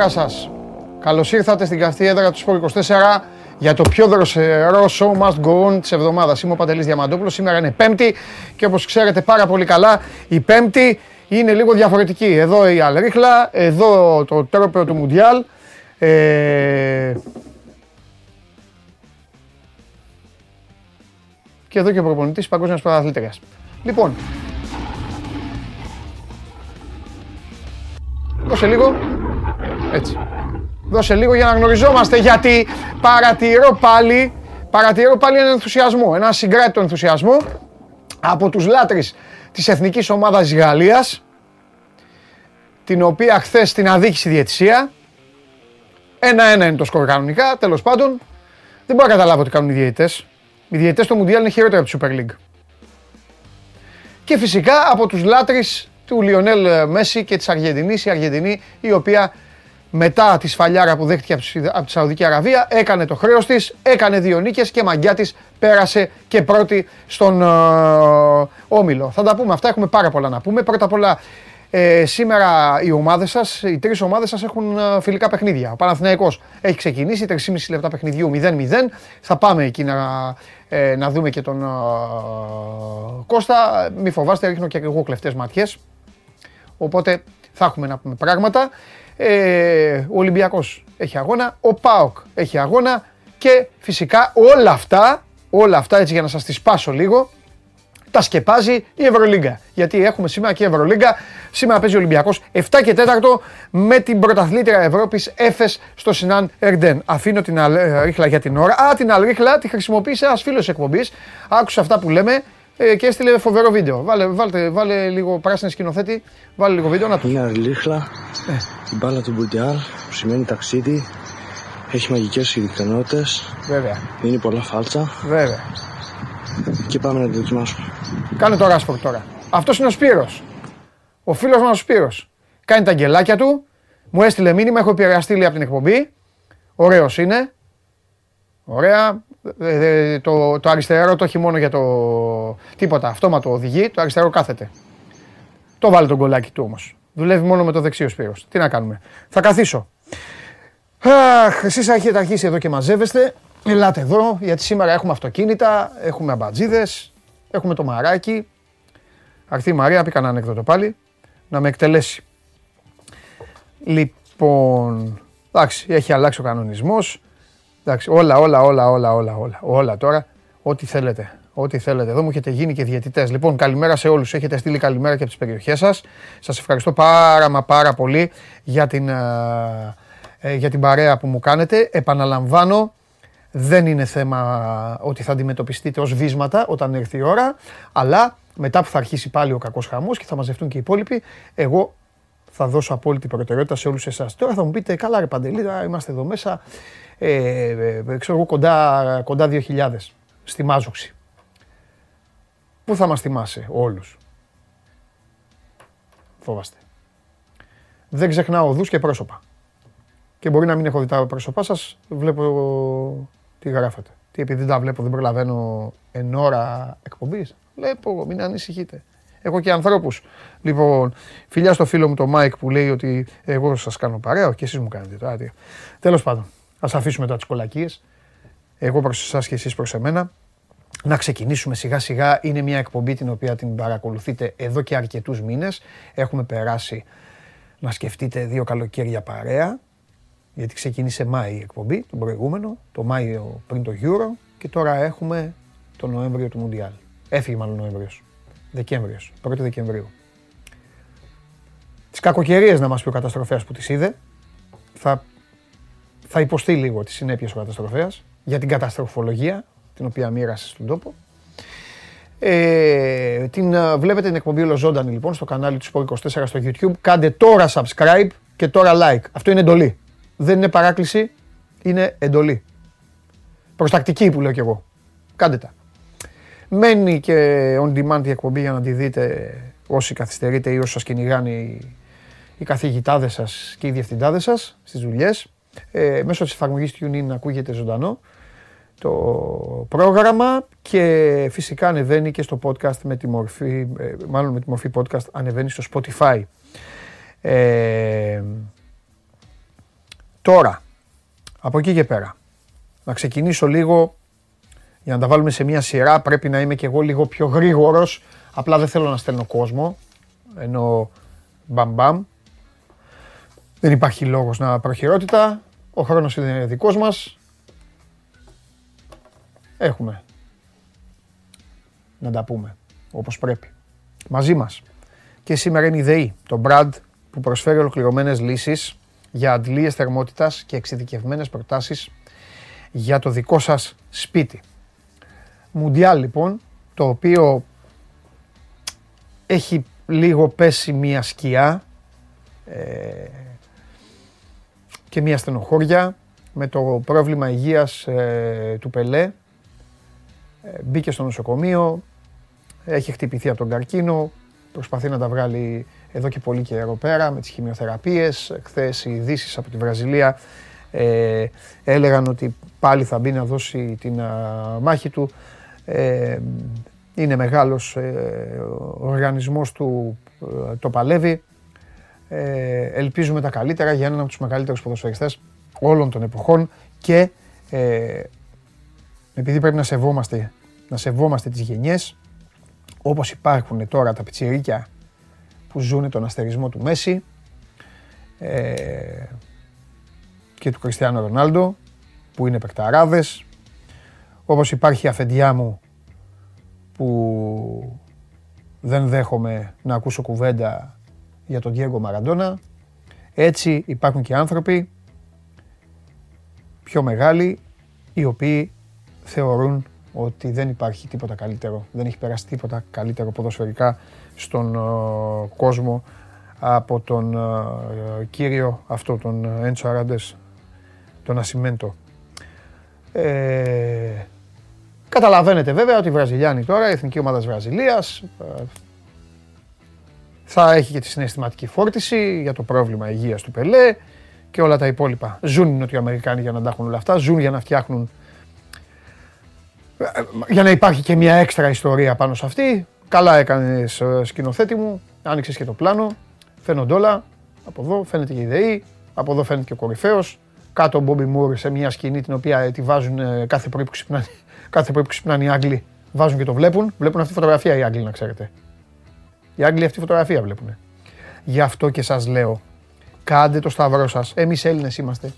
Καλημέρα σας. Καλώς ήρθατε στην καυτή έδρα του Σπορ 24 για το πιο δροσερό show must go on της εβδομάδας. Είμαι ο Παντελής Διαμαντόπουλος, σήμερα είναι Πέμπτη και όπως ξέρετε πάρα πολύ καλά η Πέμπτη είναι λίγο διαφορετική. Εδώ η Αλρίχλα, εδώ το τρόπαιο του Μουντιάλ. Ε... Και εδώ και ο προπονητής Παγκόσμιας Πρωταθλήτριας. Λοιπόν, δώσε λίγο, έτσι. Δώσε λίγο για να γνωριζόμαστε γιατί παρατηρώ πάλι, παρατηρώ πάλι έναν ενθουσιασμό, ένα συγκράτητο ενθουσιασμό από τους λάτρεις της εθνικής ομάδας της Γαλλίας την οποία χθες στην αδίκηση διαιτησία ένα-ένα είναι το σκορ κανονικά, τέλος πάντων δεν μπορώ να καταλάβω τι κάνουν οι διαιτητές. Οι διαιτητές στο Μουντιάλ είναι χειρότερα από τη Super League. Και φυσικά από τους λάτρεις του Λιονέλ Μέση και της Αργεντινής, η Αργεντινή η οποία μετά τη σφαλιάρα που δέχτηκε από τη Σαουδική Αραβία, έκανε το χρέος της, έκανε δύο νίκες και μαγκιά της πέρασε και πρώτη στον ε, Όμιλο. Θα τα πούμε αυτά, έχουμε πάρα πολλά να πούμε. Πρώτα απ' όλα, ε, σήμερα οι ομάδες σας, οι τρεις ομάδες σας έχουν ε, φιλικά παιχνίδια. Ο Παναθηναϊκός έχει ξεκινήσει, 3,5 λεπτά παιχνιδιού 0-0. Θα πάμε εκεί να, ε, να δούμε και τον ε, Κώστα. Μη φοβάστε, ρίχνω και εγώ κλεφτές ματιές. Οπότε θα έχουμε να πούμε πράγματα. Ε, ο Ολυμπιακός έχει αγώνα, ο ΠΑΟΚ έχει αγώνα και φυσικά όλα αυτά, όλα αυτά έτσι για να σας τις σπάσω λίγο, τα σκεπάζει η Ευρωλίγκα. Γιατί έχουμε σήμερα και η Ευρωλίγκα. Σήμερα παίζει ο Ολυμπιακός 7 και 4 με την πρωταθλήτρια Ευρώπης Έφες στο Σινάν Ερντέν. Αφήνω την αλρίχλα για την ώρα. Α, την αλρίχλα τη χρησιμοποίησε ένα φίλος εκπομπής. Άκουσα αυτά που λέμε ε, και έστειλε φοβερό βίντεο. Βάλε, βάλτε, βάλε λίγο πράσινη σκηνοθέτη, βάλε λίγο βίντεο να το. Είναι αλρίχλα, ε. η μπάλα του Μπουντιάλ που σημαίνει ταξίδι. Έχει μαγικές ικανότητες. Βέβαια. Είναι πολλά φάλτσα. Βέβαια. Και πάμε να το δοκιμάσουμε. Κάνε το ράσπορ τώρα. Αυτός είναι ο Σπύρος. Ο φίλος μας ο Σπύρος. Κάνει τα αγγελάκια του. Μου έστειλε μήνυμα, έχω επηρεαστεί από την εκπομπή. Ωραίος είναι. Ωραία. Ε, ε, το, το αριστερό το έχει μόνο για το τίποτα. Αυτόματο οδηγεί. Το αριστερό κάθεται. Το βάλε τον κολλάκι του όμως. Δουλεύει μόνο με το δεξί ο Σπύρος. Τι να κάνουμε. Θα καθίσω. Αχ, εσείς έχετε αρχίσει εδώ και μαζεύεστε. Ελάτε εδώ, γιατί σήμερα έχουμε αυτοκίνητα, έχουμε αμπατζίδες, έχουμε το μαράκι. Αρθεί η Μαρία, πει κανένα ανέκδοτο πάλι, να με εκτελέσει. Λοιπόν, εντάξει, έχει αλλάξει ο κανονισμός. Εντάξει, όλα, όλα, όλα, όλα, όλα, όλα, όλα τώρα. Ό,τι θέλετε. Ό,τι θέλετε. Εδώ μου έχετε γίνει και διαιτητές. Λοιπόν, καλημέρα σε όλους. Έχετε στείλει καλημέρα και από τις περιοχές σας. Σας ευχαριστώ πάρα μα πάρα πολύ για την, ε, ε, για την παρέα που μου κάνετε. Επαναλαμβάνω, δεν είναι θέμα ότι θα αντιμετωπιστείτε ως βίσματα όταν έρθει η ώρα, αλλά μετά που θα αρχίσει πάλι ο κακός χαμός και θα μαζευτούν και οι υπόλοιποι, εγώ θα δώσω απόλυτη προτεραιότητα σε όλους εσάς. Τώρα θα μου πείτε, καλά ρε Παντελή, είμαστε εδώ μέσα, ε, ε, ξέρω εγώ κοντά, κοντά 2.000 στη Μάζοξη. Πού θα μας θυμάσαι όλους; Φόβαστε. Δεν ξεχνάω οδούς και πρόσωπα. Και μπορεί να μην έχω δει τα πρόσωπά σας, βλέπω τι γράφετε. Τι επειδή δεν τα βλέπω δεν προλαβαίνω εν ώρα εκπομπής. Βλέπω, μην ανησυχείτε. Έχω και ανθρώπους. Λοιπόν, φιλιά στο φίλο μου το Μάικ που λέει ότι εγώ σας κάνω παρέα και εσείς μου κάνετε τώρα. Τέλος πάντων. Ας αφήσουμε τώρα τις κολακίες. Εγώ προς εσάς και εσείς προς εμένα. Να ξεκινήσουμε σιγά σιγά. Είναι μια εκπομπή την οποία την παρακολουθείτε εδώ και αρκετούς μήνες. Έχουμε περάσει να σκεφτείτε δύο καλοκαίρια παρέα. Γιατί ξεκίνησε Μάη η εκπομπή, τον προηγούμενο, το Μάιο πριν το Euro και τώρα έχουμε το Νοέμβριο του Μουντιάλ. Έφυγε μάλλον Νοέμβριος. Δεκέμβριος, 1η Δεκεμβρίου. Τις κακοκαιρίες να μας πει ο καταστροφέας που τις είδε. Θα θα υποστεί λίγο τις συνέπειες ο καταστροφέας για την καταστροφολογία την οποία μοίρασε στον τόπο. Ε, την, ε, βλέπετε την εκπομπή ολοζώντανη λοιπόν στο κανάλι του Sport 24 στο YouTube. Κάντε τώρα subscribe και τώρα like. Αυτό είναι εντολή. Δεν είναι παράκληση, είναι εντολή. Προστακτική που λέω κι εγώ. Κάντε τα. Μένει και on demand η εκπομπή για να τη δείτε όσοι καθυστερείτε ή όσοι σας κυνηγάνε οι, οι καθηγητάδες σας και οι διευθυντάδες σας στις δουλειές. Ε, μέσω της εφαρμογής TuneIn ακούγεται ζωντανό το πρόγραμμα και φυσικά ανεβαίνει και στο podcast με τη μορφή, ε, μάλλον με τη μορφή podcast ανεβαίνει στο Spotify. Ε, Τώρα, από εκεί και πέρα, να ξεκινήσω λίγο για να τα βάλουμε σε μια σειρά. Πρέπει να είμαι και εγώ λίγο πιο γρήγορος. Απλά δεν θέλω να στέλνω κόσμο. Ενώ μπαμ μπαμ. Δεν υπάρχει λόγος να προχειρότητα. Ο χρόνος είναι δικός μας. Έχουμε να τα πούμε όπως πρέπει. Μαζί μας. Και σήμερα είναι η ΔΕΗ, το Brad που προσφέρει ολοκληρωμένες λύσεις για αντλίες θερμότητας και εξειδικευμένες προτάσεις για το δικό σας σπίτι. Μουντιάλ λοιπόν, το οποίο έχει λίγο πέσει μία σκιά ε, και μία στενοχώρια με το πρόβλημα υγείας ε, του Πελέ. Ε, μπήκε στο νοσοκομείο, έχει χτυπηθεί από τον καρκίνο, προσπαθεί να τα βγάλει εδώ και πολύ καιρό πέρα με τις χημειοθεραπείες. Χθες οι ειδήσεις από τη Βραζιλία ε, έλεγαν ότι πάλι θα μπει να δώσει την μάχη του. Ε, είναι μεγάλος ε, ο οργανισμός του, ε, το παλεύει. Ε, ελπίζουμε τα καλύτερα για έναν από τους μεγαλύτερους ποδοσφαιριστές όλων των εποχών και ε, επειδή πρέπει να σεβόμαστε, να σεβόμαστε τις γενιές, όπως υπάρχουν τώρα τα πιτσιρίκια που ζουν τον αστερισμό του Μέση ε, και του Κριστιανό Ρονάλντο που είναι παικταράδες όπως υπάρχει η αφεντιά μου που δεν δέχομαι να ακούσω κουβέντα για τον Διέγκο Μαραντόνα έτσι υπάρχουν και άνθρωποι πιο μεγάλοι οι οποίοι θεωρούν ότι δεν υπάρχει τίποτα καλύτερο, δεν έχει περάσει τίποτα καλύτερο ποδοσφαιρικά στον ε, κόσμο από τον ε, κύριο αυτό, τον Έντσο Αράντες, τον Ασιμέντο. Ε, καταλαβαίνετε βέβαια ότι οι Βραζιλιάνοι τώρα, η Εθνική Ομάδα της Βραζιλίας, ε, θα έχει και τη συναισθηματική φόρτιση για το πρόβλημα υγείας του Πελέ και όλα τα υπόλοιπα. Ζουν οι Νοτιοαμερικάνοι για να τα έχουν όλα αυτά, ζουν για να φτιάχνουν για να υπάρχει και μια έξτρα ιστορία πάνω σε αυτή. Καλά έκανε σκηνοθέτη μου, άνοιξες και το πλάνο. Φαίνονται όλα. Από εδώ φαίνεται και η ΔΕΗ, από εδώ φαίνεται και ο κορυφαίος. Κάτω ο Μπόμπι Μούρ σε μια σκηνή την οποία τη βάζουν ε, κάθε πρωί που ξυπνάνε, κάθε πρωί που ξυπνάνε οι Άγγλοι. Βάζουν και το βλέπουν. Βλέπουν αυτή τη φωτογραφία οι Άγγλοι, να ξέρετε. Οι Άγγλοι αυτή τη φωτογραφία βλέπουν. Γι' αυτό και σας λέω, κάντε το σταυρό σας. Εμείς Έλληνες είμαστε.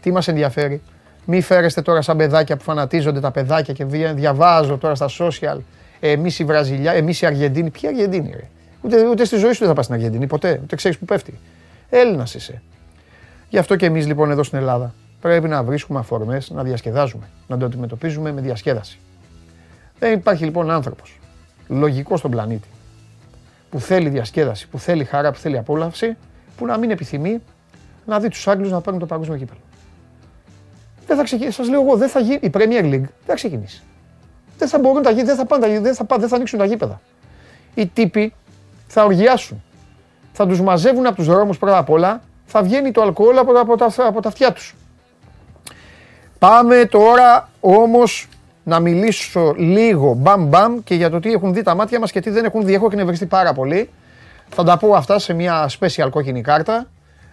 Τι μας ενδιαφέρει; Μη φέρεστε τώρα σαν παιδάκια που φανατίζονται τα παιδάκια και διαβάζω τώρα στα social. Εμείς οι Βραζιλιά, εμείς οι Αργεντίνοι. Ποιοι Αργεντίνοι, ρε; Ούτε, ούτε στη ζωή σου δεν θα πας στην Αργεντινή, ποτέ. Ούτε ξέρεις που πέφτει. Έλληνας είσαι. Γι' αυτό και εμείς λοιπόν εδώ στην Ελλάδα πρέπει να βρίσκουμε αφορμές να διασκεδάζουμε. Να το αντιμετωπίζουμε με διασκέδαση. Δεν υπάρχει λοιπόν άνθρωπος λογικός στον πλανήτη που θέλει διασκέδαση, που θέλει χαρά, που θέλει απόλαυση, που να μην επιθυμεί να δει τους Άγγλους να πάρουν το παγκόσμιο κύπελο. Δεν θα ξεκινήσει. Σας λέω εγώ, δεν θα γίνει. Η Premier League δεν θα ξεκινήσει. Δεν θα μπορούν τα γήπεδα, δεν θα, πάνε, δεν, θα, δεν θα ανοίξουν τα γήπεδα. Οι τύποι θα οργιάσουν. Θα τους μαζεύουν από τους δρόμους πρώτα απ' όλα. Θα βγαίνει το αλκοόλ από, από, τα, από τα αυτιά τους. Πάμε τώρα όμως να μιλήσω λίγο μπαμ μπαμ και για το τι έχουν δει τα μάτια μας και τι δεν έχουν δει. Έχω εκνευριστεί πάρα πολύ. Θα τα πω αυτά σε μια special κόκκινη κάρτα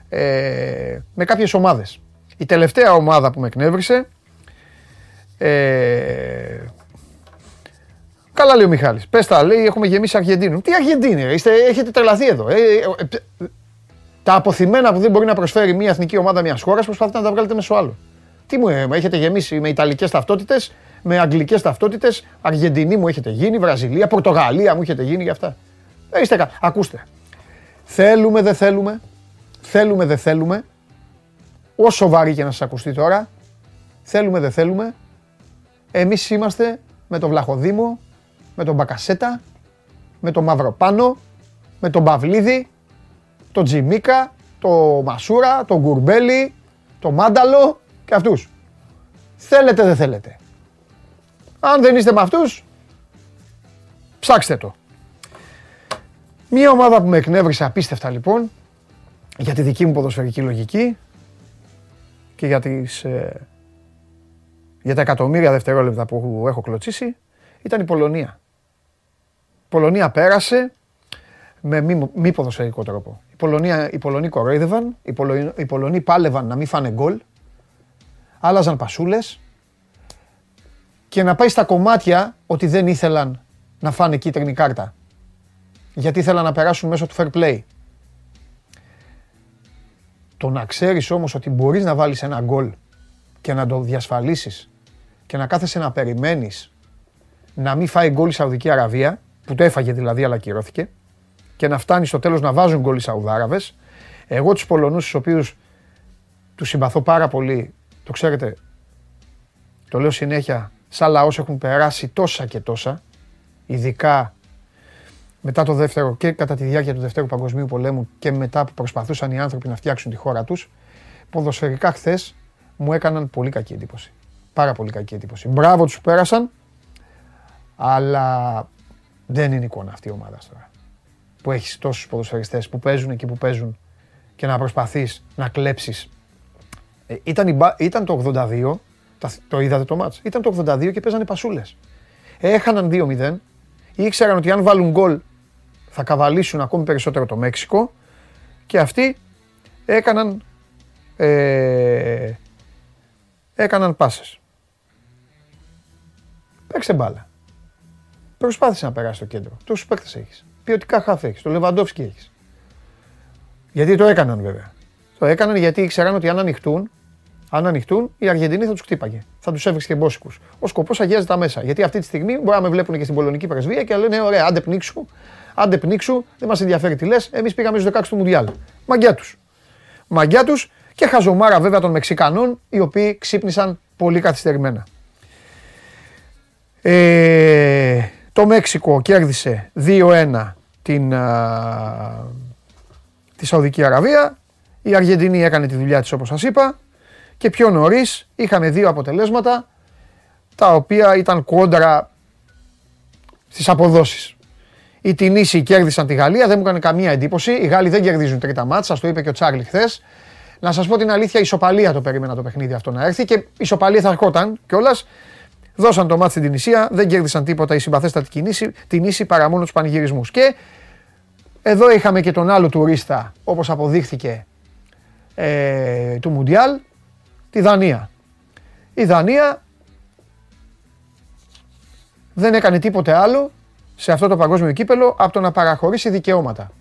ε, με κάποιες ομάδες. Η τελευταία ομάδα που με εκνεύρισε. Ε, καλά λέει ο Μιχάλης. Πες τα λέει έχουμε γεμίσει Αργεντίνου. Τι Αργεντίνη είστε, έχετε τρελαθεί εδώ. Ε, ε, ε, τα αποθυμένα που δεν μπορεί να προσφέρει μια εθνική ομάδα μιας χώρας προσπαθείτε να τα βγάλετε μέσω άλλο. Τι μου έχετε γεμίσει με Ιταλικές ταυτότητες, με Αγγλικές ταυτότητες, Αργεντινή μου έχετε γίνει, Βραζιλία, Πορτογαλία μου έχετε γίνει για αυτά. Ε, είστε Ακούστε. Θέλουμε, δεν θέλουμε. Θέλουμε, δεν θέλουμε όσο βαρύ και να σας ακουστεί τώρα, θέλουμε δεν θέλουμε, εμείς είμαστε με τον Βλαχοδήμο, με τον Μπακασέτα, με τον Μαυροπάνο, με τον Παυλίδη, τον Τζιμίκα, τον Μασούρα, τον Γκουρμπέλη, τον Μάνταλο και αυτούς. Θέλετε δεν θέλετε. Αν δεν είστε με αυτούς, ψάξτε το. Μία ομάδα που με εκνεύρισε απίστευτα λοιπόν, για τη δική μου ποδοσφαιρική λογική, και για, τις, ε, για τα εκατομμύρια δευτερόλεπτα που έχω κλωτσίσει ήταν η Πολωνία. Η Πολωνία πέρασε με μη, μη ποδοσφαιρικό τρόπο. Πολωνία, οι Πολωνοί κορόιδευαν, οι Πολωνοί, οι Πολωνοί πάλευαν να μην φάνε γκολ, άλλαζαν πασούλες και να πάει στα κομμάτια ότι δεν ήθελαν να φάνε κίτρινη κάρτα. Γιατί ήθελαν να περάσουν μέσω του fair play. Το να ξέρεις όμως ότι μπορείς να βάλεις ένα γκολ και να το διασφαλίσεις και να κάθεσαι να περιμένεις να μην φάει γκολ η Σαουδική Αραβία, που το έφαγε δηλαδή αλλά κυρώθηκε, και να φτάνει στο τέλος να βάζουν γκολ οι Σαουδάραβες. Εγώ τους Πολωνούς, τους οποίους τους συμπαθώ πάρα πολύ, το ξέρετε, το λέω συνέχεια, σαν λαός έχουν περάσει τόσα και τόσα, ειδικά μετά το δεύτερο και κατά τη διάρκεια του Δευτέρου Παγκοσμίου Πολέμου και μετά που προσπαθούσαν οι άνθρωποι να φτιάξουν τη χώρα τους, ποδοσφαιρικά χθες μου έκαναν πολύ κακή εντύπωση. Πάρα πολύ κακή εντύπωση. Μπράβο τους που πέρασαν, αλλά δεν είναι εικόνα αυτή η ομάδα τώρα. Που έχεις τόσους ποδοσφαιριστές που παίζουν εκεί που παίζουν και να προσπαθείς να κλέψεις. Ε, ήταν, ήταν το 82, το είδατε το μάτς, ήταν το 82 και παίζανε πασούλες. Έχαναν 2-0, ήξεραν ότι αν βάλουν γκολ θα καβαλήσουν ακόμη περισσότερο το Μέξικο και αυτοί έκαναν, ε, έκαναν πάσες. Παίξε μπάλα. Προσπάθησε να περάσει το κέντρο. Τόσους παίκτες έχεις. Ποιοτικά χάφη έχεις. Το Λεβαντόφσκι έχεις. Γιατί το έκαναν βέβαια. Το έκαναν γιατί ήξεραν ότι αν ανοιχτούν, αν ανοιχτούν, οι Αργεντινοί θα τους χτύπαγε. Θα τους έβρισκε μπόσικου. Ο σκοπός αγιάζει τα μέσα. Γιατί αυτή τη στιγμή μπορεί να με βλέπουν και στην πολωνική πρεσβεία και λένε: Ωραία, άντε πνίξου, άντε πνίξου, δεν μας ενδιαφέρει τι λες. Εμείς πήγαμε στους 16 του Μουντιάλ. Μαγκιά τους. Μαγκιά τους και χαζομάρα βέβαια των Μεξικανών, οι οποίοι ξύπνησαν πολύ καθυστερημένα. Ε, το Μέξικο κέρδισε 2-1 την, α, τη Σαουδική Αραβία. Η Αργεντινή έκανε τη δουλειά της όπως σας είπα. Και πιο νωρίς είχαμε δύο αποτελέσματα τα οποία ήταν κόντρα στις αποδόσεις. Οι Τινήσοι κέρδισαν τη Γαλλία, δεν μου έκανε καμία εντύπωση. Οι Γάλλοι δεν κερδίζουν τρίτα μάτσα, σας το είπε και ο Τσάρλι χθες. Να σας πω την αλήθεια, η ισοπαλία το περίμενα το παιχνίδι αυτό να έρθει και η ισοπαλία θα ερχόταν κιόλας. Δώσαν το μάτι στην Τινησία, δεν κέρδισαν τίποτα η συμπαθέστατη κινήση, την ίση παρά μόνο τους πανηγυρισμούς. Και εδώ είχαμε και τον άλλο τουρίστα, όπως αποδείχθηκε, ε, του Μουντιάλ, τη Δανία. Η Δανία δεν έκανε τίποτε άλλο σε αυτό το παγκόσμιο κύπελο από το να παραχωρήσει δικαιώματα.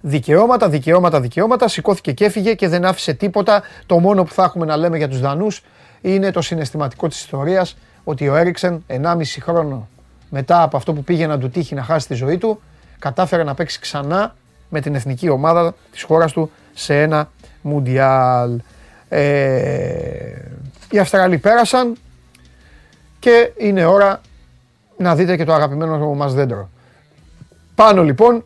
Δικαιώματα, δικαιώματα, δικαιώματα, σηκώθηκε και έφυγε και δεν άφησε τίποτα. Το μόνο που θα έχουμε να λέμε για τους Δανούς είναι το συναισθηματικό της ιστορίας ότι ο Έριξεν 1,5 χρόνο μετά από αυτό που πήγε να του τύχει να χάσει τη ζωή του κατάφερε να παίξει ξανά με την εθνική ομάδα της χώρας του σε ένα Μουντιάλ. Ε, οι Αυστραλοί πέρασαν και είναι ώρα να δείτε και το αγαπημένο μας δέντρο. Πάνω λοιπόν,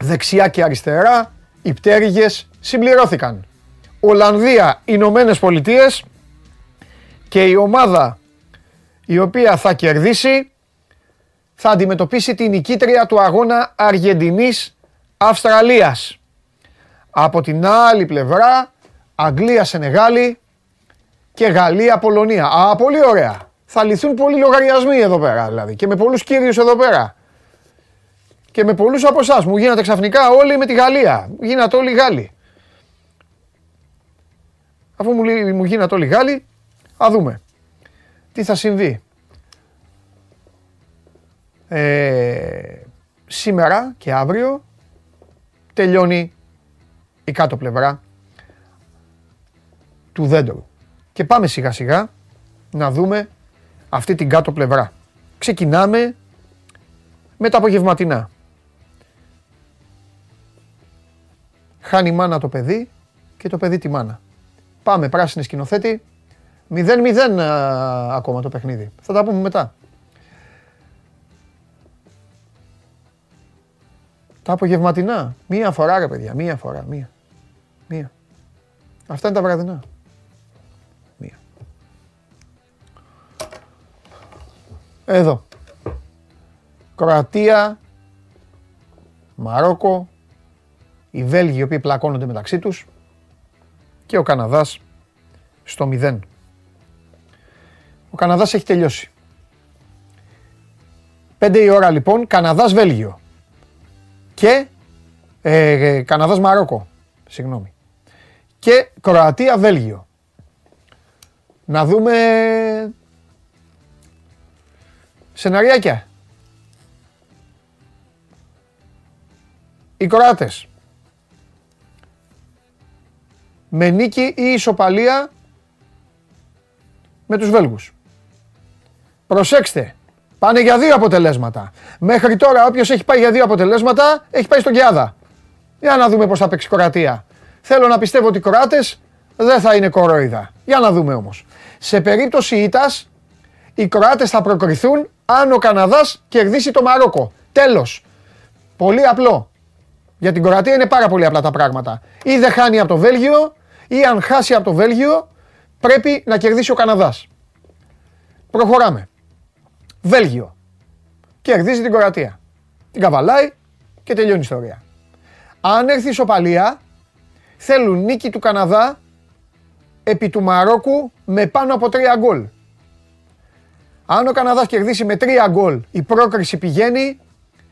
δεξιά και αριστερά, οι πτέρυγες συμπληρώθηκαν. Ολλανδία, Ηνωμένες Πολιτείες, και η ομάδα η οποία θα κερδίσει θα αντιμετωπίσει την νικήτρια του αγώνα Αργεντινής-Αυστραλίας. Από την άλλη πλευρά Αγγλία-Σενεγάλη και Γαλλία-Πολωνία. Α, πολύ ωραία. Θα λυθούν πολλοί λογαριασμοί εδώ πέρα δηλαδή και με πολλούς κύριους εδώ πέρα. Και με πολλούς από εσάς μου γίνατε ξαφνικά όλοι με τη Γαλλία. Γίνατε όλοι Γάλλοι. Αφού μου, μου γίνατε όλοι Γάλλοι, Α δούμε. Τι θα συμβεί. Ε, σήμερα και αύριο τελειώνει η κάτω πλευρά του δέντρου. Και πάμε σιγά σιγά να δούμε αυτή την κάτω πλευρά. Ξεκινάμε με τα απογευματινά. Χάνει η μάνα το παιδί και το παιδί τη μάνα. Πάμε πράσινη σκηνοθέτη, 0-0 ακόμα το παιχνίδι. Θα τα πούμε μετά. Τα απογευματινά. Μία φορά ρε παιδιά. Μία φορά. Μία. Μία. Αυτά είναι τα βραδινά. Μία. Εδώ. Κροατία. Μαρόκο. Οι Βέλγοι οι οποίοι πλακώνονται μεταξύ τους. Και ο Καναδάς στο 0. Ο Καναδάς έχει τελειώσει. 5 η ώρα λοιπόν, Καναδάς-Βέλγιο. Και Ε, ε, Καναδάς Μαρόκο. Συγγνώμη. Και Κροατία Βέλγιο. Να δούμε σεναριάκια. Οι Κροάτες. Με νίκη ή ισοπαλία με τους Βέλγους. Προσέξτε, πάνε για δύο αποτελέσματα. Μέχρι τώρα όποιος έχει πάει για δύο αποτελέσματα έχει πάει στον Κιάδα. Για να δούμε πώς θα παίξει η Κροατία. Θέλω να πιστεύω ότι οι Κροάτες δεν θα είναι κορόιδα. Για να δούμε όμως. Σε περίπτωση ήττας, οι Κροάτες θα προκριθούν αν ο Καναδάς κερδίσει το Μαρόκο. Τέλος. Πολύ απλό. Για την Κροατία είναι πάρα πολύ απλά τα πράγματα. Ή δεν χάνει από το Βέλγιο, ή αν χάσει από το Βέλγιο, πρέπει να κερδίσει ο Καναδάς. Προχωράμε. Βέλγιο. Κερδίζει την Κροατία. Την καβαλάει και τελειώνει η ιστορία. Αν έρθει η ισοπαλία, θέλουν νίκη του Καναδά επί του Μαρόκου με πάνω από τρία γκολ. Αν ο Καναδάς κερδίσει με τρία γκολ, η πρόκριση πηγαίνει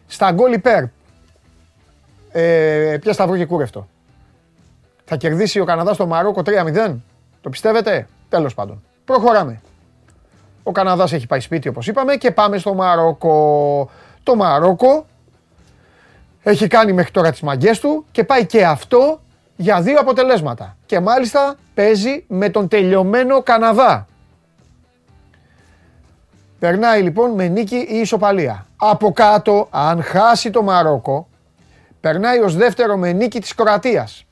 στα γκολ υπέρ. Ε, ποια σταυρό και κούρευτο. Θα κερδίσει ο Καναδάς το Μαρόκο 3-0. Το πιστεύετε; Τέλος πάντων. Προχωράμε. Ο Καναδάς έχει πάει σπίτι όπως είπαμε και πάμε στο Μαρόκο. Το Μαρόκο έχει κάνει μέχρι τώρα τις μαγκές του και πάει και αυτό για δύο αποτελέσματα. Και μάλιστα παίζει με τον τελειωμένο Καναδά. Περνάει λοιπόν με νίκη ή ισοπαλία. Από κάτω, αν χάσει το Μαρόκο, περνάει ως δεύτερο με νίκη της Κροατίας.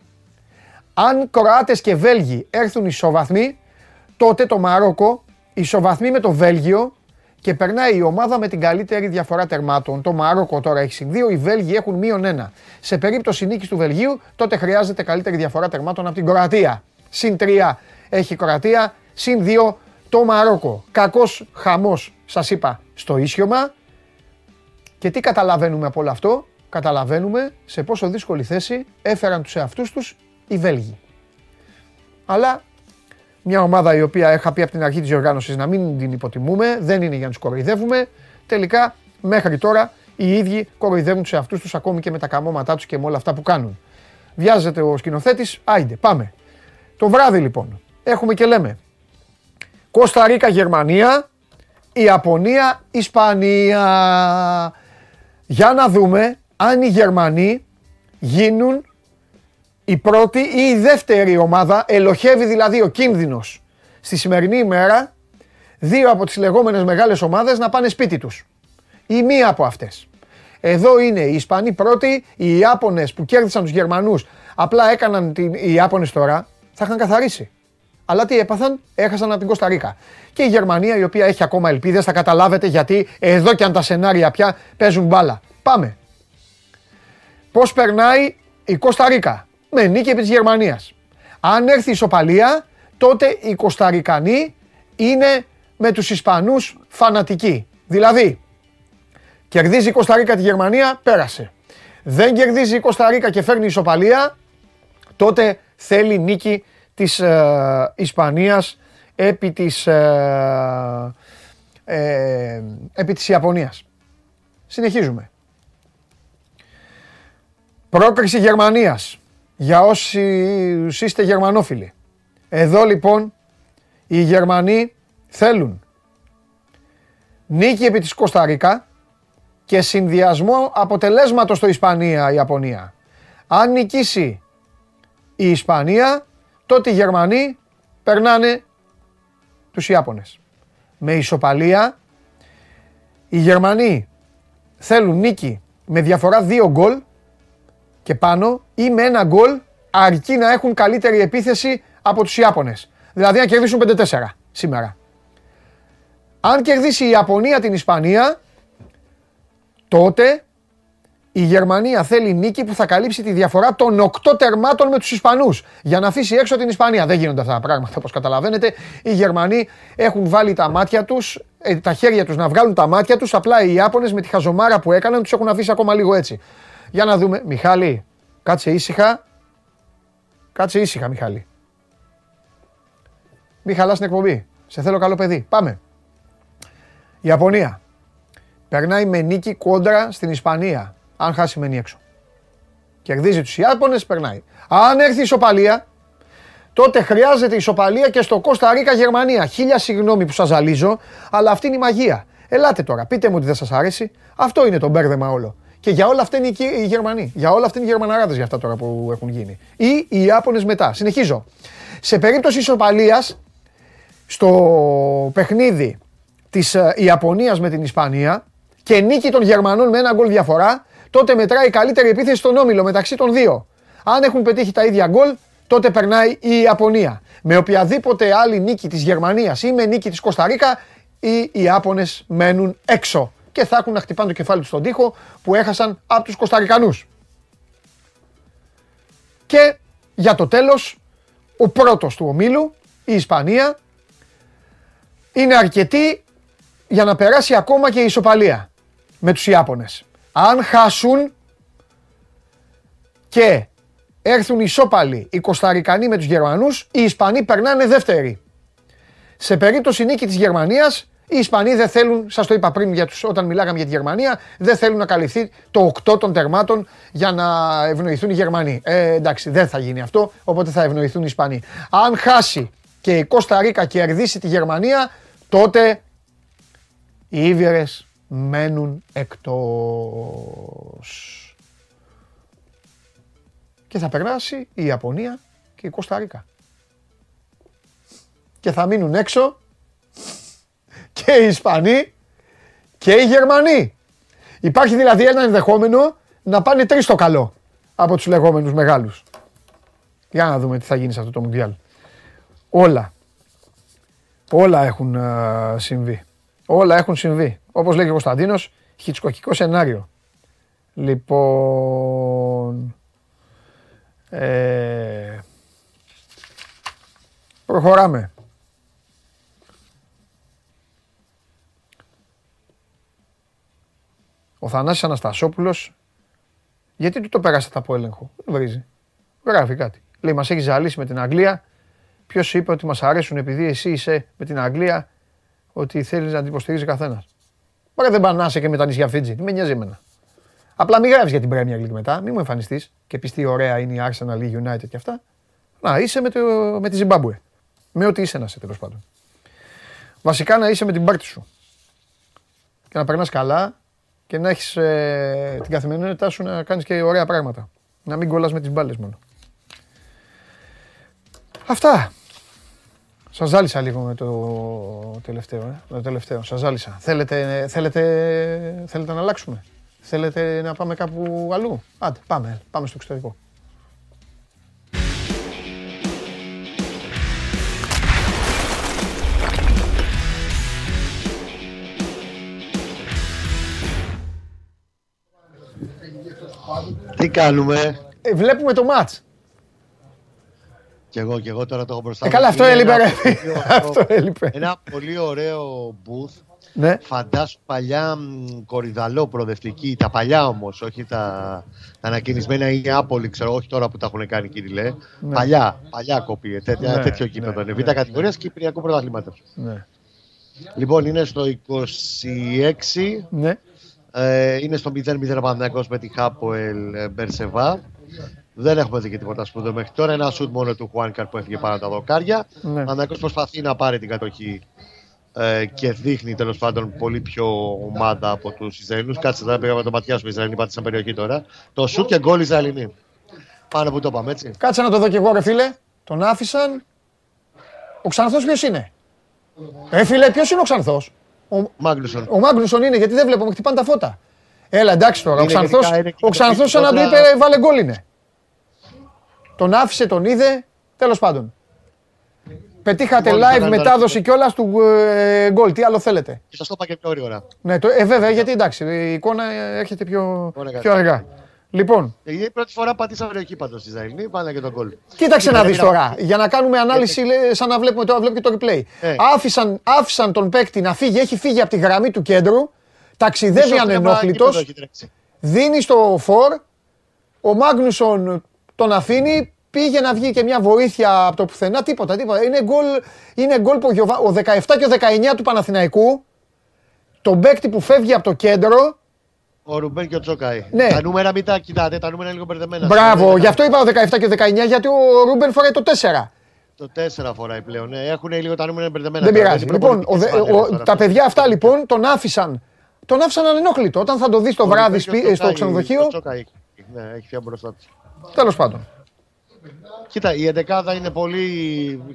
Αν Κροάτες και Βέλγοι έρθουν ισοβαθμοί, τότε το Μαρόκο ισοβαθμεί με το Βέλγιο και περνάει η ομάδα με την καλύτερη διαφορά τερμάτων. Το Μαρόκο τώρα έχει συν 2, οι Βέλγοι έχουν μείον 1. Σε περίπτωση νίκης του Βελγίου, τότε χρειάζεται καλύτερη διαφορά τερμάτων από την Κροατία. Συν 3 έχει η Κροατία, συν 2 το Μαρόκο. Κακός χαμός, σας είπα, στο ίσιωμα. Και τι καταλαβαίνουμε από όλο αυτό, καταλαβαίνουμε σε πόσο δύσκολη θέση έφεραν τους εαυτούς τους οι Βέλγοι. Αλλά μια ομάδα η οποία είχα πει από την αρχή της οργάνωσης να μην την υποτιμούμε, δεν είναι για να τους κοροϊδεύουμε. Τελικά μέχρι τώρα οι ίδιοι κοροϊδεύουν τους εαυτούς τους ακόμη και με τα καμώματά τους και με όλα αυτά που κάνουν. Βιάζεται ο σκηνοθέτης, άιντε πάμε. Το βράδυ λοιπόν έχουμε και λέμε Κώστα Ρίκα Γερμανία, Ιαπωνία Ισπανία. Για να δούμε αν οι Γερμανοί γίνουν η πρώτη ή η δεύτερη ομάδα, ελοχεύει δηλαδή ο κίνδυνος στη σημερινή ημέρα δύο από τις λεγόμενες μεγάλες ομάδες να πάνε σπίτι τους. Ή μία από αυτές. Εδώ είναι οι Ισπανοί πρώτοι, οι Ιάπωνες που κέρδισαν τους Γερμανούς, απλά έκαναν την... οι Ιάπωνες τώρα, θα είχαν καθαρίσει. Αλλά τι έπαθαν, έχασαν από την Κωνσταντίνα. Και η Γερμανία η οποία έχει ακόμα ελπίδες, θα καταλάβετε γιατί εδώ και αν τα σενάρια πια παίζουν μπάλα. Πάμε. Πώς περνάει η Κωνσταντίνα με νίκη επί της Γερμανίας. Αν έρθει η ισοπαλία, τότε οι Κωνσταρικανοί είναι με τους Ισπανούς φανατικοί. Δηλαδή, κερδίζει η Κωνσταντίνα τη Γερμανία, πέρασε. Δεν κερδίζει η Κωνσταντίνα και φέρνει ισοπαλία, τότε θέλει νίκη της ε, Ισπανίας επί της, ε, ε, επί της Ιαπωνίας. Συνεχίζουμε. Πρόκριση Γερμανίας για όσοι είστε γερμανόφιλοι. Εδώ λοιπόν οι Γερμανοί θέλουν νίκη επί της Κωνσταντίνα και συνδυασμό αποτελέσματος στο Ισπανία-Ιαπωνία. Αν νικήσει η Ισπανία, τότε οι Γερμανοί περνάνε τους Ιάπωνες. Με ισοπαλία, οι Γερμανοί θέλουν νίκη με διαφορά δύο γκολ και πάνω ή με ένα γκολ αρκεί να έχουν καλύτερη επίθεση από τους Ιάπωνες. Δηλαδή να κερδίσουν 5-4 σήμερα. Αν κερδίσει η Ιαπωνία την Ισπανία, τότε η Γερμανία θέλει νίκη που θα καλύψει τη διαφορά των 8 τερμάτων με τους Ισπανούς για να αφήσει έξω την Ισπανία. Δεν γίνονται αυτά τα πράγματα όπως καταλαβαίνετε. Οι Γερμανοί έχουν βάλει τα μάτια τους, ε, τα χέρια τους να βγάλουν τα μάτια τους, απλά οι Ιάπωνες με τη χαζομάρα που έκαναν τους έχουν αφήσει ακόμα λίγο έτσι. Για να δούμε. Μιχάλη, κάτσε ήσυχα. Κάτσε ήσυχα, Μιχάλη. Μη χαλάς την εκπομπή. Σε θέλω καλό παιδί. Πάμε. Η Ιαπωνία. Περνάει με νίκη κόντρα στην Ισπανία. Αν χάσει μένει έξω. Κερδίζει τους Ιάπωνες, περνάει. Αν έρθει η ισοπαλία, τότε χρειάζεται ισοπαλία και στο Κώστα Ρίκα Γερμανία. Χίλια συγγνώμη που σας ζαλίζω, αλλά αυτή είναι η μαγεία. Ελάτε τώρα, πείτε μου ότι δεν σας άρεσε. Αυτό είναι το μπέρδεμα όλο. Και για όλα αυτά είναι οι Γερμανοί. Για όλα αυτά είναι οι Γερμαναράδες για αυτά τώρα που έχουν γίνει. Ή οι Ιάπωνες μετά. Συνεχίζω. Σε περίπτωση ισοπαλίας, στο παιχνίδι της ε, Ιαπωνίας με την Ισπανία και νίκη των Γερμανών με ένα γκολ διαφορά, τότε μετράει η καλύτερη επίθεση στον όμιλο μεταξύ των δύο. Αν έχουν πετύχει τα ίδια γκολ, τότε περνάει η Ιαπωνία. Με οποιαδήποτε άλλη νίκη της Γερμανίας ή με νίκη της Κωνσταντίνα, οι Ιάπωνες μένουν έξω και θα έχουν να χτυπάνε το κεφάλι τους στον τοίχο που έχασαν από τους Κωνσταντινούς. Και για το τέλος, ο πρώτος του ομίλου, η Ισπανία, είναι αρκετή για να περάσει ακόμα και η ισοπαλία με τους Ιάπωνες. Αν χάσουν και έρθουν ισόπαλοι οι Κωνσταρικανοί με τους Γερμανούς, οι Ισπανοί περνάνε δεύτεροι. Σε περίπτωση νίκη της Γερμανίας, οι Ισπανοί δεν θέλουν, σας το είπα πριν για τους, όταν μιλάγαμε για τη Γερμανία, δεν θέλουν να καλυφθεί το 8 των τερμάτων για να ευνοηθούν οι Γερμανοί. Ε, εντάξει, δεν θα γίνει αυτό, οπότε θα ευνοηθούν οι Ισπανοί. Αν χάσει και η Κώστα Ρίκα κερδίσει τη Γερμανία, τότε οι Ήβιερες μένουν εκτός. Και θα περάσει η Ιαπωνία και η Κωνσταντίνα. Και θα μείνουν έξω και οι Ισπανοί και οι Γερμανοί. Υπάρχει δηλαδή ένα ενδεχόμενο να πάνε τρεις στο καλό από τους λεγόμενους μεγάλους. Για να δούμε τι θα γίνει σε αυτό το Μουντιάλ. Όλα. Όλα έχουν συμβεί. Όλα έχουν συμβεί. Όπως λέγει ο Κωνσταντίνος, χιτσκοκικό σενάριο. Λοιπόν... Ε, προχωράμε. Ο Θανάσης Αναστασόπουλος, γιατί του το πέρασατε από έλεγχο; Δεν βρίζει. Γράφει κάτι. Λέει, μας έχει ζαλίσει με την Αγγλία. Ποιος είπε ότι μας αρέσουν επειδή εσύ είσαι με την Αγγλία ότι θέλεις να την υποστηρίζει καθένας; Μα δεν πανάσαι και με τα νησιά Φίτζι. Τι με νοιάζει εμένα. Απλά μην γράφεις για την Premier League μετά, μην μου εμφανιστείς και πεις τι ωραία είναι η Arsenal, η United και αυτά. Να είσαι με, το, με τη Ζιμπάμπουε. Με ό,τι είσαι να είσαι τέλος πάντων. Βασικά να είσαι με την πάρτι σου. Και να περνάς καλά και να έχεις ε, την καθημερινότητά σου να κάνεις και ωραία πράγματα. Να μην κολλάς με τις μπάλες μόνο. Αυτά. Σας ζάλισα λίγο με το τελευταίο. Ε, με το τελευταίο. Σας ζάλισα. Θέλετε, θέλετε, θέλετε να αλλάξουμε; Θέλετε να πάμε κάπου αλλού; Άντε, πάμε. Πάμε στο εξωτερικό. Τι κάνουμε; Ε, βλέπουμε το μάτς. Κι εγώ, κι εγώ τώρα το έχω μπροστά Ε, καλά, αυτό έλειπε, ρε. Αυτό έλειπε. Ένα πολύ ωραίο booth. Ναι. Φαντάσου παλιά μ, κορυδαλό προοδευτική, τα παλιά όμως, όχι τα, τα ανακοινισμένα ή Άπολη, ξέρω, όχι τώρα που τα έχουν κάνει κύριε. Ναι. Παλιά, παλιά κοπή, τέτοια, Ναι, τέτοιο ναι, κήπεδο είναι. ναι, Β' κατηγορίας Κυπριακού Πρωταθλήματος. Ναι. Λοιπόν, είναι στο 26, ναι. Ε, είναι στο 0-0 Παναθηναϊκός με τη Χάποελ ε, Μπερσεβά. Δεν έχουμε δει και τίποτα σπουδαίο μέχρι τώρα. Ένα σουτ μόνο του Χουάνκαρ που έφυγε πάνω τα δοκάρια. Ναι. Ο Παναθηναϊκός προσπαθεί να πάρει την κατοχή ε, και δείχνει τέλος πάντων πολύ πιο ομάδα από τους Ισραηλινούς. Κάτσε τώρα, πήγαμε το ματιάς σου. Οι Ισραηλινοί πάτησαν περιοχή τώρα. Το σουτ και γκολ Ισραηλινοί. Πάνε που το πάμε έτσι. Κάτσε να το δω κι εγώ, ρε φίλε. Τον άφησαν. Ο Ξανθός ποιος είναι; Ε, φίλε, ποιος είναι ο Ξανθός; Ο, Μάγκλουσον. ο Μάγκλουσον είναι, γιατί δεν βλέπω, με χτυπάνε τα φώτα. Έλα, εντάξει τώρα. Ο Είναι Ξανθός, γενικά, είναι και ο Ξανθός σαν να του είπε, τώρα- βάλε γκολ είναι. Τον άφησε, τον είδε. Τέλος πάντων. Πετύχατε Μόλις live θα κάνει μετάδοση κιόλας του ε, γκολ. Τι άλλο θέλετε; Και σας το είπα και πιο γρήγορα. Ναι, το, ε, βέβαια, γιατί εντάξει, η εικόνα ε, έρχεται πιο, Ωραία, πιο αργά. Λοιπόν, Γιατί η πρώτη φορά πατήσαμε περιοχή πάντως οι Ισραηλινοί. Πάνε και τον γκολ. Κοίταξε να Ήταν δεις ένα- τώρα, για να κάνουμε ανάλυση λέ, σαν να βλέπουμε το, βλέπω και το replay. Ε. Άφησαν, άφησαν τον παίκτη να φύγει, έχει φύγει από τη γραμμή του κέντρου, ταξιδεύει Μισό θέμα ανενόχλητος, γήπεδο έχει τρέξει. δίνει στο φορ, ο Μάγνουσον τον αφήνει, πήγε να βγει και μια βοήθεια από το πουθενά, τίποτα, τίποτα. Είναι γκολ, είναι γκολ που ο, Γιωβα- ο 17 και ο 19 του Παναθηναϊκού, τον παίκτη που φεύγει από το κέντρο, Ο Ρουμπέν και ο Τσόκαη. Ναι. Τα νούμερα μην τα κοιτάτε, τα νούμερα είναι λίγο μπερδεμένα. Μπράβο, Ναι, γι' αυτό είπα ο 17 και ο 19, γιατί ο Ρούμπεν φοράει το 4. Το 4 φοράει πλέον. Ναι. Έχουν λίγο τα νούμερα μπερδεμένα. Δεν τώρα, πειράζει. είναι Λοιπόν, ο, προπονητικές δε- ο- φανέλες τώρα τα αυτές. παιδιά αυτά λοιπόν τον άφησαν. Τον άφησαν ανενόχλητο. Όταν θα το δεις το Ο βράδυ Ρουμπέν και ο σπί- στο Τσόκαη- ξενοδοχείο. ο Τσόκαη, Ναι, έχει φύγει μπροστά του. Τέλος πάντων. Κοίτα, η εντεκάδα είναι πολύ.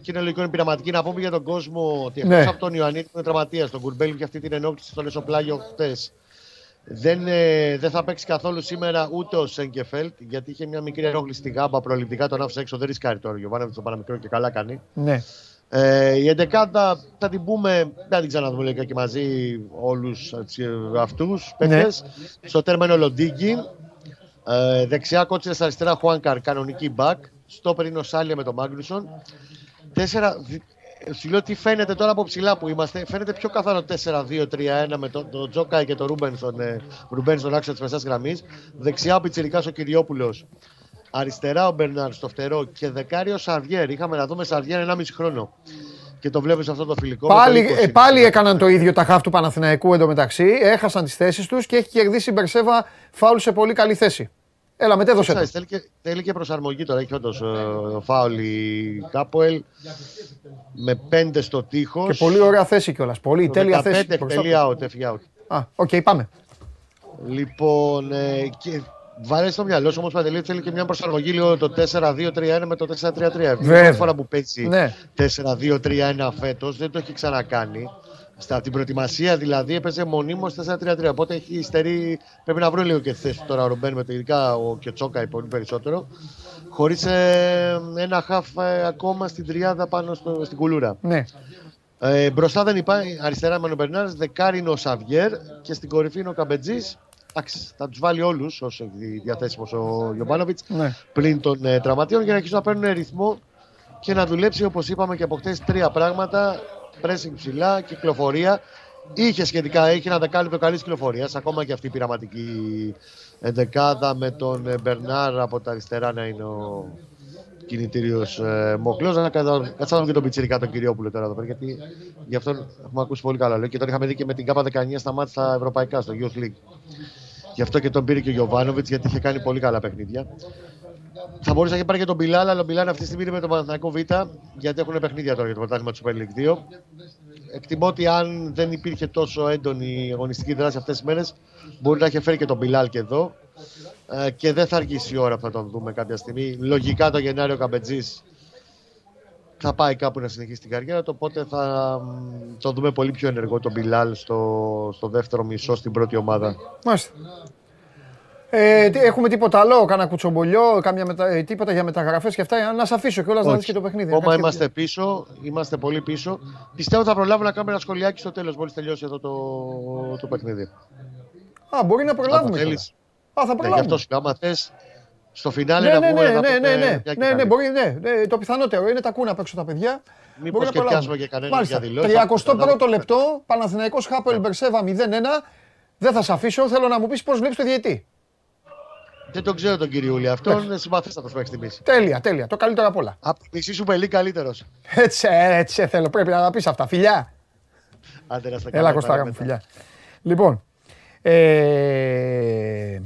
και είναι λογικό είναι πειραματική. Να πούμε για τον κόσμο ότι εκτός Ναι. από τον Ιωαννίδη που είναι τραυματίας, τον Κουρμπέλη και αυτή την ενόχληση στο Λεσοπλάγιο χτε. Δεν, ε, δεν θα παίξει καθόλου σήμερα ούτε ο Σέγκεφελτ γιατί είχε μια μικρή ενόχληση στη γάμπα προληπτικά. Τον άφησε έξω. Δεν ρισκάρει τώρα ο Γιωβάνοβιτς, το παραμικρό και καλά κάνει. Ναι. Ε, η εντεκάδα θα την πούμε, δεν την ξαναδούμε λίγα και μαζί όλους αυτούς Ναι. Στο τέρμα είναι ο Λοντίγκη. Ε, δεξιά κότσιρα αριστερά Χουάνκαρ, κανονική μπακ. Στόπερ είναι ο Σάλια με τον Μάγνουσον. Τέσσερα. Δι- Σου λέω τι φαίνεται τώρα από ψηλά που είμαστε. Φαίνεται πιο καθαρό 4-2-3-1 με τον το Τζόκαη και τον Ρούμπεν στον, ε, Ρουμπέν στον άξονα της μεσάς γραμμής. Δεξιά ο Πιτσυρικά ο Κυριόπουλος. Αριστερά ο Μπερνάρ στο φτερό και δεκάριος Σαβιέρ. Είχαμε να δούμε Σαβιέρ 1,5 χρόνο. Και το βλέπω σε αυτό το φιλικό. με Πάλι, το 20. ε, πάλι έκαναν το ίδιο τα χάφ του Παναθηναϊκού εντωμεταξύ. Έχασαν τις θέσεις τους και έχει κερδίσει η Μπερσέβα φάουλ σε πολύ καλή θέση. Έλα, μετέδωσε το. Ξέρεις, Θέλει και, θέλει και προσαρμογή τώρα. Έχει όντως ε, φάουλ η Κάποελ με 5 στο τείχος. Και πολύ ωραία θέση κιόλας. Πολύ τέλεια θέση. μπροστά του. Εκτελεί άουτ, έφυγε άουτ. Α, οκ, πάμε. Λοιπόν, ε, και βάλε στο μυαλό σου όμως Παντελή θέλει και μια προσαρμογή λίγο το 4-2-3-1 με το 4-3-3. Είναι η Βέβαια. πρώτη φορά που παίζει Ναι. 4-2-3-1 φέτος, δεν το έχει ξανακάνει. Στα την προετοιμασία δηλαδή έπαιζε μονίμως 4-3-3. Οπότε έχει υστερεί. Πρέπει να βρουν λίγο και τη θέση του τώρα ο Ρουμπέν με το ειδικά ο Κετσόκα πολύ περισσότερο. Χωρίς ένα χαφ ε, ακόμα στην τριάδα πάνω στο, στην κουλούρα. Ναι. Ε, μπροστά δεν υπάρχει αριστερά με ο Μπερνάρς, δεκάρι είναι ο Σαβιέρ και στην κορυφή είναι ο Καμπετζής. Εντάξει, θα τους βάλει όλους όσο έχει διαθέσιμος ο Γιωμπάνοβιτ Ναι. πλην των ε, τραυματίων για να αρχίσουν να παίρνουν ρυθμό και να δουλέψει όπως είπαμε και από χτε τρία πράγματα. Pressing ψηλά, κυκλοφορία. Είχε σχετικά, έχει ένα δεκάλεπτο καλής κυκλοφορίας. Ακόμα και αυτή η πειραματική εντεκάδα με τον ε, Μπερνάρ από τα αριστερά να είναι ο κινητήριος ε, Μοκλό. Να κατσάμε και τον Πιτσυρικά τον Κυριόπουλο τώρα εδώ πέρα. Γιατί γι' αυτό έχουμε ακούσει πολύ καλά λόγια και τον είχαμε δει και με την ΚΑΠΑ 19 στα μάτια στα ευρωπαϊκά, στο Youth League. Γι' αυτό και τον πήρε και ο Γιωβάνοβιτς γιατί είχε κάνει πολύ καλά παιχνίδια. Θα μπορούσε να έχει πάρει και τον Μπιλάλ, αλλά ο Μπιλάλ αυτή τη στιγμή είναι με τον Παναθηναϊκό Β, γιατί έχουν παιχνίδια τώρα για το πρωτάθλημα του Super League 2. Εκτιμώ ότι αν δεν υπήρχε τόσο έντονη αγωνιστική δράση αυτές τις μέρες, μπορεί να είχε φέρει και τον Μπιλάλ και εδώ. Ε, και δεν θα αργήσει η ώρα που θα τον δούμε κάποια στιγμή. Λογικά το Γενάριο Καμπετζής θα πάει κάπου να συνεχίσει την καριέρα του. Οπότε θα μ, τον δούμε πολύ πιο ενεργό τον Μπιλάλ στο, στο δεύτερο μισό στην πρώτη ομάδα. Μάλιστα. Ε, τι- έχουμε τίποτα άλλο, κάνα κουτσομπολιό, κάμια μετα... ε, τίποτα για μεταγραφές και αυτά. Να σε αφήσω κιόλας να δεις και το παιχνίδι. να Ακόμα κάνεις και- είμαστε πίσω, είμαστε πολύ πίσω. Πιστεύω θα προλάβουμε να κάνουμε ένα σχολιάκι στο τέλος, μόλις τελειώσει εδώ το, το παιχνίδι. Α, μπορεί να προλάβουμε. Αν θέλεις. κιόλας. Α, θα Ναι, γι' προλάβουμε. αυτό σου λέω, άμα θες στο φινάλε Ναι, να ναι, πούμε. ναι, να ναι, πούμε ναι, ναι, μια ναι, κοιτάλη. ναι, μπορεί, ναι, ναι, το πιθανότερο είναι τα ακούνε απ' έξω τα παιδιά. Μήπως Μπορεί να και προλάβουμε. πιάσουμε και κανέναν Μάλιστα. για δηλώσεις. 31ο λεπτό, Παναθηναϊκός Χάπελ Μπερσέβα 0-1. Δεν θα σε αφήσω, θέλω να μου πεις πώς βλέπεις το διαιτή. Δεν τον ξέρω τον κυριούλη. Αυτόν είναι συμπαθέστατος μέχρι στιγμής. Τέλεια, τέλεια, το καλύτερο απ' όλα. Από τη μισή σου πελή καλύτερος. Έτσι, έτσι θέλω, πρέπει να τα πεις αυτά. Φιλιά. Άντε να στα Έλα Κωστάρα μου, φιλιά. Λοιπόν, ε,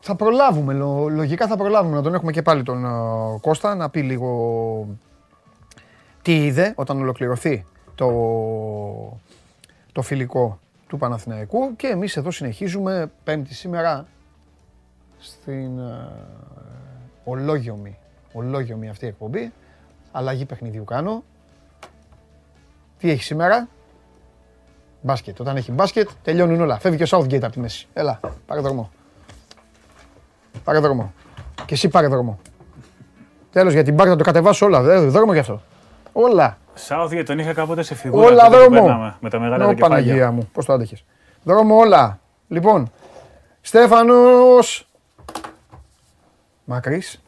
θα προλάβουμε, λο- λογικά θα προλάβουμε να τον έχουμε και πάλι τον ε, Κώστα να πει λίγο τι είδε όταν ολοκληρωθεί το, το φιλικό του Παναθηναϊκού και εμείς εδώ συνεχίζουμε πέμπτη σήμερα στην ε, ολόγιομη, ολόγιομη αυτή η εκπομπή. Αλλαγή παιχνιδιού κάνω. Τι έχει σήμερα; Μπάσκετ. Όταν έχει μπάσκετ τελειώνουν όλα. Φεύγει και ο Southgate από τη μέση. Έλα, πάρε δρόμο. Πάρε δρόμο. Και εσύ πάρε δρόμο. Τέλος για την μπάρκα να το κατεβάσω όλα. Δε, δρόμο γι' αυτό. Όλα. Southgate τον είχα κάποτε σε φιγούρα. Όλα τότε που δρόμο. παίρναμε Με τα μεγάλα Ω, τα κεφάλια. Παναγία μου. Πώς το άντεχες. Δρόμο όλα. Λοιπόν, Στέφανος Μακρύς,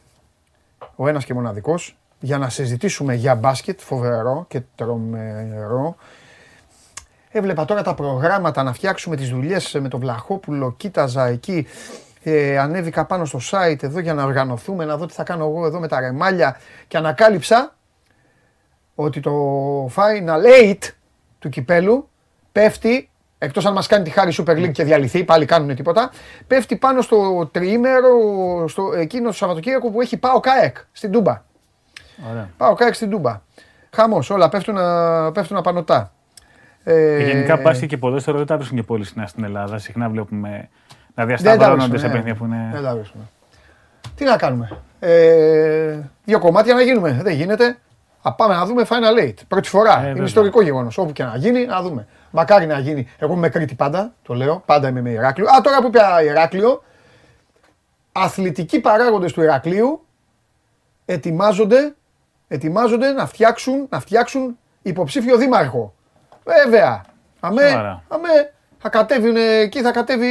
ο ένας και μοναδικός, για να συζητήσουμε για μπάσκετ, φοβερό και τρομερό. Έβλεπα τώρα τα προγράμματα να φτιάξουμε τις δουλειές με τον Βλαχόπουλο, κοίταζα εκεί, ε, ανέβηκα πάνω στο site εδώ για να οργανωθούμε, να δω τι θα κάνω εγώ εδώ με τα ρεμάλια και ανακάλυψα ότι το Final 8 του κυπέλου πέφτει, εκτός αν μας κάνει τη χάρη Super League και διαλυθεί, πάλι κάνουν τίποτα, πέφτει πάνω στο τριήμερο, στο εκείνο το Σαββατοκύριακο που έχει πάω ΚΑΕΚ στην Τούμπα. Ωραία. Πάω ΚΑΕΚ στην Τούμπα. Χαμός, όλα πέφτουν, α- πέφτουν απανωτά. Ε, Γενικά μπάσκετ και ποδόσφαιρο δεν τα βρίσκουν και πολύ συχνά στην Ελλάδα. Συχνά βλέπουμε να δεν τα διασταυρώνονται βρίσκουν, σε ναι. παιχνίδια που είναι. Δεν τα βρίσκουν. Τι να κάνουμε. Ε, δύο κομμάτια να γίνουμε. Δεν γίνεται. Α, πάμε να δούμε Final Eight. Πρώτη φορά. Είναι βέβαια. ιστορικό γεγονός. Όπου και να γίνει, να δούμε. Μακάρι να γίνει. Εγώ είμαι Κρήτη πάντα, το λέω. Πάντα είμαι με Ηράκλειο. Α, τώρα που είπα Ηράκλειο, αθλητικοί παράγοντες του Ηρακλείου ετοιμάζονται, ετοιμάζονται να φτιάξουν, να φτιάξουν υποψήφιο δήμαρχο. Βέβαια. Αμέ, Σοβαρά. αμέ, θα κατέβουν εκεί, θα κατέβει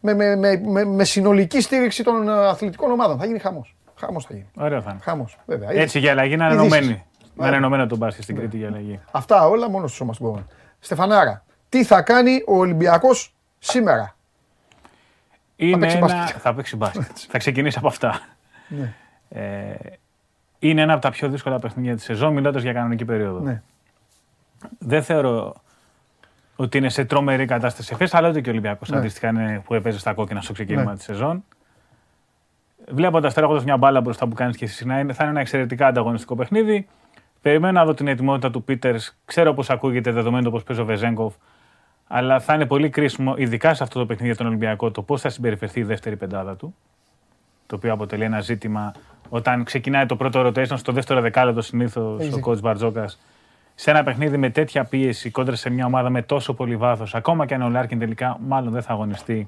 με, με, με, με, με συνολική στήριξη των ε, αθλητικών ομάδων. Θα γίνει χαμός. Χαμός θα γίνει. Ωραίο θα είναι. Χαμός, βέβαια. Έτσι για αλλαγή να είναι Ειδήσεις. Ενωμένοι. Να Ωραία. είναι ενωμένο το μπάσκετ στην Κρήτη για αλλαγή. Αυτά όλα μόνο στους σώμα μπορούμε. Στεφανάρα, τι θα κάνει ο Ολυμπιακός σήμερα; Είναι παίξει ένα... μπάσκετ. Θα παίξει μπάσκετ. θα ξεκινήσει από αυτά. Ναι. Ε, είναι ένα από τα πιο δύσκολα παιχνίδια της σεζόν, μιλώντας για κανονική περίοδο. Ναι. Δεν θεωρώ ότι είναι σε τρομερή κατάσταση εφές, αλλά ούτε και ο Ολυμπιακός Ναι. αντίστοιχα είναι που έπαιζε στα κόκκινα στο ξεκίνημα Ναι. της σεζόν. Βλέποντας τώρα έχοντας μια μπάλα μπροστά που κάνεις και εσύ να είναι, θα είναι ένα εξαιρετικά ανταγωνιστικό παιχνίδι. Περιμένω να δω την ετοιμότητα του Πίτερς. Ξέρω πώ ακούγεται δεδομένου πώ παίζει ο Βεζέγκοφ. Αλλά θα είναι πολύ κρίσιμο, ειδικά σε αυτό το παιχνίδι για τον Ολυμπιακό, το πώς θα συμπεριφερθεί η δεύτερη πεντάδα του. Το οποίο αποτελεί ένα ζήτημα όταν ξεκινάει το πρώτο rotation στο δεύτερο δεκάλεπτο συνήθως Έχεις ο δίκιο. coach Μπαρτζόκας. Σε ένα παιχνίδι με τέτοια πίεση κόντρα σε μια ομάδα με τόσο πολύ βάθος, ακόμα και αν ο Λάρκιν τελικά μάλλον δεν θα αγωνιστεί,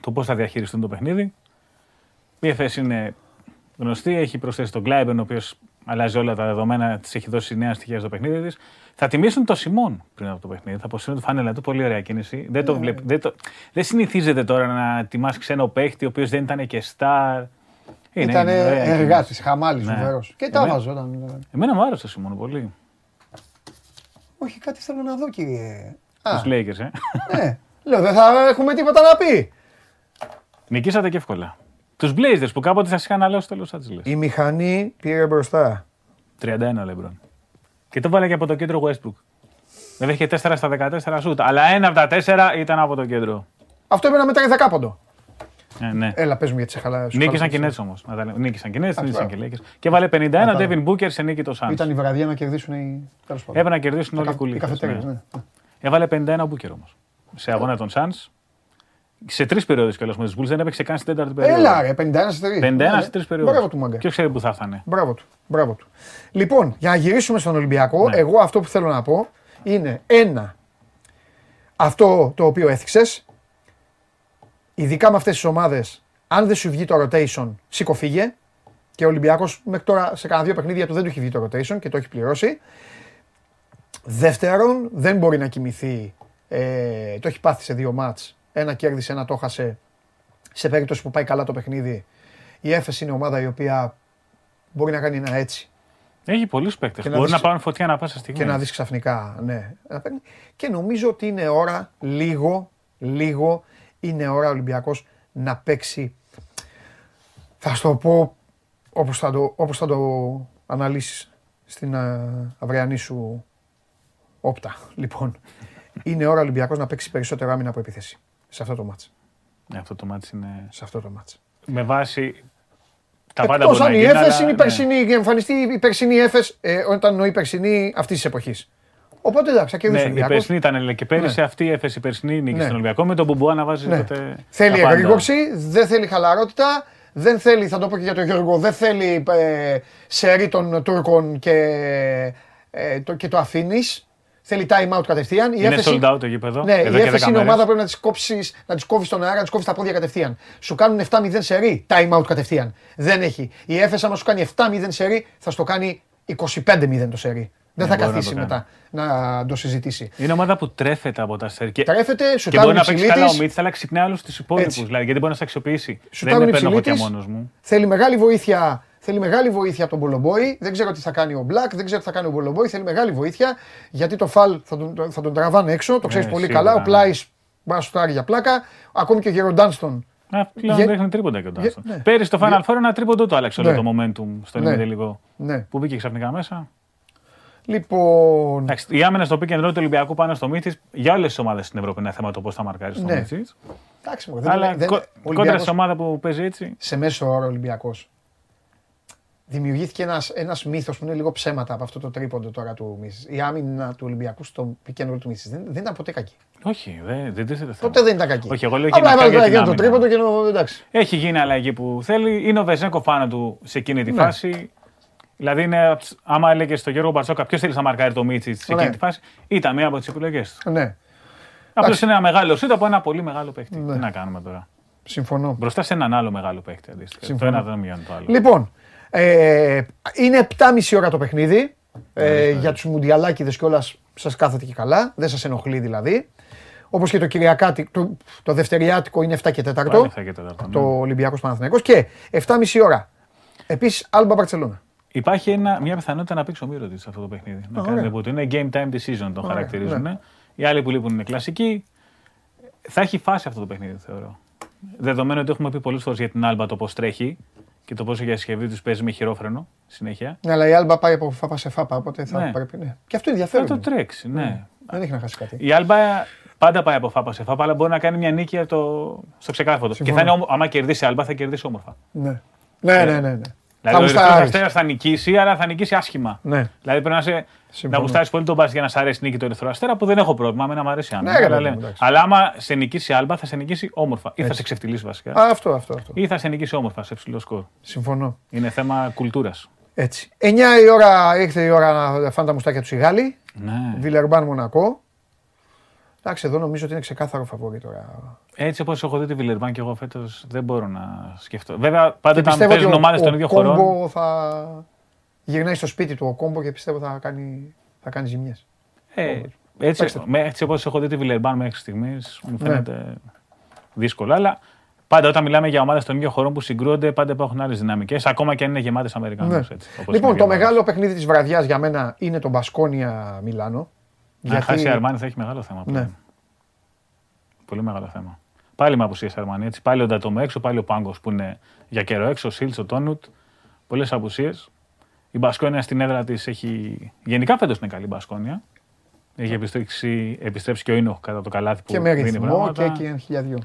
το πώς θα διαχειριστούν το παιχνίδι. Η ΕΦΕΣ είναι γνωστή, έχει προσθέσει τον Κλάιμπερν, ο οποίος αλλάζει όλα τα δεδομένα, τη έχει δώσει νέα στοιχεία στο παιχνίδι της. Θα τιμήσουν το Σιμόν πριν από το παιχνίδι. Θα αποσύρουν τη φανέλα του. Πολύ ωραία κίνηση. Δεν, Ναι. το βλέπ, δεν, το, δεν συνηθίζεται τώρα να τιμάς ξένο παίχτη, ο οποίος δεν ήταν και στάρ. Είναι, Ήταν είναι ωραία κίνηση. εργάτης, χαμάλης, Ναι. φοβερό. Και τα Εμένα- βάζω όταν. Εμένα μου άρεσε το Σιμόν πολύ. Όχι, κάτι θέλω να δω, κύριε. Α, Τους Lakers, ε. ναι. Λέω, δεν θα έχουμε τίποτα να πει. Νικήσατε και εύκολα. Τους Blazers που κάποτε σας είχαν αλέσει στο Los Angeles. Η μηχανή πήρε μπροστά. 31 Λεμπρόν. Και το βάλε και από το κέντρο Westbrook. Βέβαια είχε 4 στα 14 σούτ, αλλά ένα από τα 4 ήταν από το κέντρο. Αυτό έπρεπε να μετράει δεκάποντο. Ε, ναι. Έλα, πες μου γιατί σε χαλά. σου Νίκησαν και χάλασε. Nets όμως. Νίκησαν και Nets, νίκησαν μπράβο. και Lakers. Και βάλε 51 ο μπράβο. Devin Booker σε νίκη το Suns. Ήταν η βραδιά να κερδίσουν οι. Τέλος πάντων. Έπρεπε να κερδίσουν όλοι οι Οι κουλίκες. καφετέριες, ναι. ναι. Έβαλε 51 ο Booker όμως. Σε αγώνα των Suns. Σε τρεις περιόδους κιόλα με τους Bulls δεν έπαιξε καν στην τέταρτη περίοδο. Έλα, ρε, 51 σε 3. 51 σε τρεις περιόδους. Μπράβο του μάγκα. Ποιο ξέρει που θα έφτανε. Μπράβο του. Μπράβο του. Λοιπόν, για να γυρίσουμε στον Ολυμπιακό, Ναι. εγώ αυτό που θέλω να πω είναι ένα, αυτό το οποίο έθιξες, ειδικά με αυτές τις ομάδες, αν δεν σου βγει το rotation, σήκω φύγε. Και ο Ολυμπιακός μέχρι τώρα σε κανένα δύο παιχνίδια του δεν του έχει βγει το rotation και το έχει πληρώσει. Δεύτερον, δεν μπορεί να κοιμηθεί. Ε, το έχει πάθει σε δύο μάτς. Ένα κέρδισε, ένα το χάσε. Σε περίπτωση που πάει καλά το παιχνίδι, η Έφεση είναι ομάδα η οποία μπορεί να κάνει ένα έτσι Έχει πολλούς παίκτες. Και να Μπορεί δεις- να πάρουν φωτιά ανά πάσα στιγμή. και να δεις ξαφνικά, ναι. να παίρνει. Και νομίζω ότι είναι ώρα, λίγο, λίγο, είναι ώρα ο Ολυμπιακός να παίξει, θα σου το πω όπως θα το, όπως θα το αναλύσεις στην α, αυριανή σου όπτα. Λοιπόν, είναι ώρα ο Ολυμπιακός να παίξει περισσότερο άμυνα από επίθεση σε αυτό το μάτς. Ναι, αυτό το μάτι είναι. Σε αυτό το μάτς. Με βάση. Τα πάντα Εκτός μπορεί να αν η γίνει. Έφες αλλά, είναι η ναι. περσινή, η εμφανιστεί η περσινή Έφες ε, όταν είναι η περσινή αυτής της εποχής. Οπότε εντάξει, θα κερδίσει ο Ναι, η Ολυμπιακός. περσινή ήταν λέει, και πέρυσι Ναι. αυτή η έφεση η περσινή νίκη Ναι. στον Ολυμπιακό με τον Μπουμπουά να βάζει Ναι. τότε. Θέλει τα πάντα. εγρήγορση, δεν θέλει χαλαρότητα, δεν θέλει, θα το πω και για τον Γιώργο, δεν θέλει ε, σερί των Τούρκων και, ε, το, και το αφήνει. Θέλει time out κατευθείαν. Η Είναι Έφεση- sold out το γήπεδο. Ναι, εδώ η και Έφεση 10 είναι μέρες. ομάδα που πρέπει να τη κόψει, να τη κόβεις τον αέρα, να τη κόβεις τα πόδια κατευθείαν. Σου κάνουν 7-0 σερί, time out κατευθείαν. Δεν έχει. Η Έφεση, άμα σου κάνει 7-0 σερί, θα στο κάνει 25-0 το σερί. Δεν Ναι, θα μπορεί να καθίσει το μετά να το συζητήσει. Είναι ομάδα που τρέφεται από τα σερ. Και, Τρέφεται, σου και μπορεί τάγουν να παίξει καλά ο υψηλή Μίτς, αλλά ξυπνάει όλους τους υπόλοιπους. Έτσι. Δηλαδή, γιατί μπορεί να σε αξιοποιήσει. Σου δεν τάγουν είναι παίρνω υψηλή φωτιά της. μόνος μου. Θέλει μεγάλη βοήθεια. Θέλει μεγάλη βοήθεια από τον Μπολομπόη. Δεν ξέρω τι θα κάνει ο Μπλακ, δεν ξέρω τι θα κάνει ο Μπολομπόη. Θέλει μεγάλη βοήθεια γιατί το φαλ θα τον, θα τον τραβάνε έξω. Το ξέρεις Ναι, πολύ σίγουρα, καλά. Ο ναι. Πλάις μπορεί να σουτάρει για πλάκα. Ακόμη και ο Γεροντάνστον. Α, πλέον Γε- δείχνει τρίποντα και ο Ντάνστον. ναι. Πέρυσι το Final Four ένα τρίποντο το άλλαξε όλο Ναι. το momentum στον Ναι. ημιτελικό. Ναι. Που μπήκε ξαφνικά μέσα. Λοιπόν. Εντάξει, η άμυνα στο pick and roll του Ολυμπιακού πάνω στο Μίτσι για όλες τις ομάδες στην Ευρώπη είναι θέμα το πώς θα μαρκάρεις στο Ναι. Μίτσι. Εντάξει, μωρέ, δεν, Αλλά δεν, κο- ο κόντρα Ολυμπιακός- σε ομάδα που παίζει έτσι. σε μέσο όρο Ολυμπιακός. Δημιουργήθηκε ένας ένας μύθος που είναι λίγο ψέματα από αυτό το τρίποντο τώρα του Μίσης. Η άμυνα του Ολυμπιακού στο pick and roll του Μίσης δεν, δεν ήταν ποτέ κακή. Όχι, δεν, δεν τίθεται θέμα. Ποτέ δεν ήταν κακή. Όχι, εγώ λέω Απλά γενικά έβαλε για τώρα την εκείνο το άμυνα. τρίποντο και νο- εντάξει. Έχει γίνει αλλαγή που θέλει. Είναι ο Βεζέγκο πάνω του σε εκείνη τη Ναι. φάση. Δηλαδή, είναι, απ' τις- άμα έλεγε στον Γιώργο Μπαρτσόκα ποιος θέλει να μαρκάρει το Μίτσι σε Ναι. εκείνη τη φάση, ήταν μία από τις επιλογές του. Ναι, Απλώς Εντάξει. είναι ένα μεγάλο σούτ από ένα πολύ μεγάλο παίχτη. Ναι. Τι να κάνουμε τώρα. συμφωνώ. Μπροστά σε έναν άλλο μεγάλο παίχτη αντίστοιχα. Το Συμφωνώ. ένα δεν μειώνει το άλλο. Λοιπόν, ε, είναι 7,5 ώρα το παιχνίδι. Ε, για τους Μουντιαλάκηδες κιόλας σας κάθεται και καλά. Δεν σας ενοχλεί δηλαδή. Όπως και το Κυριακάτι, το, το Δευτεριάτικο είναι 7 και 4. Πάλι αυτά και τέταρτο, ναι. Το Ολυμπιακός Παναθηναϊκός και 7,5 ώρα. Επίσης, Άλμπα Μπαρσελόνα. Υπάρχει ένα, μια πιθανότητα να παίξει ο Μύρο σε αυτό το παιχνίδι. Να ωραία. κάνει debut. Είναι game time decision το Ωραία, χαρακτηρίζουν. ναι. Οι άλλοι που λείπουν είναι κλασικοί. Θα έχει φάση αυτό το παιχνίδι, θεωρώ. Δεδομένου ότι έχουμε πει πολλές φορές για την Άλμπα το πώς τρέχει και το πόσο για συσκευή τους παίζει με χειρόφρενο συνέχεια. Ναι, αλλά η Άλμπα πάει από φάπα σε φάπα, οπότε θα Ναι. πρέπει. Ναι. Και αυτό Θα ενδιαφέρον. το είναι. τρέξει, ναι. Δεν έχει να χάσει κάτι. Η Άλμπα πάντα πάει από φάπα σε φάπα, αλλά μπορεί να κάνει μια νίκη από το... στο ξεκάθαρο. Και Συμφωνώ. θα είναι, όμο- άμα κερδίσει η Άλμπα, θα κερδίσει όμορφα. Ναι. Ναι, ναι, ναι. ναι. Θα Δηλαδή, ο Ερυθρός γουστάρεις. Αστέρας θα νικήσει, αλλά θα νικήσει άσχημα. Ναι. Δηλαδή πρέπει να, σε, Συμφωνώ. να γουστάρει πολύ τον μπάσκετ για να σ' αρέσει η νίκη του Ερυθρού Αστέρα, που δεν έχω πρόβλημα με να μ' αρέσει η άμυνα. Ναι, ρε αλλά, παιδί λέμε. μου, εντάξει. αλλά άμα σε νικήσει η Άλμπα, θα σε νικήσει όμορφα. Ή θα σε ξεφτυλίσει βασικά. Α, αυτό, αυτό, αυτό. Ή θα σε νικήσει όμορφα σε ψηλό σκορ. Συμφωνώ. Είναι θέμα κουλτούρας. Έτσι. 9 η ώρα ήρθε η ώρα να φάνε τα μουστάκια του Σιγάλη. Ναι. Βιλερμπάν Μονακό. Εντάξει, εδώ νομίζω ότι είναι ξεκάθαρο φαβορή τώρα. Έτσι όπως έχω δει τη Βιλερμπάν και εγώ φέτος δεν μπορώ να σκεφτώ. Βέβαια πάντα Και όταν πιστεύω ότι παίζουν ο, ομάδες των ο ίδιων χωρών. Κόμπο θα γυρνάει στο σπίτι του ο Κόμπο και πιστεύω θα κάνει, θα κάνει ζημιές. Ε, έτσι, Παίξτε. με, έτσι όπως έχω δει τη Βιλερμπάν μέχρι στιγμής, μου Ναι. φαίνεται δύσκολο. Αλλά πάντα όταν μιλάμε για ομάδες των ίδιων χωρών που συγκρούονται, πάντα υπάρχουν άλλες δυναμικές, ακόμα και αν είναι γεμάτες Αμερικανούς. Ναι. Λοιπόν, το μεγάλο παιχνίδι της βραδιάς για μένα είναι το Μπασκόνια Μιλάνο. Να χάσει η Αρμάνι θα έχει μεγάλο θέμα. Ναι. πλέον. Πολύ μεγάλο θέμα. Πάλι με απουσίες Αρμάνι. Έτσι. Πάλι ο Ντατομό έξω, πάλι ο Πάγκος που είναι για καιρό έξω, ο Σίλτς, ο Τόνουτ. Πολλές απουσίες. Η Μπασκόνια στην έδρα της έχει. Γενικά φέτος είναι καλή η Μπασκόνια. Έχει επιστρέψει, επιστρέψει και ο Ίνοχ κατά το καλάθι που και με δίνει ρυθμό πράγματα. και, και χιλιαδιό.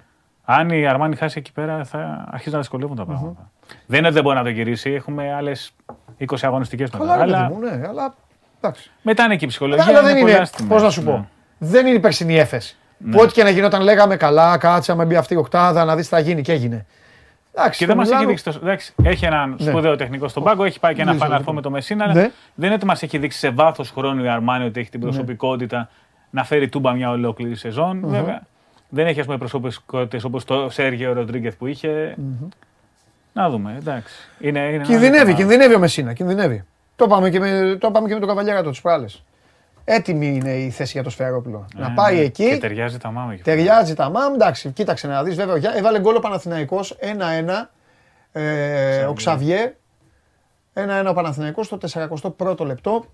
Αν η Αρμάνι χάσει εκεί πέρα, θα αρχίσουν να δυσκολεύουν τα πράγματα. Δεν είναι ότι δεν μπορεί να το γυρίσει. Έχουμε άλλες 20 αγωνιστικές μετά. Καλά, ρε Αλλά παιδί μου, ναι, αλλά εντάξει. μετά είναι και η ψυχολογία. Αλλά δεν πολύ είναι, άστιμη. πώς να σου Ναι. πω, δεν είναι η περσινή έφεση. Που ό,τι και να γινόταν λέγαμε καλά, κάτσαμε μπει αυτή η οκτάδα να δεις τι θα γίνει και έγινε. Εντάξει, Και στο δεν μας έχει Μιλάνο- δείξει. Το, εντάξει, έχει έναν Ναι. σπουδαίο τεχνικό στον πάγκο, έχει πάει και ένα Γύρισε φαναρφό λοιπόν. με το Μεσίνα, αλλά Ναι. δεν είναι ότι μας έχει δείξει σε βάθος χρόνου η Αρμάνι ότι έχει την προσωπικότητα να φέρει τούμπα μια ολόκληρη σεζόν. Βέβαια. Δεν έχει ας πούμε προσωπικότητες όπως το Σέργιο Ροντρίγκεθ που είχε. Να δούμε, εντάξει. Είναι, είναι ένα Κινδυνεύει, θέμα. κινδυνεύει ο Μεσίνα, κινδυνεύει. Το πάμε και με, το πάμε και με τον Καβαλιέρα τους προάλλες. Έτοιμη είναι η θέση για το Σφαιρόπουλο. Ε, να πάει ναι. εκεί, Και ταιριάζει τα μάμα. εκεί. ταιριάζει τα μάμ, εντάξει, κοίταξε να δεις βέβαια, για- έβαλε γκολ ο Παναθηναϊκός 1-1, ε, ο Ξαβιέ, 1-1 ο Παναθηναϊκός στο 41ο λεπτό.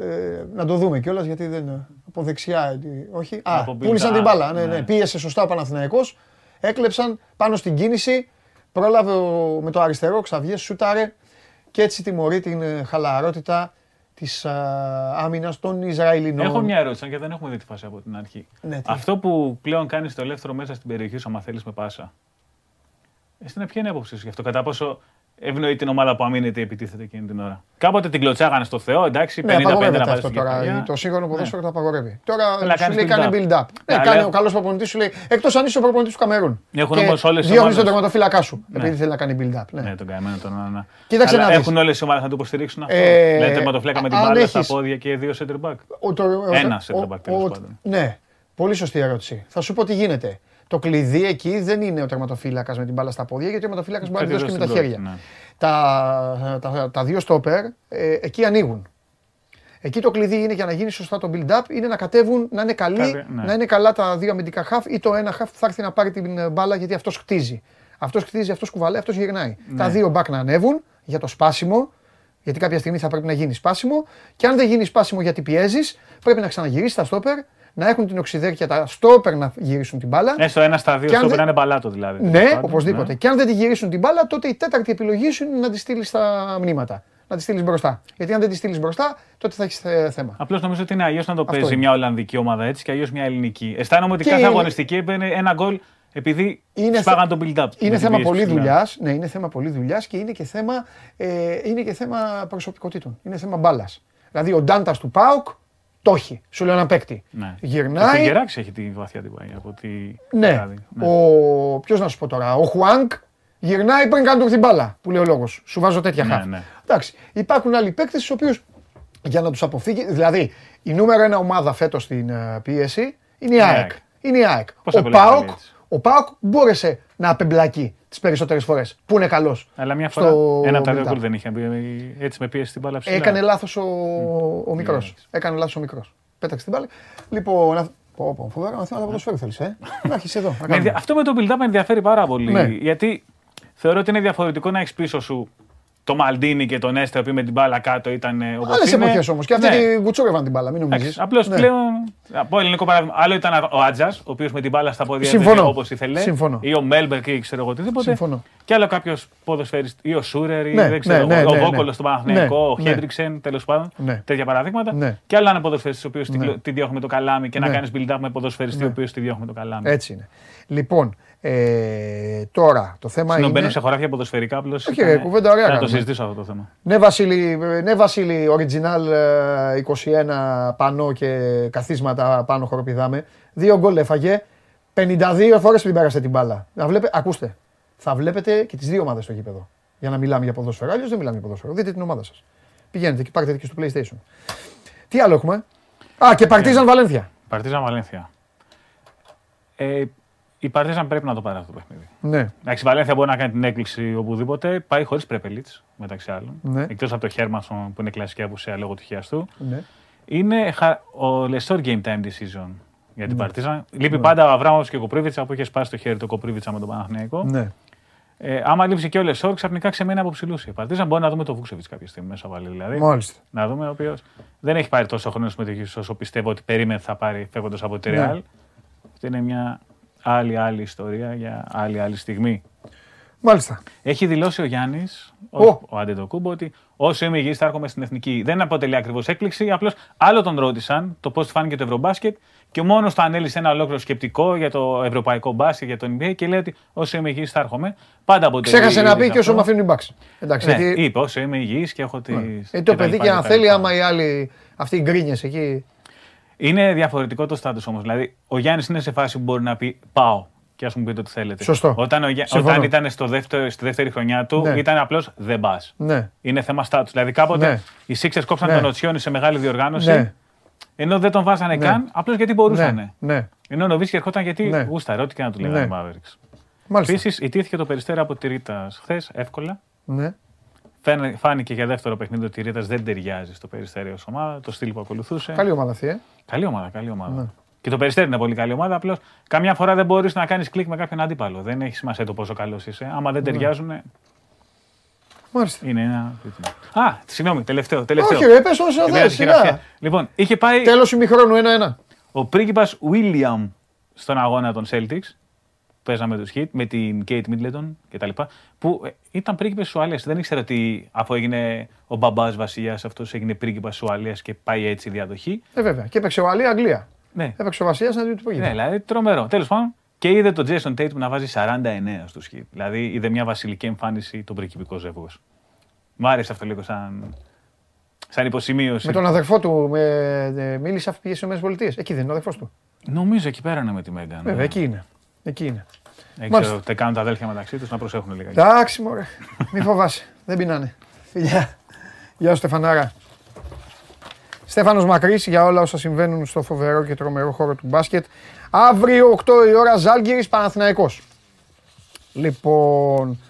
Ε, να το δούμε κιόλας γιατί δεν από δεξιά, ε, όχι, α, Από πούλησαν μπιλτά, την μπάλα, ναι, ναι. ναι, πίεσε σωστά ο Παναθηναϊκός, έκλεψαν πάνω στην κίνηση, πρόλαβε ο- με το αριστερό, ο Ξαβιέ σούταρε και έτσι τιμωρεί την ε, χαλαρότητα της α, άμυνας των Ισραηλινών. Έχω μια ερώτηση, αν και δεν έχουμε δει τη φάση από την αρχή. Ναι, τι; Αυτό που πλέον κάνεις στο ελεύθερο μέσα στην περιοχή σου, άμα θέλεις με πάσα. Εσύ ποια είναι η άποψή σου γι' αυτό, κατά πόσο ευνοεί την ομάδα που αμήνεται ή επιτίθεται εκείνη την ώρα. Κάποτε την κλωτσάγανε στο Θεό, εντάξει, 50-50 Ναι, να απαγορεύεται πάρει αυτό στην τώρα. κεφαλιά. Το σύγχρονο ποδόσφαιρο το απαγορεύει. Τώρα Αλλά σου κάνεις λέει κάνε build-up. build-up. Ναι, Ναι, κάνει αλλά- ο καλός προπονητής σου λέει. Εκτός αν είσαι ο προπονητής του Καμερούν. Έχουν Και όμως όλες οι διώχνεις τον ομάδες. τερματοφύλακα σου. Ναι. Επειδή θέλει να κάνει build-up. Ναι, Ναι. τον καημένο τον Ανά. Κοίταξε Αλλά να δεις. Έχουν όλες οι ομάδες να το υποστηρίξουν αυτό. Ε, Λένε τερματοφλέκα με την αν μπάλα στα έχεις- πόδια και δύο center back. Ο- το- ο- Ένα ο- center back, ο- τέλος ο- πάντων. Ναι, πολύ σωστή ερώτηση. Θα σου πω τι γίνεται. Το κλειδί εκεί δεν είναι ο τερματοφύλακας με την μπάλα στα πόδια, γιατί ο τερματοφύλακας μπορεί να τη Κάτι δώσει και με δώσει τα την χέρια. πρώτη, ναι. Τα, τα, τα δύο στόπερ ε, εκεί ανοίγουν. Εκεί το κλειδί είναι για να γίνει σωστά το build-up, είναι να κατέβουν, να είναι καλοί, Κάτι, ναι. να είναι καλά τα δύο αμυντικά χαφ ή το ένα χαφ που θα έρθει να πάρει την ε, μπάλα γιατί αυτός χτίζει. Αυτός χτίζει, αυτός κουβαλάει, αυτός γυρνάει. Ναι. Τα δύο μπακ να ανέβουν για το σπάσιμο, γιατί κάποια στιγμή θα πρέπει να γίνει σπάσιμο. Και αν δεν γίνει σπάσιμο γιατί πιέζεις, πρέπει να ξαναγυρίσεις τα στόπερ, να έχουν την οξυδέρκεια τα στόπερ να γυρίσουν την μπάλα. Έστω ένα στα δύο Και αν στο δεν- να είναι μπαλάτο δηλαδή. Ναι, τέλος πάντων, οπωσδήποτε. ναι. Και αν δεν τη γυρίσουν την μπάλα, τότε η τέταρτη επιλογή σου είναι να τη στείλεις στα μνήματα. να τη στείλεις μπροστά. Γιατί αν δεν τη στείλεις μπροστά, τότε θα έχεις θέμα. Απλώς νομίζω ότι είναι αλλιώς να το παίζει είναι. μια Ολλανδική ομάδα έτσι και αλλιώς μια ελληνική. Αισθάνομαι ότι Και κάθε είναι- αγωνιστική έπαιρνε ένα γκολ επειδή Είναι σπάγαν το build-up. με Είναι την θέμα πίεση πολύ ψηλά. δουλειάς. Ναι, είναι θέμα πολύ δουλειάς και είναι και θέμα, ε, είναι και θέμα προσωπικότητων. Είναι θέμα μπάλας. Δηλαδή ο Ντάντας του Πάουκ το έχει. Σου λέω ένα παίκτη. Ναι. Γυρνάει. Και ο Γεράκης έχει τη βαθιά την πάει από τη Ναι. βράδυ. Ο... Ποιος να σου πω τώρα, ο Χουάνκ γυρνάει πριν καν του έρθει την μπάλα. Που λέει ο λόγος. Σου βάζω τέτοια Ναι, χάφ. ναι. Εντάξει. Υπάρχουν άλλοι παίκτες, του οποίους για να τους αποφύγει. Δηλαδή, η νούμερο ένα ομάδα φέτος στην ε, πίεση είναι η Η ΑΕΚ. ΑΕΚ. Είναι η ΑΕΚ. Πώς Ο απολύτως Πάοκ, έτσι. ο Πάοκ μπόρεσε να απεμπλακεί τις περισσότερες φορές. Που είναι καλός. Αλλά μια φορά ένα από τα δύο γκολ δεν είχε μπει. Έτσι με πίεση την μπάλα ψηλά. Έκανε λάθος ο, ο μικρός. Εντάξει. Έκανε λάθος ο μικρός. Πέταξε την μπάλα. Λοιπόν, να... πω, πω, φοβερά μαθήματα ποδοσφαίρου θέλεις, ε. Να έχεις εδώ. να Με κάνουμε. ενδια- Αυτό με το build-up με ενδιαφέρει πάρα πολύ. Ναι. Γιατί θεωρώ ότι είναι διαφορετικό να έχεις πίσω σου το Μαλντίνι και τον Έστε, που με την μπάλα κάτω ήταν όπως Άλλες είναι. εποχές όμως. Και αυτή Ναι. την κουτσούρευαν την μπάλα, μην νομίζεις. Απλώς πλέον. Από ελληνικό παράδειγμα, άλλο ήταν ο Άτζα, ο οποίος με την μπάλα στα πόδια Συμφωνώ. όπως ήθελε. Συμφωνώ. Ή ο Μέλμπερκ ή ξέρω εγώ οτιδήποτε. Συμφωνώ. Και άλλο κάποιος ποδοσφαίριστη ή ο Σούρερ ή Ναι, δεν ξέρω ναι, εγώ, ναι, ναι, ο Βόκολος ναι. στον Παναθηναϊκό, Ναι, ο ναι. Χέντριξεν τέλος πάντων. Ναι. Τέτοια παραδείγματα. Ναι. Και άλλο ένα ποδοσφαιριστής ο οποίος τη Ναι. κλω- τη διώχνει με το καλάμι και να Ναι. κάνεις build-up με ποδοσφαιριστή ο οποίος τη διώχνει με το καλάμι. Έτσι είναι. Λοιπόν, ε, τώρα το θέμα Συγγνώμη, μπαίνω είναι. σε χωράφια ποδοσφαιρικά απλώς. Όχι, ρε, κουβέντα ωραία Να το κάνουμε. συζητήσω αυτό το θέμα. Ναι, Βασίλη, ναι, Βασίλη, original ε, 21 πανό και καθίσματα πάνω χοροπηδάμε. Δύο γκολ έφαγε. 52 φορές την πέρασε την μπάλα. Να βλέπε, ακούστε, θα βλέπετε και τις δύο ομάδες στο γήπεδο. Για να μιλάμε για ποδόσφαιρο. Αλλιώς δεν μιλάμε για ποδόσφαιρο. Δείτε την ομάδα σας. Πηγαίνετε και πάρτε και στο PlayStation. Τι άλλο έχουμε; Α, και Παρτίζαν Βαλένθια. Παρτίζαν Βαλένθια. Ε, η Παρτίζαν πρέπει να το πάρει αυτό το παιχνίδι. Ναι. Εντάξει, η Βαλένθια μπορεί να κάνει την έκπληξη οπουδήποτε. Πάει χωρίς Πρέπελιτ μεταξύ άλλων. Ναι. Εκτός από το Χέρμανσον που είναι κλασική απουσία λόγω του χιαστού. ναι. Είναι χα- ο Λεσόρ game time decision για την Ναι. Παρτίζαν. Λείπει πάντα ο Αβράμοβιτς και ο Κοπρίβιτσα που είχε σπάσει το χέρι του Κοπρίβιτσα με τον Παναθηναϊκό. ναι. Ε, άμα λείψει και ο Λεσόρ, ξαφνικά ξεμένει από ψηλούς η Παρτίζαν μπορεί να δούμε το Βούξεβιτς κάποια στιγμή μέσα βάλει. Δηλαδή. Μάλιστα. Να δούμε ο οποίος δεν έχει πάρει τόσο χρόνο συμμετοχή όσο πιστεύω ότι περίμενε θα πάρει φεύγοντας από τη Ναι. Real. Αυτή είναι μια άλλη άλλη ιστορία για άλλη άλλη στιγμή. Μάλιστα. Έχει δηλώσει ο Γιάννης, Ω. ο, ο Αντετοκούμπο, ότι όσο είμαι υγιής θα έρχομαι στην εθνική. Δεν αποτελεί ακριβώς έκπληξη. Απλώς άλλο τον ρώτησαν το πώ φάνηκε το Ευρωμπάσκετ και μόνος το ανέλησε ένα ολόκληρο σκεπτικό για το ευρωπαϊκό μπάσκετ, για το NBA και λέει ότι όσο είμαι υγιής θα έρχομαι. Πάντα αποτελεί. Ξέχασε να πει είδηση και όσο αυτό. με αφήνουν οι μπαξ. Εντάξει, Ναι, γιατί είπε όσο είμαι υγιής και έχω τη. Ε, το παιδί και να θέλει, άμα οι άλλοι, αυτοί οι γκρίνιες εκεί. Είναι διαφορετικό το στάτου όμως. Δηλαδή, ο Γιάννης είναι σε φάση που μπορεί να πει Πάω και ας μου πείτε ό,τι θέλετε. Σωστό. Όταν, ο, Γιά- Συμφωνώ. όταν ήταν στο δεύτερο, στη δεύτερη χρονιά του, Ναι. ήταν απλώς δεν πας. Ναι. Είναι θέμα στάτου. Δηλαδή, κάποτε Ναι. οι Sixers κόψαν Ναι. τον Οτσιόνι σε μεγάλη διοργάνωση, Ναι. ενώ δεν τον βάζανε Ναι. καν, απλώς γιατί μπορούσαν. Ναι. ναι. Ενώ ο Νοβίσκι ερχόταν γιατί Ναι. γούσταρε, ό,τι και να του λέγανε Ναι. οι Mavericks. Μάλιστα. Επίσης, ιτήθηκε το περιστέρα από τη Ρίτα χθες εύκολα. Ναι. Φαίνε- Φάνηκε για δεύτερο παιχνίδι ότι η Ρίτα δεν ταιριάζει στο περιστέρι ως ομάδα, το στυλ που ακολουθούσε. Καλή ομάδα αυτή, ε. Καλή ομάδα, καλή ομάδα. Ναι. Και το περιστέρι είναι πολύ καλή ομάδα. Απλώς καμιά φορά δεν μπορείς να κάνεις κλικ με κάποιον αντίπαλο. Δεν έχει σημασία το πόσο καλός είσαι. Άμα Ναι. δεν ταιριάζουν, Μάλιστα. είναι ένα ζήτημα. Α, συγγνώμη, τελευταίο. τελευταίο. Όχι, ρε, πες όσο Επειδή θες, έχει γραφτεί. σιγά. Λοιπόν, είχε πάει Τέλος ημιχρόνου, ένα-ένα. ο πρίγκιπας William στον αγώνα των Celtics. Παίζαμε του Hit με την Kate Middleton κτλ. Που ε, ήταν πρίγκιπα τη Ουαλία. Δεν ήξερα ότι αφού έγινε ο μπαμπάς βασιλιάς, αυτός έγινε πρίγκιπας τη Ουαλία και πάει έτσι η διαδοχή. Ε, βέβαια. Και έπαιξε ο Αλία Αγγλία. Ναι, Έπαιξε ο Βασιλιάς να δει του Ναι, πήγε. δηλαδή τρομερό. Τέλος πάντων, και είδε τον Jason Tatum να βάζει 49 στο σκι. Δηλαδή είδε μια βασιλική εμφάνιση τον πρικυπικό ζεύγος. Μ' άρεσε αυτό λίγο σαν, σαν υποσημείωση. Με τον αδερφό του με, ε, μίλησε αφού πήγε στι ΗΠΑ. Εκεί δεν είναι ο αδερφός του. Νομίζω εκεί πέρα είναι με τη Μέγαν. Βέβαια, εκεί είναι. Εκεί είναι. Δεν Μάλιστα. ξέρω, τε κάνουν τα αδέλφια μεταξύ τους να προσέχουν λίγα. Εντάξει, μωρέ. Μη φοβάσαι. Δεν πεινάνε. Φιλιά. Γεια σου, Στεφανάρα. Στέφανος Μακρύς για όλα όσα συμβαίνουν στο φοβερό και τρομερό χώρο του μπάσκετ. Αύριο 8 η ώρα Ζάλγκυρης Παναθηναϊκός. Λοιπόν,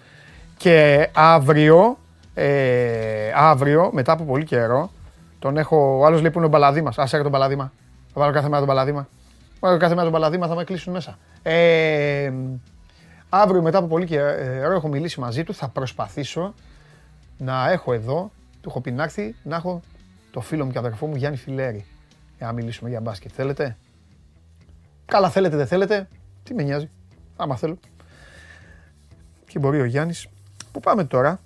και αύριο, ε, αύριο, μετά από πολύ καιρό, τον έχω, ο άλλος λέει που είναι ο Μπαλαδήμας. Ας έρχεται τον Μπαλαδήμα. Θα βάλω κάθε μέρα τον Μπαλαδήμα. Θα βάλω κάθε μέρα τον Μπαλαδήμα, θα με κλείσουν μέσα. Ε, αύριο μετά από πολύ καιρό έχω μιλήσει μαζί του, θα προσπαθήσω να έχω εδώ, του έχω πει να έρθει, να έχω το φίλο μου και αδερφό μου Γιάννη Φιλέρη. Για να μιλήσουμε για μπάσκετ. Θέλετε; Καλά θέλετε, δεν θέλετε; Τι με νοιάζει. Άμα θέλω. Και μπορεί ο Γιάννης. Πού πάμε τώρα;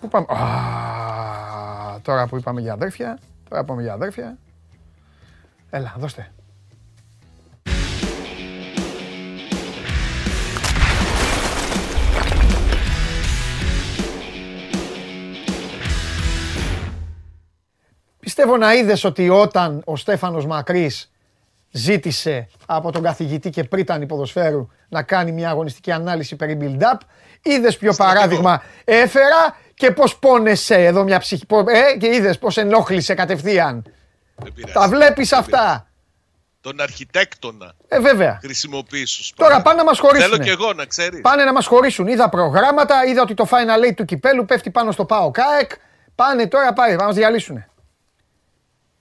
Πού πάμε; Α, τώρα που είπαμε για αδέρφια, τώρα είπαμε για αδέρφια. Έλα, δώστε. Πιστεύω να είδες ότι όταν ο Στέφανος Μακρύς ζήτησε από τον καθηγητή και πρίτανη ποδοσφαίρου να κάνει μια αγωνιστική ανάλυση περί build-up, είδες ποιο παράδειγμα έφερα και πώς πόνεσαι εδώ μια ψυχή, ε, και είδες πώς ενόχλησε κατευθείαν. Δεν πειράζει. Τα βλέπεις Δεν αυτά; Τον αρχιτέκτονα Ε, βέβαια. χρησιμοποιήσω. Τώρα πάνε να μας Θέλω χωρίσουν. κι εγώ να ξέρεις. Πάνε να μας χωρίσουν. Είδα προγράμματα, είδα ότι το Final Eight του κυπέλου πέφτει πάνω στο ΠΑΟ ΚΑΕΚ. Πάνε τώρα, πάει, θα μας διαλύσουν.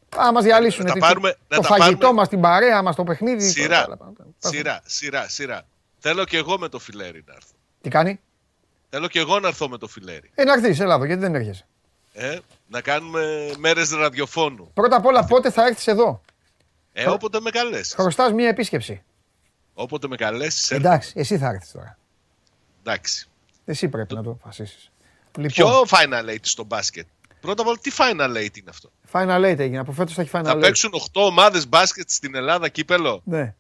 Θα μας διαλύσουν. Να τα Τι- πάρουμε- να το τα φαγητό πάρουμε- μας, την παρέα μας, το παιχνίδι. Σειρά. το- Σειρά, σειρά, σειρά. Θέλω κι εγώ με το φιλέρι να έρθω. Τι κάνει; Θέλω κι εγώ να έρθω με το φιλέρι. Ε, να έρθεις, έλα εδώ, γιατί δεν έρχεσαι; Ε, να κάνουμε μέρες ραδιοφώνου. Πρώτα απ' όλα πότε θα έρθεις εδώ; Ε, όποτε με καλέσεις. Χρωστάς μία επίσκεψη. Όποτε με καλέσεις. Εντάξει, εσύ θα έρθεις τώρα. Εντάξει. Εσύ πρέπει να το αποφασίσεις. Λοιπόν, Ποιο Final Eight στο μπάσκετ; Πρώτα απ' όλα, τι Final Eight είναι αυτό; Final Eight έγινε. Από φέτος θα έχει Final Θα Eight. παίξουν 8 ομάδες μπάσκετ στην Ελλάδα κύπελο. Ναι.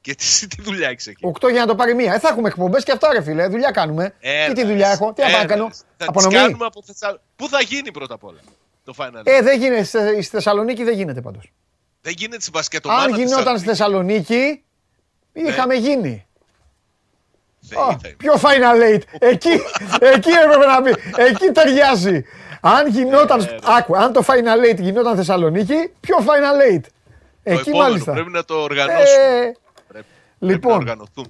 Και τι, τι δουλειά έχεις εκεί; Οκτώ για να το πάρει μία. Ε, θα έχουμε εκπομπές και αυτά, ρε φίλε. Δουλειά κάνουμε. Έλα, τι τι δουλειά έχω, τι να πάω να έλα, κάνω. Θα τις Απονομή. κάνουμε από Θεσσαλονίκη. Πού θα γίνει πρώτα απ' όλα το Final Eight; Ε, δεν γίνεται. Στη στη Θεσσαλονίκη δεν γίνεται πάντως. Δεν γίνεται στην μπασκετομάδα Αν γινόταν στη Θεσσαλονίκη, είχαμε γίνει. Δεν Α, θα είναι. Πιο Final Eight; Εκεί, εκεί έπρεπε να μπει. Εκεί ταιριάζει. Αν γινόταν. Ε, Άκου, αν το Final Eight γινόταν Θεσσαλονίκη, πιο Final Eight; Το Εκεί επόμενο μάλιστα. πρέπει να το οργανώσουμε. Ε, Πρέπει, πρέπει να λοιπόν, οργανωθούμε.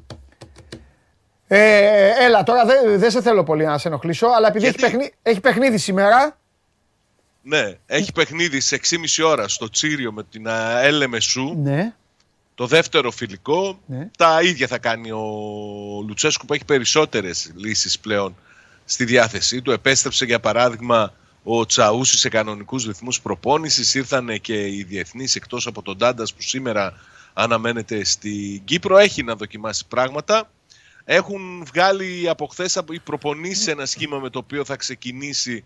ε, έλα τώρα δεν δεν σε θέλω πολύ να σε ενοχλήσω, αλλά επειδή έχει, Γιατί; παιχνί- έχει παιχνίδι σήμερα. Ναι, έχει παιχνίδι σε 6,5 ώρα στο Τσίριο με την Έλεμεσού. Ναι. Το δεύτερο φιλικό. Ναι. Τα ίδια θα κάνει ο Λουτσέσκου που έχει περισσότερες λύσεις πλέον στη διάθεσή του. Επέστρεψε για παράδειγμα ο Τσαούσι σε κανονικούς ρυθμούς προπόνησης. Ήρθαν και οι διεθνείς εκτός από τον Τάντας που σήμερα αναμένεται στην Κύπρο. Έχει να δοκιμάσει πράγματα. Έχουν βγάλει από χθες οι προπονήσεις ένα σχήμα με το οποίο θα ξεκινήσει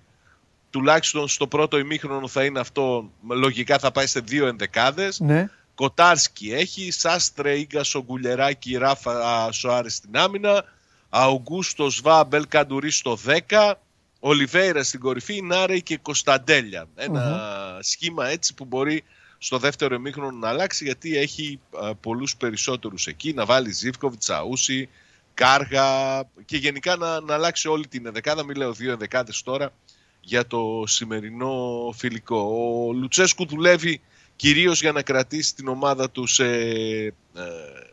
τουλάχιστον στο πρώτο ημίχρονο θα είναι αυτό. Λογικά θα πάει σε δύο ενδεκάδες. Ναι. Κοτάρσκι έχει, Σάστρε, Ίγκασο, Γκουλεράκη, Ράφα Σοάρες στην άμυνα, Αουγκούστο Βά, Μπελ Καντουρί στο 10, Ολιβέηρα στην κορυφή, Νάρεϊ και Κωνσταντέλια. Ένα σχήμα έτσι που μπορεί στο δεύτερο εμίχρονο να αλλάξει γιατί έχει α, πολλούς περισσότερους εκεί, να βάλει Ζήφκοβιτς, Τσαούσι, Κάργα και γενικά να, να αλλάξει όλη την ενδεκάδα, μην λέω δύο ενδεκάδες τώρα για το σημερινό φιλικό. Ο Λουτσέσκου δουλεύει κυρίως για να κρατήσει την ομάδα του σε, ε,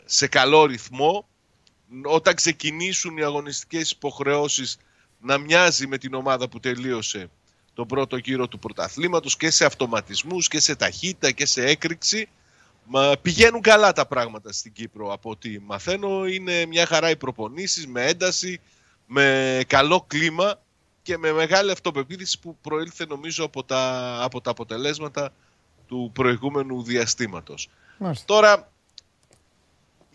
σε καλό ρυθμό. Όταν ξεκινήσουν οι αγωνιστικές υποχρεώσεις να μοιάζει με την ομάδα που τελείωσε τον πρώτο γύρο του πρωταθλήματος και σε αυτοματισμούς και σε ταχύτητα και σε έκρηξη. Μα πηγαίνουν καλά τα πράγματα στην Κύπρο από ό,τι μαθαίνω. Είναι μια χαρά οι προπονήσεις με ένταση, με καλό κλίμα και με μεγάλη αυτοπεποίθηση που προήλθε νομίζω από τα, από τα αποτελέσματα του προηγούμενου διαστήματος. Μάλιστα. Τώρα,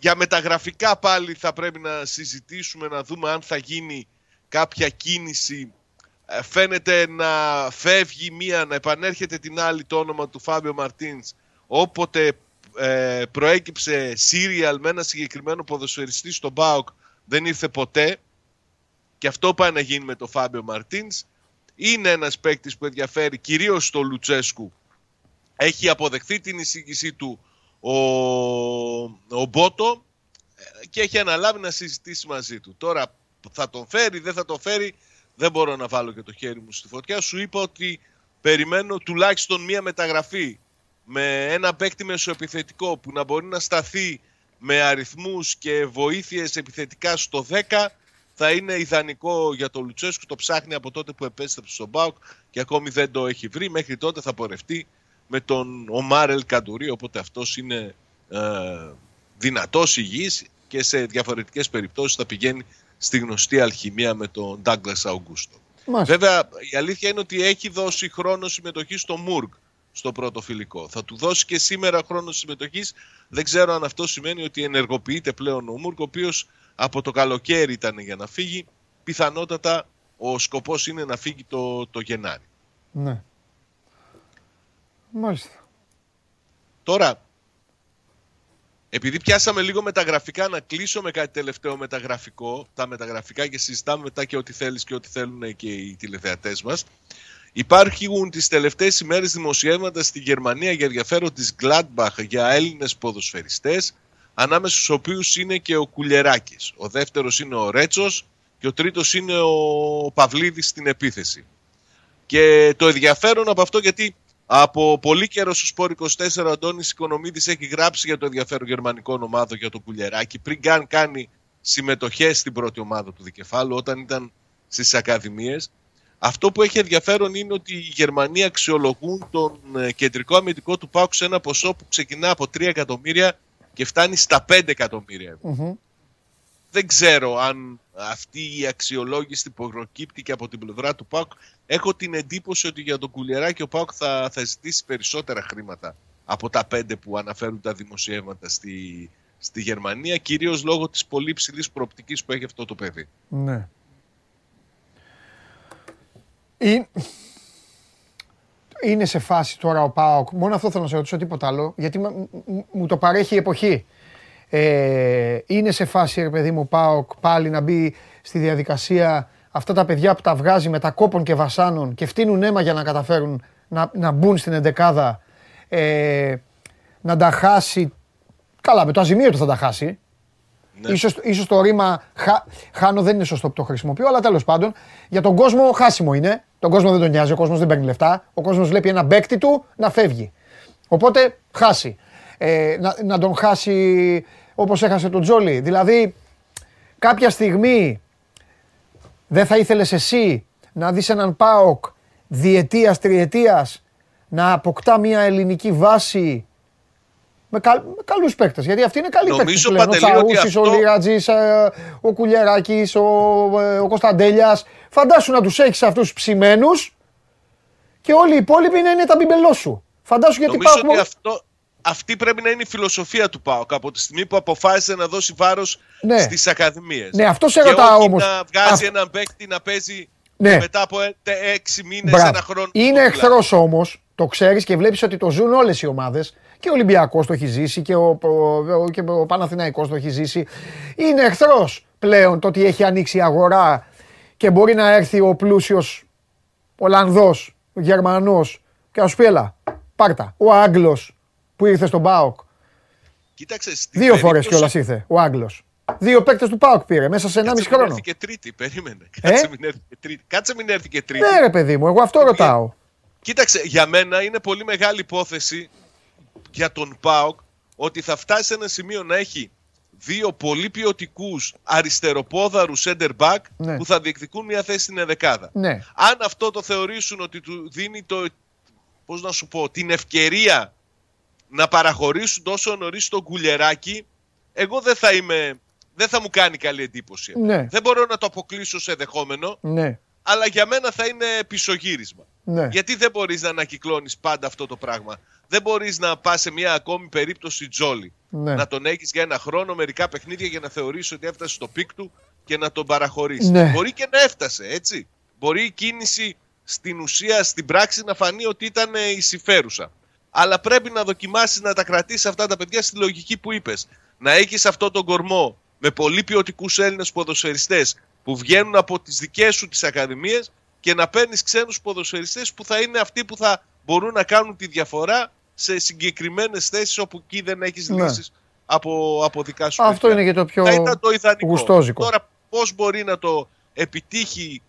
για μεταγραφικά πάλι θα πρέπει να συζητήσουμε, να δούμε αν θα γίνει κάποια κίνηση. Ε, Φαίνεται να φεύγει μία, να επανέρχεται την άλλη το όνομα του Φάμπιο Μαρτίνς. Όποτε ε, προέκυψε σύριαλ με ένα συγκεκριμένο ποδοσφαιριστή στον ΠΑΟΚ δεν ήρθε ποτέ. Και αυτό πάει να γίνει με τον Φάμπιο Μαρτίνς. Είναι ένας παίκτης που ενδιαφέρει κυρίως στο Λουτσέσκου έχει αποδεχθεί την εισήγησή του ο, ο Μπότο ε, και έχει αναλάβει να συζητήσει μαζί του. Τώρα θα τον φέρει, δεν θα τον φέρει, δεν μπορώ να βάλω και το χέρι μου στη φωτιά. Σου είπα ότι περιμένω τουλάχιστον μία μεταγραφή με ένα παίκτη μεσοεπιθετικό που να μπορεί να σταθεί με αριθμούς και βοήθειες επιθετικά στο 10 θα είναι ιδανικό για τον Λουτσέσκου. Το ψάχνει από τότε που επέστρεψε στον Μπάουκ και ακόμη δεν το έχει βρει. Μέχρι τότε θα πορευτεί με τον Ομάρελ Καντουρί, οπότε αυτός είναι ε, δυνατός υγιής και σε διαφορετικές περιπτώσεις θα πηγαίνει στη γνωστή αλχημία με τον Douglas Augusto. Μάλιστα. Βέβαια, η αλήθεια είναι ότι έχει δώσει χρόνο συμμετοχής στο Μουργκ στο πρώτο φιλικό. Θα του δώσει και σήμερα χρόνο συμμετοχής. Δεν ξέρω αν αυτό σημαίνει ότι ενεργοποιείται πλέον ο Μουργκ, ο οποίος από το καλοκαίρι ήταν για να φύγει. Πιθανότατα ο σκοπός είναι να φύγει το, το Γενάρη. Ναι. Μάλιστα. Τώρα, επειδή πιάσαμε λίγο μεταγραφικά, να κλείσω με κάτι τελευταίο μεταγραφικό, τα μεταγραφικά και συζητάμε μετά και ό,τι θέλεις και ό,τι θέλουν και οι τηλεθεατές μας. Υπάρχουν τις τελευταίες ημέρες δημοσιεύματα στη Γερμανία για ενδιαφέρον της Gladbach για Έλληνες ποδοσφαιριστές, ανάμεσα στους οποίους είναι και ο Κουλεράκης. Ο δεύτερος είναι ο Ρέτσος και ο τρίτος είναι ο Παυλίδης στην επίθεση. Και το ενδιαφέρον από αυτό γιατί από πολύ καιρό στο Σπόρ 24 ο Αντώνης Οικονομίδης έχει γράψει για το ενδιαφέρον γερμανικό ομάδο για το Κουλεράκι πριν καν κάνει συμμετοχές στην πρώτη ομάδα του Δικεφάλου όταν ήταν στις Ακαδημίες. Αυτό που έχει ενδιαφέρον είναι ότι οι Γερμανοί αξιολογούν τον ε, κεντρικό αμυντικό του Πάουκ σε ένα ποσό που ξεκινά από 3 εκατομμύρια και φτάνει στα 5 εκατομμύρια ευρώ. Δεν ξέρω αν αυτή η αξιολόγηση που προκύπτει και από την πλευρά του ΠΑΟΚ. Έχω την εντύπωση ότι για τον Κουλιεράκη ο ΠΑΟΚ θα, θα ζητήσει περισσότερα χρήματα από τα πέντε που αναφέρουν τα δημοσιεύματα στη, στη Γερμανία, κυρίως λόγω της πολύ ψηλής προοπτικής που έχει αυτό το παιδί. Ναι. Είναι, είναι σε φάση τώρα ο ΠΑΟΚ, μόνο αυτό θέλω να σε ρωτήσω τίποτα άλλο, γιατί μου το παρέχει η εποχή. Ε, είναι σε φάση, ρε παιδί μου, ΠΑΟΚ πάλι να μπει στη διαδικασία αυτά τα παιδιά που τα βγάζει με τα κόπων και βασάνων και φτύνουν αίμα για να καταφέρουν να, να μπουν στην εντεκάδα, ε, να τα χάσει. Καλά, με το αζημίωτο θα τα χάσει. Ναι. Ίσως, ίσως το ρήμα χάνω δεν είναι σωστό που το χρησιμοποιώ, αλλά τέλος πάντων για τον κόσμο χάσιμο είναι. Τον κόσμο δεν τον νοιάζει, ο κόσμος δεν παίρνει λεφτά. Ο κόσμος βλέπει ένα μπέκτη του να φεύγει. Οπότε χάσει. Ε, να, να τον χάσει όπως έχασε τον Τζόλι. Δηλαδή, κάποια στιγμή δεν θα ήθελες εσύ να δεις έναν ΠΑΟΚ διετίας, τριετίας να αποκτά μια ελληνική βάση με, καλ, με καλούς παίκτες. Γιατί αυτοί είναι καλοί Νομίζω παίκτες πλέον. Ο Τσαούσης, αυτό... ο Λίρατζης, ε, ο Κουλιαράκης, ο, ε, ο Κωνσταντέλιας. Φαντάσου να τους έχεις αυτούς τους ψημένους και όλοι οι υπόλοιποι να είναι τα μπιμπελό σου. Φαντάσου γιατί Νομίζω υπάρχουν... ότι αυτό, αυτή πρέπει να είναι η φιλοσοφία του ΠΑΟΚ από τη στιγμή που αποφάσισε να δώσει βάρος ναι. στις ακαδημίες. Ναι, αυτός σε ρωτάω όμως. Να βγάζει Α... έναν παίκτη να παίζει ναι. μετά από έξι μήνες, ένα χρόνο. Είναι εχθρός όμως, το ξέρεις και βλέπεις ότι το ζουν όλες οι ομάδες. Και ο Ολυμπιακός το έχει ζήσει και ο, ο, και ο Παναθηναϊκός το έχει ζήσει. Είναι εχθρός πλέον το ότι έχει ανοίξει η αγορά και μπορεί να έρθει ο πλούσιος Ολλανδός, Γερμανός και α πει έλα, πάρτα. Ο Άγγλος που ήρθε στον Πάοκ. Κοίταξε. Δύο φορές κιόλας ήρθε ο Άγγλος. Δύο παίκτες του Πάοκ πήρε μέσα σε 1,5 χρόνο. Κάτσε μην έρθει και τρίτη, περίμενε. Ε; Κάτσε, μην έρθει και τρίτη. Κάτσε μην έρθει και τρίτη. Ναι, ρε παιδί μου, εγώ αυτό ρωτάω. Κοίταξε, για μένα είναι πολύ μεγάλη υπόθεση για τον Πάοκ ότι θα φτάσει σε ένα σημείο να έχει δύο πολύ ποιοτικούς αριστεροπόδαρους center back ναι. που θα διεκδικούν μια θέση στην εδεκάδα. Ναι. Αν αυτό το θεωρήσουν ότι του δίνει το, πώς να σου πω, την ευκαιρία να παραχωρήσουν τόσο νωρίς τον κουλεράκι, εγώ δεν θα είμαι. Δεν θα μου κάνει καλή εντύπωση. Ναι. Δεν μπορώ να το αποκλείσω σε δεχόμενο. Ναι. Αλλά για μένα θα είναι πισωγύρισμα. Ναι. Γιατί δεν μπορείς να ανακυκλώνεις πάντα αυτό το πράγμα. Δεν μπορείς να πας σε μια ακόμη περίπτωση τζόλι. Ναι. Να τον έχεις για ένα χρόνο, μερικά παιχνίδια για να θεωρήσει ότι έφτασε στο πικ του και να τον παραχωρήσει. Ναι. Μπορεί και να έφτασε, έτσι. Μπορεί η κίνηση στην ουσία, στην πράξη να φανεί ότι ήταν η συμφέρουσα αλλά πρέπει να δοκιμάσεις να τα κρατήσεις αυτά τα παιδιά στη λογική που είπες. Να έχεις αυτό τον κορμό με πολύ ποιοτικούς Έλληνες ποδοσφαιριστές που βγαίνουν από τις δικές σου τις ακαδημίες και να παίρνεις ξένους ποδοσφαιριστές που θα είναι αυτοί που θα μπορούν να κάνουν τη διαφορά σε συγκεκριμένες θέσεις όπου εκεί δεν έχεις ναι. λύσεις από, από δικά σου Αυτό είναι και το πιο γουστόζικο. Τώρα, πώς μπορεί να το επιτύχει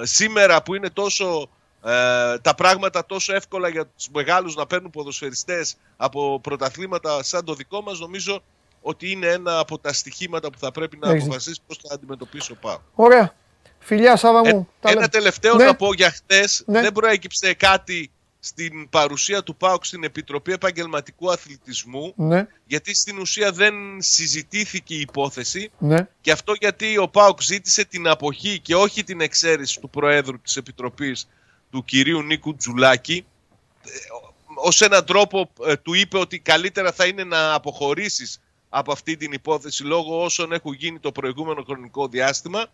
ε, σήμερα που είναι τόσο ε, τα πράγματα τόσο εύκολα για τους μεγάλους να παίρνουν ποδοσφαιριστές από πρωταθλήματα σαν το δικό μας νομίζω ότι είναι ένα από τα στοιχήματα που θα πρέπει να Έχεις. αποφασίσεις πώς θα αντιμετωπίσει ο Πάο. Ωραία. Φιλιά Σάβα μου. Ε, ένα τελευταίο ναι. να πω για χτες. Ναι. Δεν προέκυψε κάτι στην παρουσία του ΠΑΟΚ στην Επιτροπή Επαγγελματικού Αθλητισμού ναι. γιατί στην ουσία δεν συζητήθηκε η υπόθεση ναι. και αυτό γιατί ο ΠΑΟΚ ζήτησε την αποχή και όχι την εξαίρεση του Προέδρου της Επιτροπής του κυρίου Νίκου Τζουλάκη ε, ως έναν τρόπο ε, του είπε ότι καλύτερα θα είναι να αποχωρήσεις από αυτή την υπόθεση λόγω όσων έχουν γίνει το προηγούμενο χρονικό διάστημα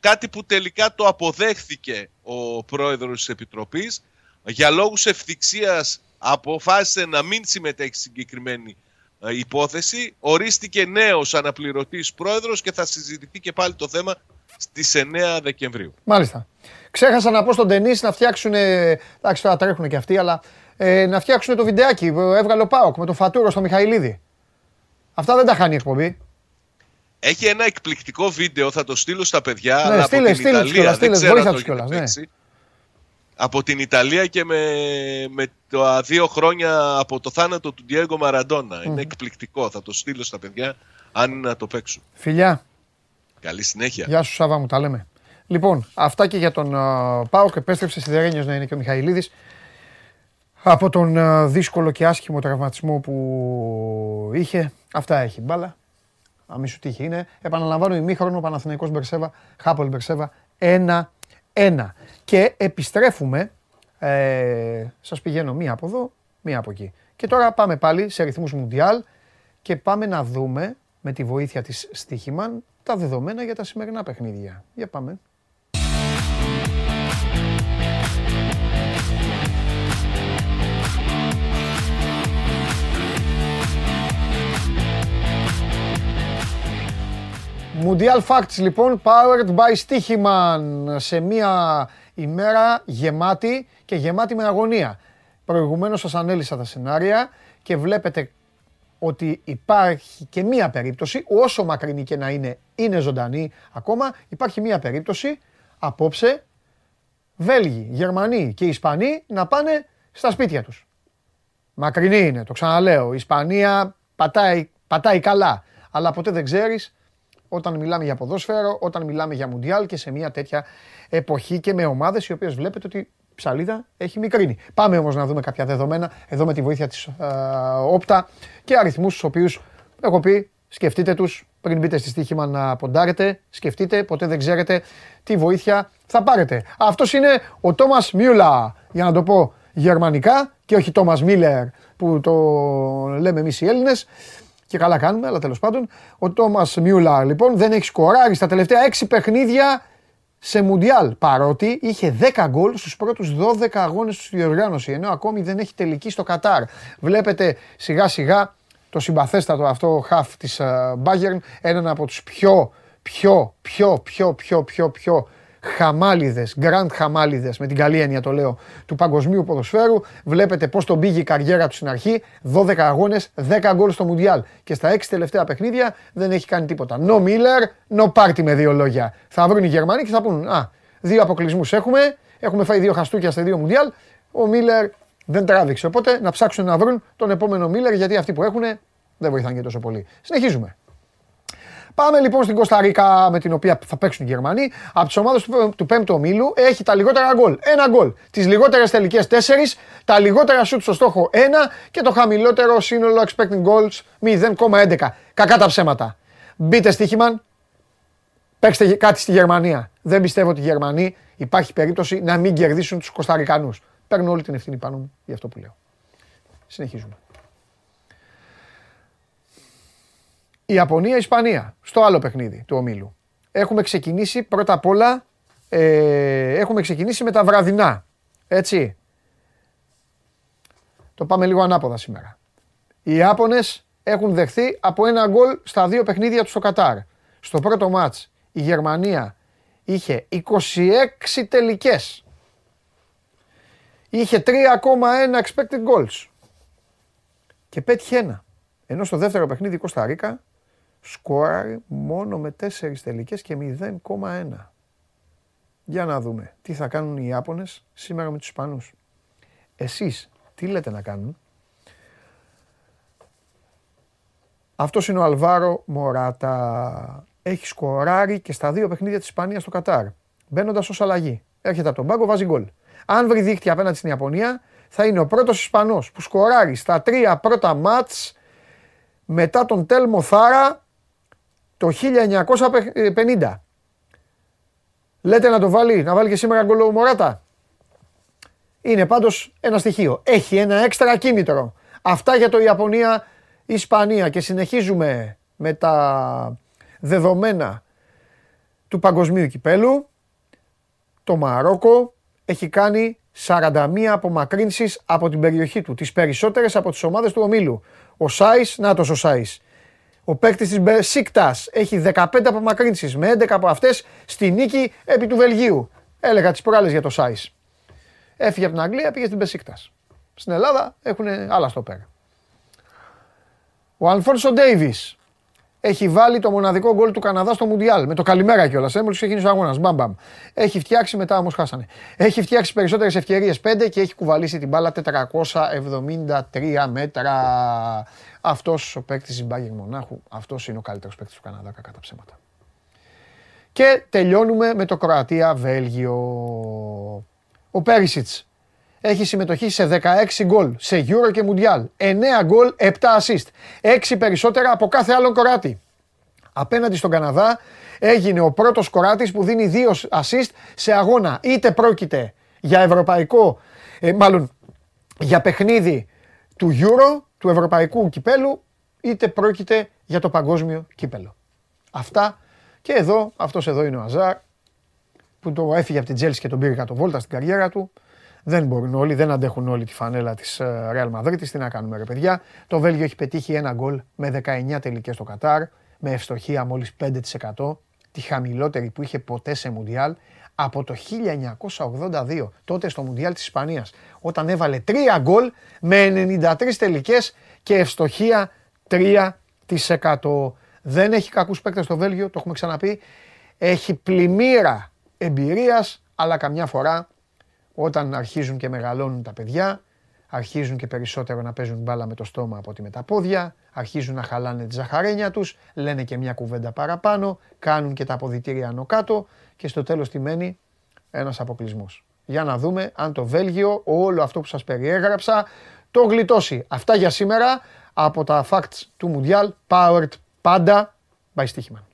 κάτι που τελικά το αποδέχθηκε ο πρόεδρος της Επιτροπής για λόγους ευθυξίας αποφάσισε να μην συμμετέχει στη συγκεκριμένη ε, υπόθεση. Ορίστηκε νέος αναπληρωτής πρόεδρος και θα συζητηθεί και πάλι το θέμα στις 9 Δεκεμβρίου. Μάλιστα. Ξέχασα να πω στον Τενής να φτιάξουν. Εντάξει, τώρα τρέχουν και αυτοί, αλλά ε, να φτιάξουν το βιντεάκι που έβγαλε ο Πάοκ με το Φατούρο στο Μιχαηλίδη. Αυτά δεν τα χάνει η εκπομπή. Έχει ένα εκπληκτικό βίντεο, θα το στείλω στα παιδιά. Ναι, αλλά στείλε, από την στείλε τους Ιταλία, κιόλας, δεν στείλε, ξέρω βοήθα αν τους το έχετε κιόλας, ναι. παίξει. Από την Ιταλία και με, με τα δύο χρόνια από το θάνατο του Diego Maradona. Είναι εκπληκτικό, θα το στείλω στα παιδιά αν είναι να το παίξουν. Φιλιά, Καλή συνέχεια. γεια σου Σάβα μου, τα λέμε. Λοιπόν, αυτά και για τον uh, Πάοκ. Επέστρεψε στη Δερένιος να είναι και ο Μιχαηλίδης. Από τον α, δύσκολο και άσχημο τραυματισμό που είχε. Αυτά έχει μπάλα. Αμή σου τύχη είναι. Επαναλαμβάνω ημίχρονο Παναθηναϊκός Μπερσέβα, Χάπολ Μπερσέβα 1-1. Και επιστρέφουμε. Ε, σας πηγαίνω μία από εδώ, μία από εκεί. Και τώρα πάμε πάλι σε ρυθμούς Μουντιάλ και πάμε να δούμε με τη βοήθεια της Στίχημαν τα δεδομένα για τα σημερινά παιχνίδια. Για πάμε. Mundial Facts λοιπόν, powered by Stichiman, σε μια ημέρα γεμάτη και γεμάτη με αγωνία. Προηγουμένως σας ανέλησα τα σενάρια και βλέπετε ότι υπάρχει και μία περίπτωση, όσο μακρινή και να είναι, είναι ζωντανή ακόμα, υπάρχει μία περίπτωση απόψε Βέλγοι, Γερμανοί και Ισπανοί να πάνε στα σπίτια τους. Μακρινή είναι, το ξαναλέω. Η Ισπανία πατάει, πατάει καλά. Αλλά ποτέ δεν ξέρεις όταν μιλάμε για ποδόσφαιρο, όταν μιλάμε για Μουντιάλ και σε μια τέτοια εποχή και με ομάδες οι οποίες βλέπετε ότι η ψαλίδα έχει μικρύνει. Πάμε όμως να δούμε κάποια δεδομένα εδώ με τη βοήθεια της ε, Όπτα και αριθμούς τους οποίους έχω πει σκεφτείτε τους πριν μπείτε στη στοίχημα να ποντάρετε, σκεφτείτε, ποτέ δεν ξέρετε τι βοήθεια θα πάρετε. Αυτός είναι ο Τόμας Μιούλα, για να το πω γερμανικά και όχι Τόμας Μίλερ που το λέμε εμείς οι Έλληνες. Και καλά κάνουμε, αλλά τέλος πάντων. Ο Τόμας Μιούλα λοιπόν δεν έχει σκοράρει στα τελευταία 6 παιχνίδια σε Μουντιάλ. Παρότι είχε 10 γκολ στους πρώτους 12 αγώνες στη διοργάνωση. Ενώ ακόμη δεν έχει τελική στο Κατάρ. Βλέπετε σιγά σιγά το συμπαθέστατο αυτό χαφ της ε, Bayern, έναν από τους πιο, πιο, πιο, πιο, πιο, πιο, πιο χαμάλιδες, grand χαμάλιδες, με την καλή έννοια το λέω, του παγκοσμίου ποδοσφαίρου. Βλέπετε πώς τον πήγε η καριέρα του στην αρχή, 12 αγώνες, 10 γκολ στο Μουντιάλ. Και στα 6 τελευταία παιχνίδια δεν έχει κάνει τίποτα. No Miller, no party με δύο λόγια. Θα βρουν οι Γερμανοί και θα πούν, α, δύο αποκλεισμούς έχουμε, έχουμε φάει δύο χαστούκια στα δύο Μουντιάλ, ο Μίλλερ δεν τράβηξε. Οπότε να ψάξουν να βρουν τον επόμενο Μίλλερ γιατί αυτοί που έχουν δεν βοηθάνε και τόσο πολύ. Συνεχίζουμε. Πάμε λοιπόν στην Κωνσταντίνα με την οποία θα παίξουν οι Γερμανοί. Από τις ομάδες του, του πέμπτου ομίλου έχει τα λιγότερα γκολ. Ένα γκολ. Τις λιγότερες τελικές 4, τα λιγότερα σουτ στο στόχο 1 και το χαμηλότερο σύνολο expecting goals 0,11. Κακά τα ψέματα. Μπείτε στοίχημαν, παίξτε κάτι στη Γερμανία. Δεν πιστεύω ότι οι Γερμανοί υπάρχει περίπτωση να μην κερδίσουν τους Κωνσταντινού. Παίρνω όλη την ευθύνη πάνω μου για αυτό που λέω. Συνεχίζουμε. Η Ιαπωνία-Ισπανία στο άλλο παιχνίδι του ομίλου. Έχουμε ξεκινήσει πρώτα απ' όλα ε, έχουμε ξεκινήσει με τα βραδινά. Έτσι. Το πάμε λίγο ανάποδα σήμερα. Οι Ιάπωνες έχουν δεχθεί από ένα γκολ στα δύο παιχνίδια τους στο Κατάρ. Στο πρώτο μάτς η Γερμανία είχε 26 τελικές. Είχε 3,1 expected goals. Και πέτυχε ένα. Ενώ στο δεύτερο παιχνίδι η Κώστα Ρίκα σκόραρε μόνο με 4 τελικές και 0,1. Για να δούμε τι θα κάνουν οι Ιάπωνες σήμερα με τους Ισπανούς. Εσείς τι λέτε να κάνουν; Αυτός είναι ο Αλβάρο Μωράτα. Έχει σκοράρει και στα δύο παιχνίδια της Ισπανίας στο Κατάρ. Μπαίνοντας ως αλλαγή. Έρχεται από τον πάγκο, βάζει γκολ. Αν βρει δίκτυα απέναντι στην Ιαπωνία, θα είναι ο πρώτος Ισπανός που σκοράρει στα τρία πρώτα μάτς μετά τον Τέλμο Θάρα το 1950. Λέτε να το βάλει, να βάλει και σήμερα γκολ ο Μωράτα. Είναι πάντως ένα στοιχείο. Έχει ένα έξτρα κίνητρο. Αυτά για το Ιαπωνία-Ισπανία και συνεχίζουμε με τα δεδομένα του παγκοσμίου κυπέλου. Το Μαρόκο έχει κάνει 41 απομακρύνσεις από την περιοχή του. Τις περισσότερες από τις ομάδες του ομίλου. Ο Σάις, νάτος ο Σάις. Ο παίκτης της Μπεσίκτα έχει 15 απομακρύνσεις με 11 από αυτές στη νίκη επί του Βελγίου. Έλεγα τις προάλλες για το Σάις. Έφυγε από την Αγγλία, πήγε στην Μπεσίκτα. Στην Ελλάδα έχουν άλλα στο πέρα. Ο Αλφόνσο Ντέιβις έχει βάλει το μοναδικό γκολ του Καναδά στο Μουντιάλ. Με το καλημέρα κιόλας. Έμολο έχει γίνει ο αγώνας. Μπαμπαμ. Έχει φτιάξει μετά όμως χάσανε. Έχει φτιάξει περισσότερες ευκαιρίες 5 και έχει κουβαλήσει την μπάλα 473 μέτρα. Αυτός ο παίκτης της Μπάγκερ Μονάχου, αυτός είναι ο καλύτερος παίκτης του Καναδά, κακά τα ψέματα. Και τελειώνουμε με το Κροατία-Βέλγιο. Ο Πέρισιτ έχει συμμετοχή σε 16 γκολ σε Euro και Mundial. 9 γκολ, 7 assist. 6 περισσότερα από κάθε άλλον Κοράτη. Απέναντι στον Καναδά έγινε ο πρώτος Κοράτης που δίνει 2 assist σε αγώνα. Είτε πρόκειται για ευρωπαϊκό, ε, μάλλον για παιχνίδι του Euro, του ευρωπαϊκού κυπέλου, είτε πρόκειται για το παγκόσμιο κύπελο. Αυτά και εδώ, αυτός εδώ είναι ο Αζάρ, που το έφυγε από την Τσέλσι και τον πήρε κάτω βόλτα στην καριέρα του. Δεν μπορούν όλοι, δεν αντέχουν όλοι τη φανέλα της Real Madrid. Τι να κάνουμε, ρε παιδιά. Το Βέλγιο έχει πετύχει ένα γκολ με 19 τελικές στο Κατάρ, με ευστοχία μόλις 5%, τη χαμηλότερη που είχε ποτέ σε Μουντιάλ από το 1982, τότε στο Μουντιάλ της Ισπανίας, όταν έβαλε 3 γκολ με 93 τελικές και ευστοχία 3%. Δεν έχει κακούς παίκτες στο Βέλγιο, το έχουμε ξαναπεί. Έχει πλημμύρα εμπειρίας, αλλά καμιά φορά όταν αρχίζουν και μεγαλώνουν τα παιδιά, αρχίζουν και περισσότερο να παίζουν μπάλα με το στόμα από ότι με τα πόδια, αρχίζουν να χαλάνε τη ζαχαρένια τους, λένε και μια κουβέντα παραπάνω, κάνουν και τα αποδητήρια άνω κάτω και στο τέλος τι μένει; Ένας αποκλεισμός. Για να δούμε αν το Βέλγιο όλο αυτό που σας περιέγραψα το γλιτώσει. Αυτά για σήμερα από τα facts του Mundial, powered πάντα by Stichiman.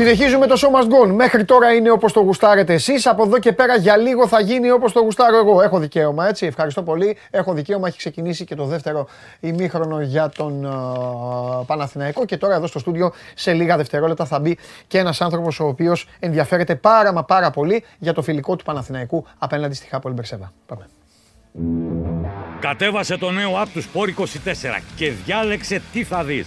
Συνεχίζουμε το show must go. Μέχρι τώρα είναι όπως το γουστάρετε εσείς. Από εδώ και πέρα για λίγο θα γίνει όπως το γουστάρω εγώ. Έχω δικαίωμα, έτσι. Ευχαριστώ πολύ. Έχω δικαίωμα. Έχει ξεκινήσει και το δεύτερο ημίχρονο για τον uh, Παναθηναϊκό. Και τώρα εδώ στο στούντιο σε λίγα δευτερόλεπτα θα μπει και ένας άνθρωπος ο οποίος ενδιαφέρεται πάρα μα πάρα πολύ για το φιλικό του Παναθηναϊκού απέναντι στη Χάπολη Μπερσέβα. Πάμε. Κατέβασε το νέο app του Sport 24 και διάλεξε τι θα δεις.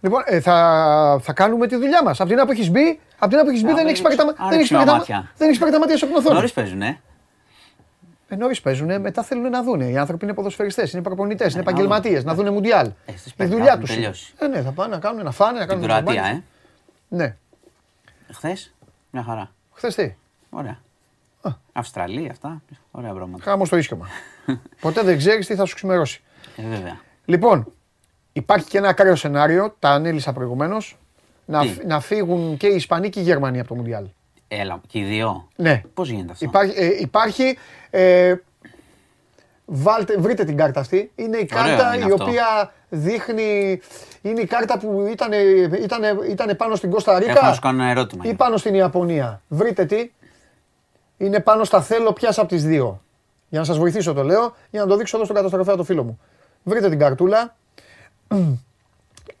λοιπόν ε, θα, θα κάνουμε τη δουλειά μας. Από την που έχεις μπει, από την που έχεις μπει δεν έχεις πάρει τα μάτια. Δεν έχεις πάρει τα μάτια στο πνοθόν. Νωρίς παίζουν, ε. Ε, Νωρίς παίζουν, μετά θέλουν να δουν. Οι άνθρωποι είναι ποδοσφαιριστές, είναι προπονητές, είναι επαγγελματίες, να δουν Μουντιάλ. Η δουλειά τους. Ε, ναι, θα πάνε να κάνουν, να φάνε, να κάνουν. Την Κροατία, ε. Ναι. Χθες, μια χαρά. Χθες τι; Ωραία. Αυστραλία, αυτά. Ωραία πράγματα. Χάμω το ίσιομα. Ποτέ δεν ξέρεις τι θα σου ξημερώσει. Ε, βέβαια. Λοιπόν, υπάρχει και ένα ακραίο σενάριο, τα ανέλησα προηγουμένως, να, να φύγουν και οι Ισπανοί και οι Γερμανοί από το Μουντιάλ. Έλα, και οι δύο; Ναι. Πώς γίνεται αυτό; Υπάρχει, ε, υπάρχει ε, βάλτε, βρείτε την κάρτα αυτή. Είναι η κάρτα είναι η αυτό. οποία δείχνει. Είναι η κάρτα που ήταν, ήταν, ήταν πάνω στην Κώστα Έχω να Ρίκα σου κάνω ένα ερώτημα. ή πάνω στην Ιαπωνία. Βρείτε τι. Είναι πάνω στα θέλω πιάσα από τις δύο. Για να σας βοηθήσω το λέω, για να το δείξω εδώ στον καταστροφέα το φίλο μου. Βρείτε την καρτούλα.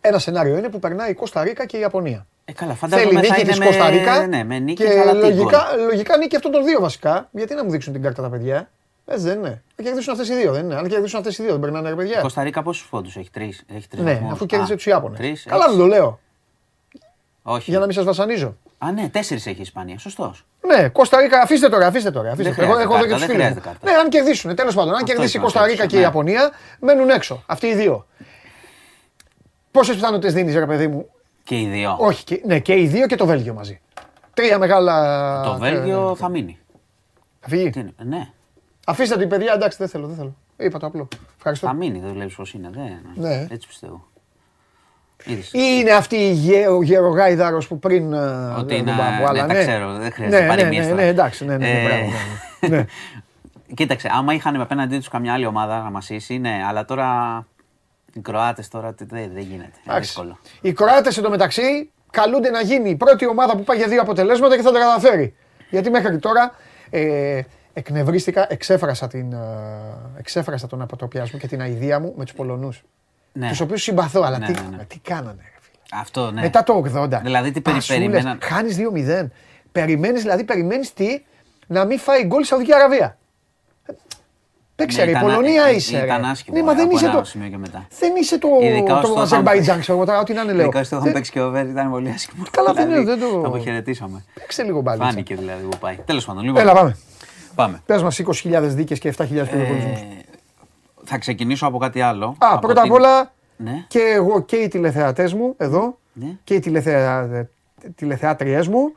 Ένα σενάριο είναι που περνάει η Κώστα Ρίκα και η Ιαπωνία. Ε, καλά, Θέλει φαντάζομαι θα νίκη είναι της με, Κώστα Ρίκα ναι, με νίκες, και αλλά τι λογικά, γκολ. λογικά νίκη αυτών των δύο βασικά. Γιατί να μου δείξουν την κάρτα τα παιδιά. Έτσι δεν είναι. Να κερδίσουν αυτές οι δύο, δεν είναι. Αν κερδίσουν αυτές οι δύο, δεν περνάνε ρε Η παιδιά. Κωνσταντίνα πόσους πόντου έχει, τρεις. Έχει τρεις Ναι, βαθμούς. αφού Α, κέρδισε τους Ιάπωνες. τρεις, Καλά έχεις. δεν το λέω. Όχι. Για να μην σας βασανίζω. Α, ναι, τέσσερις έχει η Ισπανία. Σωστός. Ναι, Κώστα Ρίκα, αφήστε τώρα, αφήστε τώρα. Αφήστε Δεν τώρα. Εγώ, χρειάζεται εγώ εδώ και κάρτα, τους δεν φίλου. χρειάζεται κάρτα. Ναι, αν κερδίσουν, τέλος πάντων. Αν Αυτό κερδίσει η ήθελα να Κώστα σε Ρίκα ρωτήσω, και η ναι. Ιαπωνία, μένουν έξω. Αυτοί οι δύο. Πόσες πιθανότητες δίνεις, ρε παιδί μου; Και οι δύο. Όχι, και, ναι, και οι δύο και το Βέλγιο μαζί. Τρία μεγάλα. Το ε, Βέλγιο θα μείνει. Θα φύγει; Τι είναι, Ναι, Αφήστε το, η παιδιά, εντάξει, δεν θέλω, δεν θέλω. Είπα το απλό. θα Ευχαριστώ. μείνει. Δεν βλέπεις πώς είναι. Δεν... Ναι. Έτσι πιστεύω. Είδες. Ή είναι αυτή η γε, ο γερογάιδαρος που πριν. ε, Ότι δεν είναι- θυμάμαι, ναι, αλλά τα ξέρω, δεν χρειάζεται ναι, ναι, παροιμίες ναι, τώρα. ναι, εντάξει, ναι, ναι, Ε, μπράβο, ναι, ναι. Κοίταξε, άμα είχαν απέναντί τους καμιά άλλη ομάδα να μασίσει, ναι, αλλά τώρα οι Κροάτες τώρα τι- δεν, δεν γίνεται. Είναι Εντάξει. δύσκολο. Οι Κροάτες εντωμεταξύ καλούνται να γίνει η πρώτη ομάδα που πάει για δύο αποτελέσματα και θα τα καταφέρει. Γιατί μέχρι τώρα ε, εκνευρίστηκα, εξέφρασα, την, ε, εξέφρασα τον αποτροπιασμό και την αηδία μου με τους Πολωνούς. Ναι. Τους οποίους συμπαθώ, αλλά Ναι, τι, ναι, ναι. τι κάνανε. Ρε, φίλε. Αυτό, ναι. Μετά το 80. Δηλαδή, τι περι- Πασούλες, περιμέναν. Χάνεις 2-0. Περιμένεις, δηλαδή, περιμένεις τι, να μην φάει γκολ η Σαουδική Αραβία. Παίξε Ναι, ρε, η ήταν- Πολωνία ε, είσαι. ήταν ρε. άσχημο, Ναι, μα δεν από είσαι ένα το. σημείο και μετά. Δεν είσαι το, Ειδικά ως το το Αζερμπαϊτζάν, ξέρω εγώ τώρα, ό,τι να είναι λέω. Ειδικά στο είχαμε Δεν- παίξει και ο Βέρ, ήταν πολύ άσχημο. Καλά, δεν Δηλαδή, είναι, δεν το- Το αποχαιρετήσαμε. Παίξε λίγο μπάλα. Φάνηκε δηλαδή που πάει. Τέλος πάντων, λοιπόν. Έλα, πάμε. Πάμε. Πες μας 20.000 δίκες και 7.000 πυροβολισμούς. Ε, θα ξεκινήσω από κάτι άλλο. Α, Από πρώτα απ' την- όλα Ναι. και εγώ και οι τηλεθεατές μου εδώ Ναι. και οι τηλεθεα... τηλεθεάτριές μου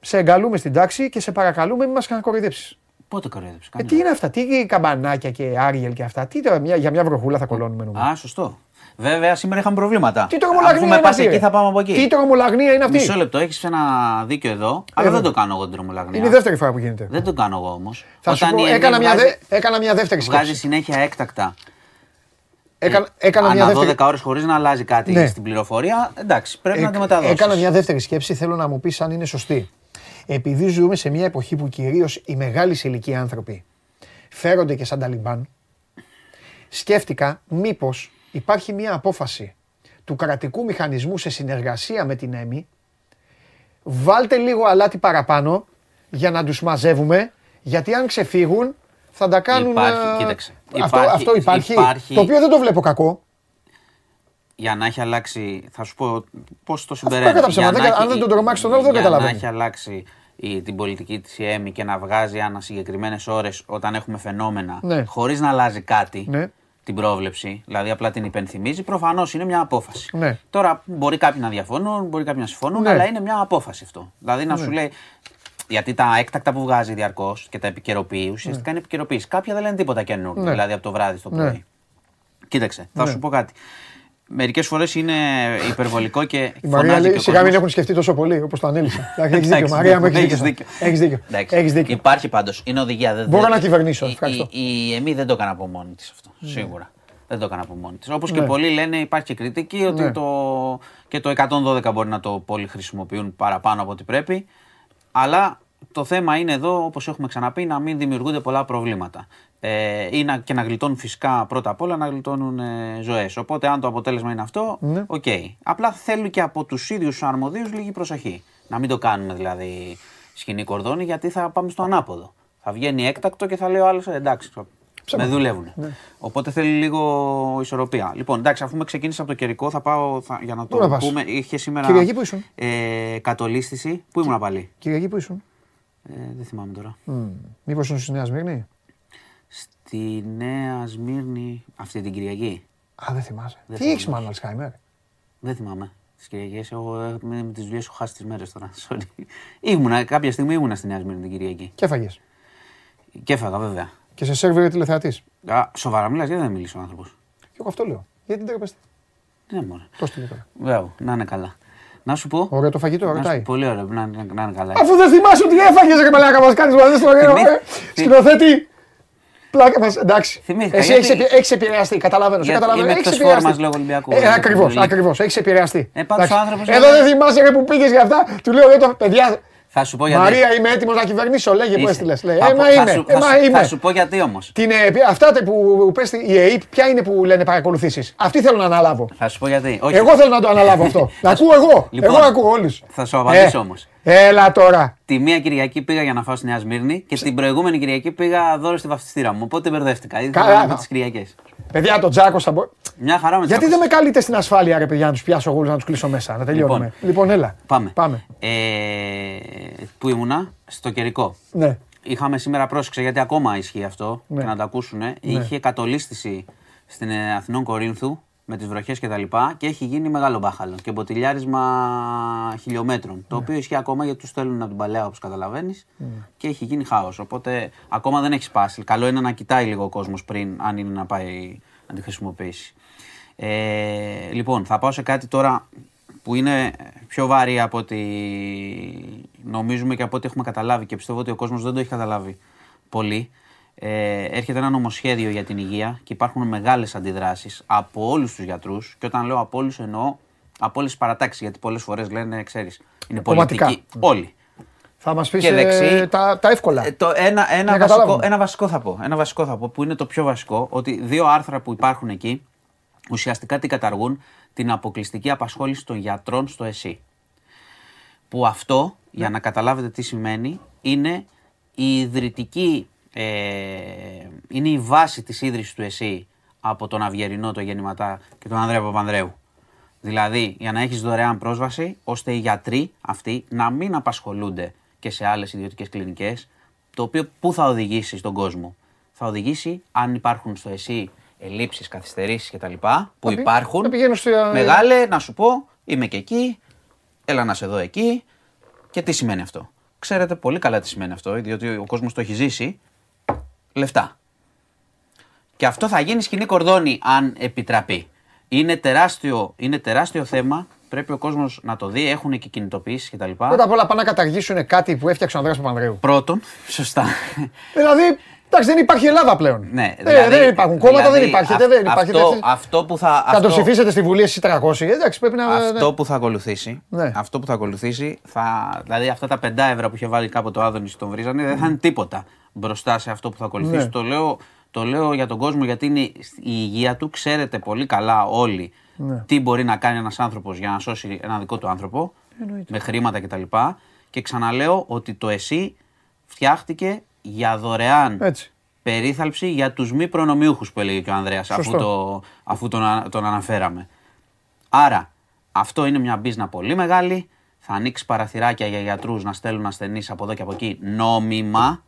σε εγκαλούμε στην τάξη και σε παρακαλούμε μην μας κοροϊδέψεις. Πότε κοροϊδεύει. Ε, τι είναι αυτά, τι καμπανάκια και άριελ και αυτά, τι τώρα, μια, για μια βροχούλα θα κολώνουμε νομίζω. Α, σωστό. Βέβαια, σήμερα είχαμε προβλήματα. Τι τρομολαγνία Αφού είναι με πας αυτή, εκεί, ρε; θα πάμε από εκεί. Τι τρομολαγνία είναι αυτή; Μισό λεπτό, έχεις ένα δίκιο εδώ, αλλά Εδώ. δεν το κάνω εγώ την τρομολαγνία. Είναι η δεύτερη φορά που γίνεται. Δεν το κάνω εγώ όμως. Θα σου πω, έκανα, μια δε, έκανα μια δεύτερη Βγάζει σκέψη. συνέχεια έκτακτα. Έκανα, έκανα μια Ανά δεύτερη... 12 ώρες χωρίς να αλλάζει κάτι Ναι. στην πληροφορία. Εντάξει, πρέπει να Εκ- το μεταδώσεις. Έκανα μια δεύτερη σκέψη, θέλω να μου πεις αν είναι σωστή. Επειδή ζούμε σε μια εποχή που κυρίως οι μεγάλοι σε ηλικία άνθρωποι φέρονται και σαν Ταλιμπάν, σκέφτηκα μήπως υπάρχει μια απόφαση του κρατικού μηχανισμού σε συνεργασία με την ΕΜΗ, βάλτε λίγο αλάτι παραπάνω για να τους μαζεύουμε, γιατί αν ξεφύγουν θα τα κάνουν... Υπάρχει, ε, κοίταξε, Αυτό, υπάρχει- αυτό υπάρχει, υπάρχει- το οποίο δεν το βλέπω κακό. Για να έχει αλλάξει, θα σου πω πώς το δεν συμπεραίνω. κατά ψέμα, Για δεν να κα- αν έχει- δεν τον τρομάξεις τον άλλο, δεν για καταλαβαίνω. να έχει αλλάξει η, την πολιτική της ΕΜΗ και να βγάζει ανά συγκεκριμένες ώρες όταν έχουμε φαινόμενα, Ναι. χωρίς να αλλάζει κάτι Ναι. την πρόβλεψη, δηλαδή απλά την υπενθυμίζει, προφανώς είναι μια απόφαση. Ναι. Τώρα μπορεί κάποιοι να διαφωνούν, μπορεί κάποιοι να συμφωνούν, Ναι. αλλά είναι μια απόφαση αυτό. Δηλαδή να σου λέει. Γιατί τα έκτακτα που βγάζει διαρκώς και τα επικαιροποιεί, ουσιαστικά είναι επικαιροποίηση. Κάποια δεν λένε τίποτα καινούργιο, Ναι. δηλαδή από το βράδυ στο Ναι. πρωί. Κοίταξε, θα σου πω κάτι. Μερικές φορές είναι υπερβολικό και. Η Μαρία φωνάζει λέει: και ο Σιγά μην κόσμος. έχουν σκεφτεί τόσο πολύ όπως το ανέλυσα. Έχεις δίκιο, Εντάξει, Μαρία μου, έχεις έχεις δίκιο. Έχεις δίκιο. Εντάξει. Έχεις δίκιο. Υπάρχει πάντως. Είναι οδηγία. Δεν, Μπορώ δεν- να κυβερνήσω, η- ευχαριστώ. Η, η ΕΜΗ δεν το έκανε από μόνη της αυτό. Σίγουρα. Δεν το έκανε από μόνη της. Όπως και Ναι. πολλοί λένε, υπάρχει και κριτική ότι Ναι. το, και το 112 μπορεί να το πολύ χρησιμοποιούν παραπάνω από ό,τι πρέπει. Αλλά το θέμα είναι εδώ, όπως έχουμε ξαναπεί, να μην δημιουργούνται πολλά προβλήματα. Ε, ή να, και να γλιτώνουν φυσικά πρώτα απ' όλα να γλιτώνουν ε, ζωές. Οπότε, αν το αποτέλεσμα είναι αυτό, Ναι. οκ. Απλά θέλουν και από τους ίδιους τους αρμοδίους λίγη προσοχή. Να μην το κάνουμε δηλαδή σκηνή κορδόνι, γιατί θα πάμε στο ανάποδο. Θα βγαίνει έκτακτο και θα λέει ο άλλος εντάξει, με δουλεύουν. Ναι. Οπότε θέλει λίγο ισορροπία. Λοιπόν, εντάξει, αφού με ξεκίνησε από το καιρικό, θα πάω θα, για να Πού να το πας; πούμε. Είχε σήμερα. Κυριακή που ήσουν; Ε, κατολίσθηση. Πού ήμουν πάλι; Κυριακή που ήσουν; Ε, δεν θυμάμαι τώρα. Μήπως ήσουν στη Νέα Σμύρνη; Στη Νέα Σμύρνη αυτή την Κυριακή. Α, δεν θυμάσαι. Δεν Τι θυμάμαι. έχει μάλλον Αλσχάιμερ. Δεν θυμάμαι. Τις Κυριακές, εγώ ε, με, με τις δουλειές έχω χάσει τις μέρες τώρα. Sorry. Ήμουνα, κάποια στιγμή ήμουνα στη Νέα Σμύρνη την Κυριακή. Και έφαγες. Και έφαγα βέβαια. Και σε σερβίρε τηλεθεατής. Α, σοβαρά μιλάς, γιατί δεν μιλήσει ο άνθρωπος; Και εγώ αυτό λέω. Γιατί δεν τρέπεστε. Ναι, μόνο. Το στείλε τώρα; Μπράβο, να είναι καλά. Να σου πω. Ωραίο το φαγητό, να σου- ρωτάει. Πολύ ωραίο, να, να, να είναι καλά. Αφού δεν θυμάσαι ότι έφαγες, ρε μαλάκα μας κάνεις μαζί στο ωραίο. Θυμήθη- ε. Σκηνοθέτη. Πλάκα μας, εντάξει. Θυμήθηκα, Εσύ γιατί- έχεις επι- έχεις επηρεαστεί, καταλαβαίνω. σε Γιατί καταλαβαίνω. είμαι Έχεις εκτός φόρμας επηρεαστεί. λόγω Ολυμπιακού. Ε, Δεν ακριβώς, θέλω ακριβώς. Έχεις επηρεαστεί. Ε, πάντως Εντάξει. ο άνθρωπος Εδώ λέει- δεν θυμάσαι ρε που πήγες για αυτά. Του λέω, ρε το παιδιά. Θα σου πω γιατί. Μαρία, είμαι έτοιμος να κυβερνήσω. Λέγε που Είσαι. έστειλες. Λέει, Θα Ε, πω- μα θα είμαι. σου- Ε, θα μα σου- Θα είμαι. σου πω γιατί όμως. Την, ε, αυτά τε που πες στη- η ΑΕΠ, ποια είναι που λένε παρακολουθήσεις; Αυτή θέλω να αναλάβω. Θα σου πω γιατί. Όχι. Εγώ θέλω να το αναλάβω αυτό. Να ακούω εγώ. Λοιπόν, Εγώ ακούω όλους. θα σου απαντήσω όμως. Έλα τώρα. Τη μία Κυριακή πήγα για να φάω στη Νέα Σμύρνη και την προηγούμενη Κυριακή πήγα δώρο στη βαφτιστήρα μου. Οπότε μπερδεύτηκα. Ήθελα Καλά, να με να. τις Κυριακές. Παιδιά, τον Τζάκο θα μπο... Μια χαρά με Γιατί τις δεν με καλείτε στην ασφάλεια, ρε παιδιά, να τους πιάσω εγώ να τους κλείσω μέσα. Να τελειώνουμε. Λοιπόν, έλα. Πάμε. Πάμε. Ε, πού ήμουνα, στο καιρικό. Ναι. Είχαμε σήμερα πρόσεξε γιατί ακόμα ισχύει αυτό Ναι. και να το ακούσουν. Είχε κατολίσθηση στην ε, Αθηνών Κορίνθου με τις βροχές και τα λοιπά και έχει γίνει μεγάλο μπάχαλο και μποτιλιάρισμα χιλιόμετρων. Ναι. Το οποίο ισχύει ακόμα γιατί τους στέλνουν από την παλαιά όπως καταλαβαίνεις και έχει γίνει χάος. Οπότε ακόμα δεν έχει σπάσει. Καλό είναι να κοιτάει λίγο ο κόσμος πριν, αν είναι να πάει να τη χρησιμοποιήσει. Ε, λοιπόν, θα πάω σε κάτι τώρα που είναι πιο βαρύ από ό,τι νομίζουμε και από ό,τι έχουμε καταλάβει και πιστεύω ότι ο κόσμος δεν το έχει καταλάβει πολύ. Ε, έρχεται ένα νομοσχέδιο για την υγεία και υπάρχουν μεγάλες αντιδράσεις από όλους τους γιατρούς και όταν λέω από όλους εννοώ από όλες τις παρατάξεις γιατί πολλές φορές λένε, ξέρεις, είναι Κομματικά. πολιτική. Όλοι. Θα μας πεις Και δεξί. τα, τα εύκολα. Ε, το ένα, ένα, Να βασικό, καταλάβουμε. ένα βασικό θα πω. Ένα βασικό θα πω που είναι το πιο βασικό. Ότι δύο άρθρα που υπάρχουν εκεί ουσιαστικά τι καταργούν την αποκλειστική απασχόληση των γιατρών στο ΕΣΥ. Που αυτό, για να καταλάβετε τι σημαίνει, είναι η ιδρυτική, ε, είναι η βάση της ίδρυσης του ΕΣΥ από τον Αυγερινό, τον Γεννηματά και τον Ανδρέα Παπανδρέου. Δηλαδή, για να έχεις δωρεάν πρόσβαση, ώστε οι γιατροί αυτοί να μην απασχολούνται και σε άλλες ιδιωτικές κλινικές, το οποίο πού θα οδηγήσει στον κόσμο; Θα οδηγήσει, αν υπάρχουν στο ΕΣΥ ελλείψεις, καθυστερήσεις κτλ. που Θα πη- υπάρχουν, θα πηγαίνουν στο- μεγάλε, να σου πω, είμαι και εκεί, έλα να σε δω εκεί. Και τι σημαίνει αυτό; Ξέρετε πολύ καλά τι σημαίνει αυτό, διότι ο κόσμος το έχει ζήσει. Λεφτά. Και αυτό θα γίνει σκηνή κορδόνη αν επιτραπεί. Είναι τεράστιο, είναι τεράστιο θέμα. Πρέπει ο κόσμος να το δει. Έχουν και κινητοποιήσεις κτλ. Πρώτα απ' όλα πάνε να καταργήσουν κάτι που έφτιαξε ο Ανδρέας Παπανδρέου. Πρώτον, σωστά. Δηλαδή, εντάξει, δεν υπάρχει Ελλάδα πλέον. ναι, Ε, δεν υπάρχουν κόμματα, δεν υπάρχει. αυ- δεν υπάρχει. Αυτό, δεν- αυτό που θα. Θα αυτό, το ψηφίσετε στη Βουλή εσείς 300. Εντάξει, πρέπει να. Αυτό ναι. που θα ακολουθήσει, Ναι. αυτό που θα ακολουθήσει, θα, δηλαδή αυτά τα 5 ευρώ που είχε βάλει κάποτε ο Άδωνης στον βρίζανε, δεν θα είναι τίποτα μπροστά σε αυτό που θα ακολουθήσει. Ναι. Το, λέω, το λέω για τον κόσμο γιατί είναι η υγεία του. Ξέρετε πολύ καλά όλοι Ναι. τι μπορεί να κάνει ένας άνθρωπος για να σώσει ένα δικό του άνθρωπο με χρήματα κτλ. Και ξαναλέω ότι το ΕΣΥ φτιάχτηκε για δωρεάν Έτσι. περίθαλψη για τους μη προνομιούχους που έλεγε και ο Ανδρέας αφού, Σωστό. το, αφού τον, α- τον αναφέραμε. Άρα αυτό είναι μια μπίζνα πολύ μεγάλη. Θα ανοίξει παραθυράκια για γιατρούς να στέλνουν ασθενείς από εδώ και από εκεί νόμιμα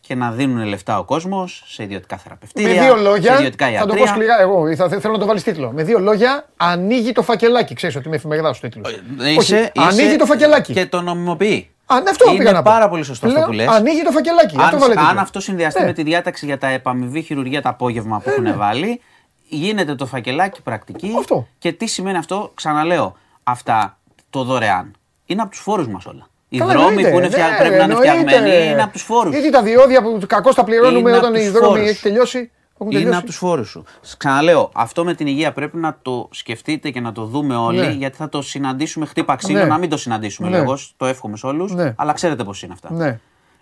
και να δίνουν λεφτά ο κόσμος σε ιδιωτικά θεραπευτήρια, Με δύο σε λόγια, ιδιωτικά θα το πω ιατρεία. σκληρά εγώ, θα, θέλω να το βάλεις τίτλο. Με δύο λόγια, ανοίγει το φακελάκι. Ξέρεις ότι είμαι εφημερίδα στου τίτλου. Ε, Είσαι, ανοίγει είσαι το φακελάκι. Και το νομιμοποιεί. Α, ναι, αυτό είναι πήγα να πω. πάρα πολύ σωστό αυτό Λέω, που λες. Ανοίγει το φακελάκι. αυτό Αν, βάλε τίτλο. αν αυτό συνδυαστεί Ναι. με τη διάταξη για τα επαμοιβή χειρουργία το απόγευμα που έχουν βάλει, γίνεται το φακελάκι πρακτική. Αυτό. Και τι σημαίνει αυτό, ξαναλέω, αυτά το δωρεάν. Είναι από τους φόρους μας όλα. Οι Καλά, δρόμοι εννοείται, που είναι φτια- ναι, πρέπει να είναι εννοείται. φτιαγμένοι είναι από τους φόρους. Γιατί τα διόδια που κακώς τα πληρώνουμε Είναι όταν απ' οι τους δρόμοι φόρους. έχει τελειώσει. Έχουν Είναι τελειώσει. από τους φόρους σου. Ξαναλέω, αυτό με την υγεία πρέπει να το σκεφτείτε και να το δούμε όλοι, Ναι. γιατί θα το συναντήσουμε χτύπα ξύλο, Ναι. να μην το συναντήσουμε Ναι. λίγο. Το εύχομαι σε όλους. Ναι. Αλλά ξέρετε πώς είναι αυτά. Ναι.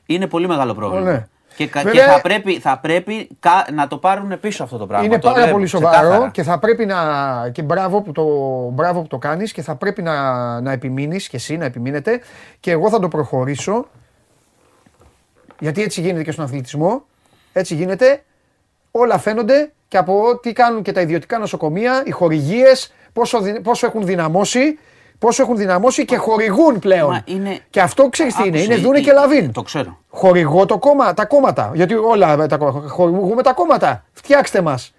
Είναι πολύ μεγάλο πρόβλημα. Ναι. Και, κα- Βέβαια- και θα πρέπει, θα πρέπει κα- να το πάρουν πίσω αυτό το πράγμα. Είναι Το πάρα λέω πολύ σοβαρό ξεκάθαρα. και θα πρέπει να. και μπράβο που το, μπράβο που το κάνεις και θα πρέπει να, να επιμείνεις και εσύ να επιμείνετε. Και εγώ θα το προχωρήσω. Γιατί έτσι γίνεται και στον αθλητισμό. Έτσι γίνεται. Όλα φαίνονται και από ό,τι κάνουν και τα ιδιωτικά νοσοκομεία, οι χορηγίες, πόσο, δυ- πόσο έχουν δυναμώσει. Πόσο έχουν δυναμώσει και χορηγούν πλέον. Μα είναι- Και αυτό ξέρεις τι είναι. Άκουσε, Είναι δούνε η- και λαβίν. Το ξέρω. Χορηγώ το κόμμα, τα κόμματα. Γιατί όλα τα κόμματα. Χορηγούμε τα κόμματα. Φτιάξτε μας.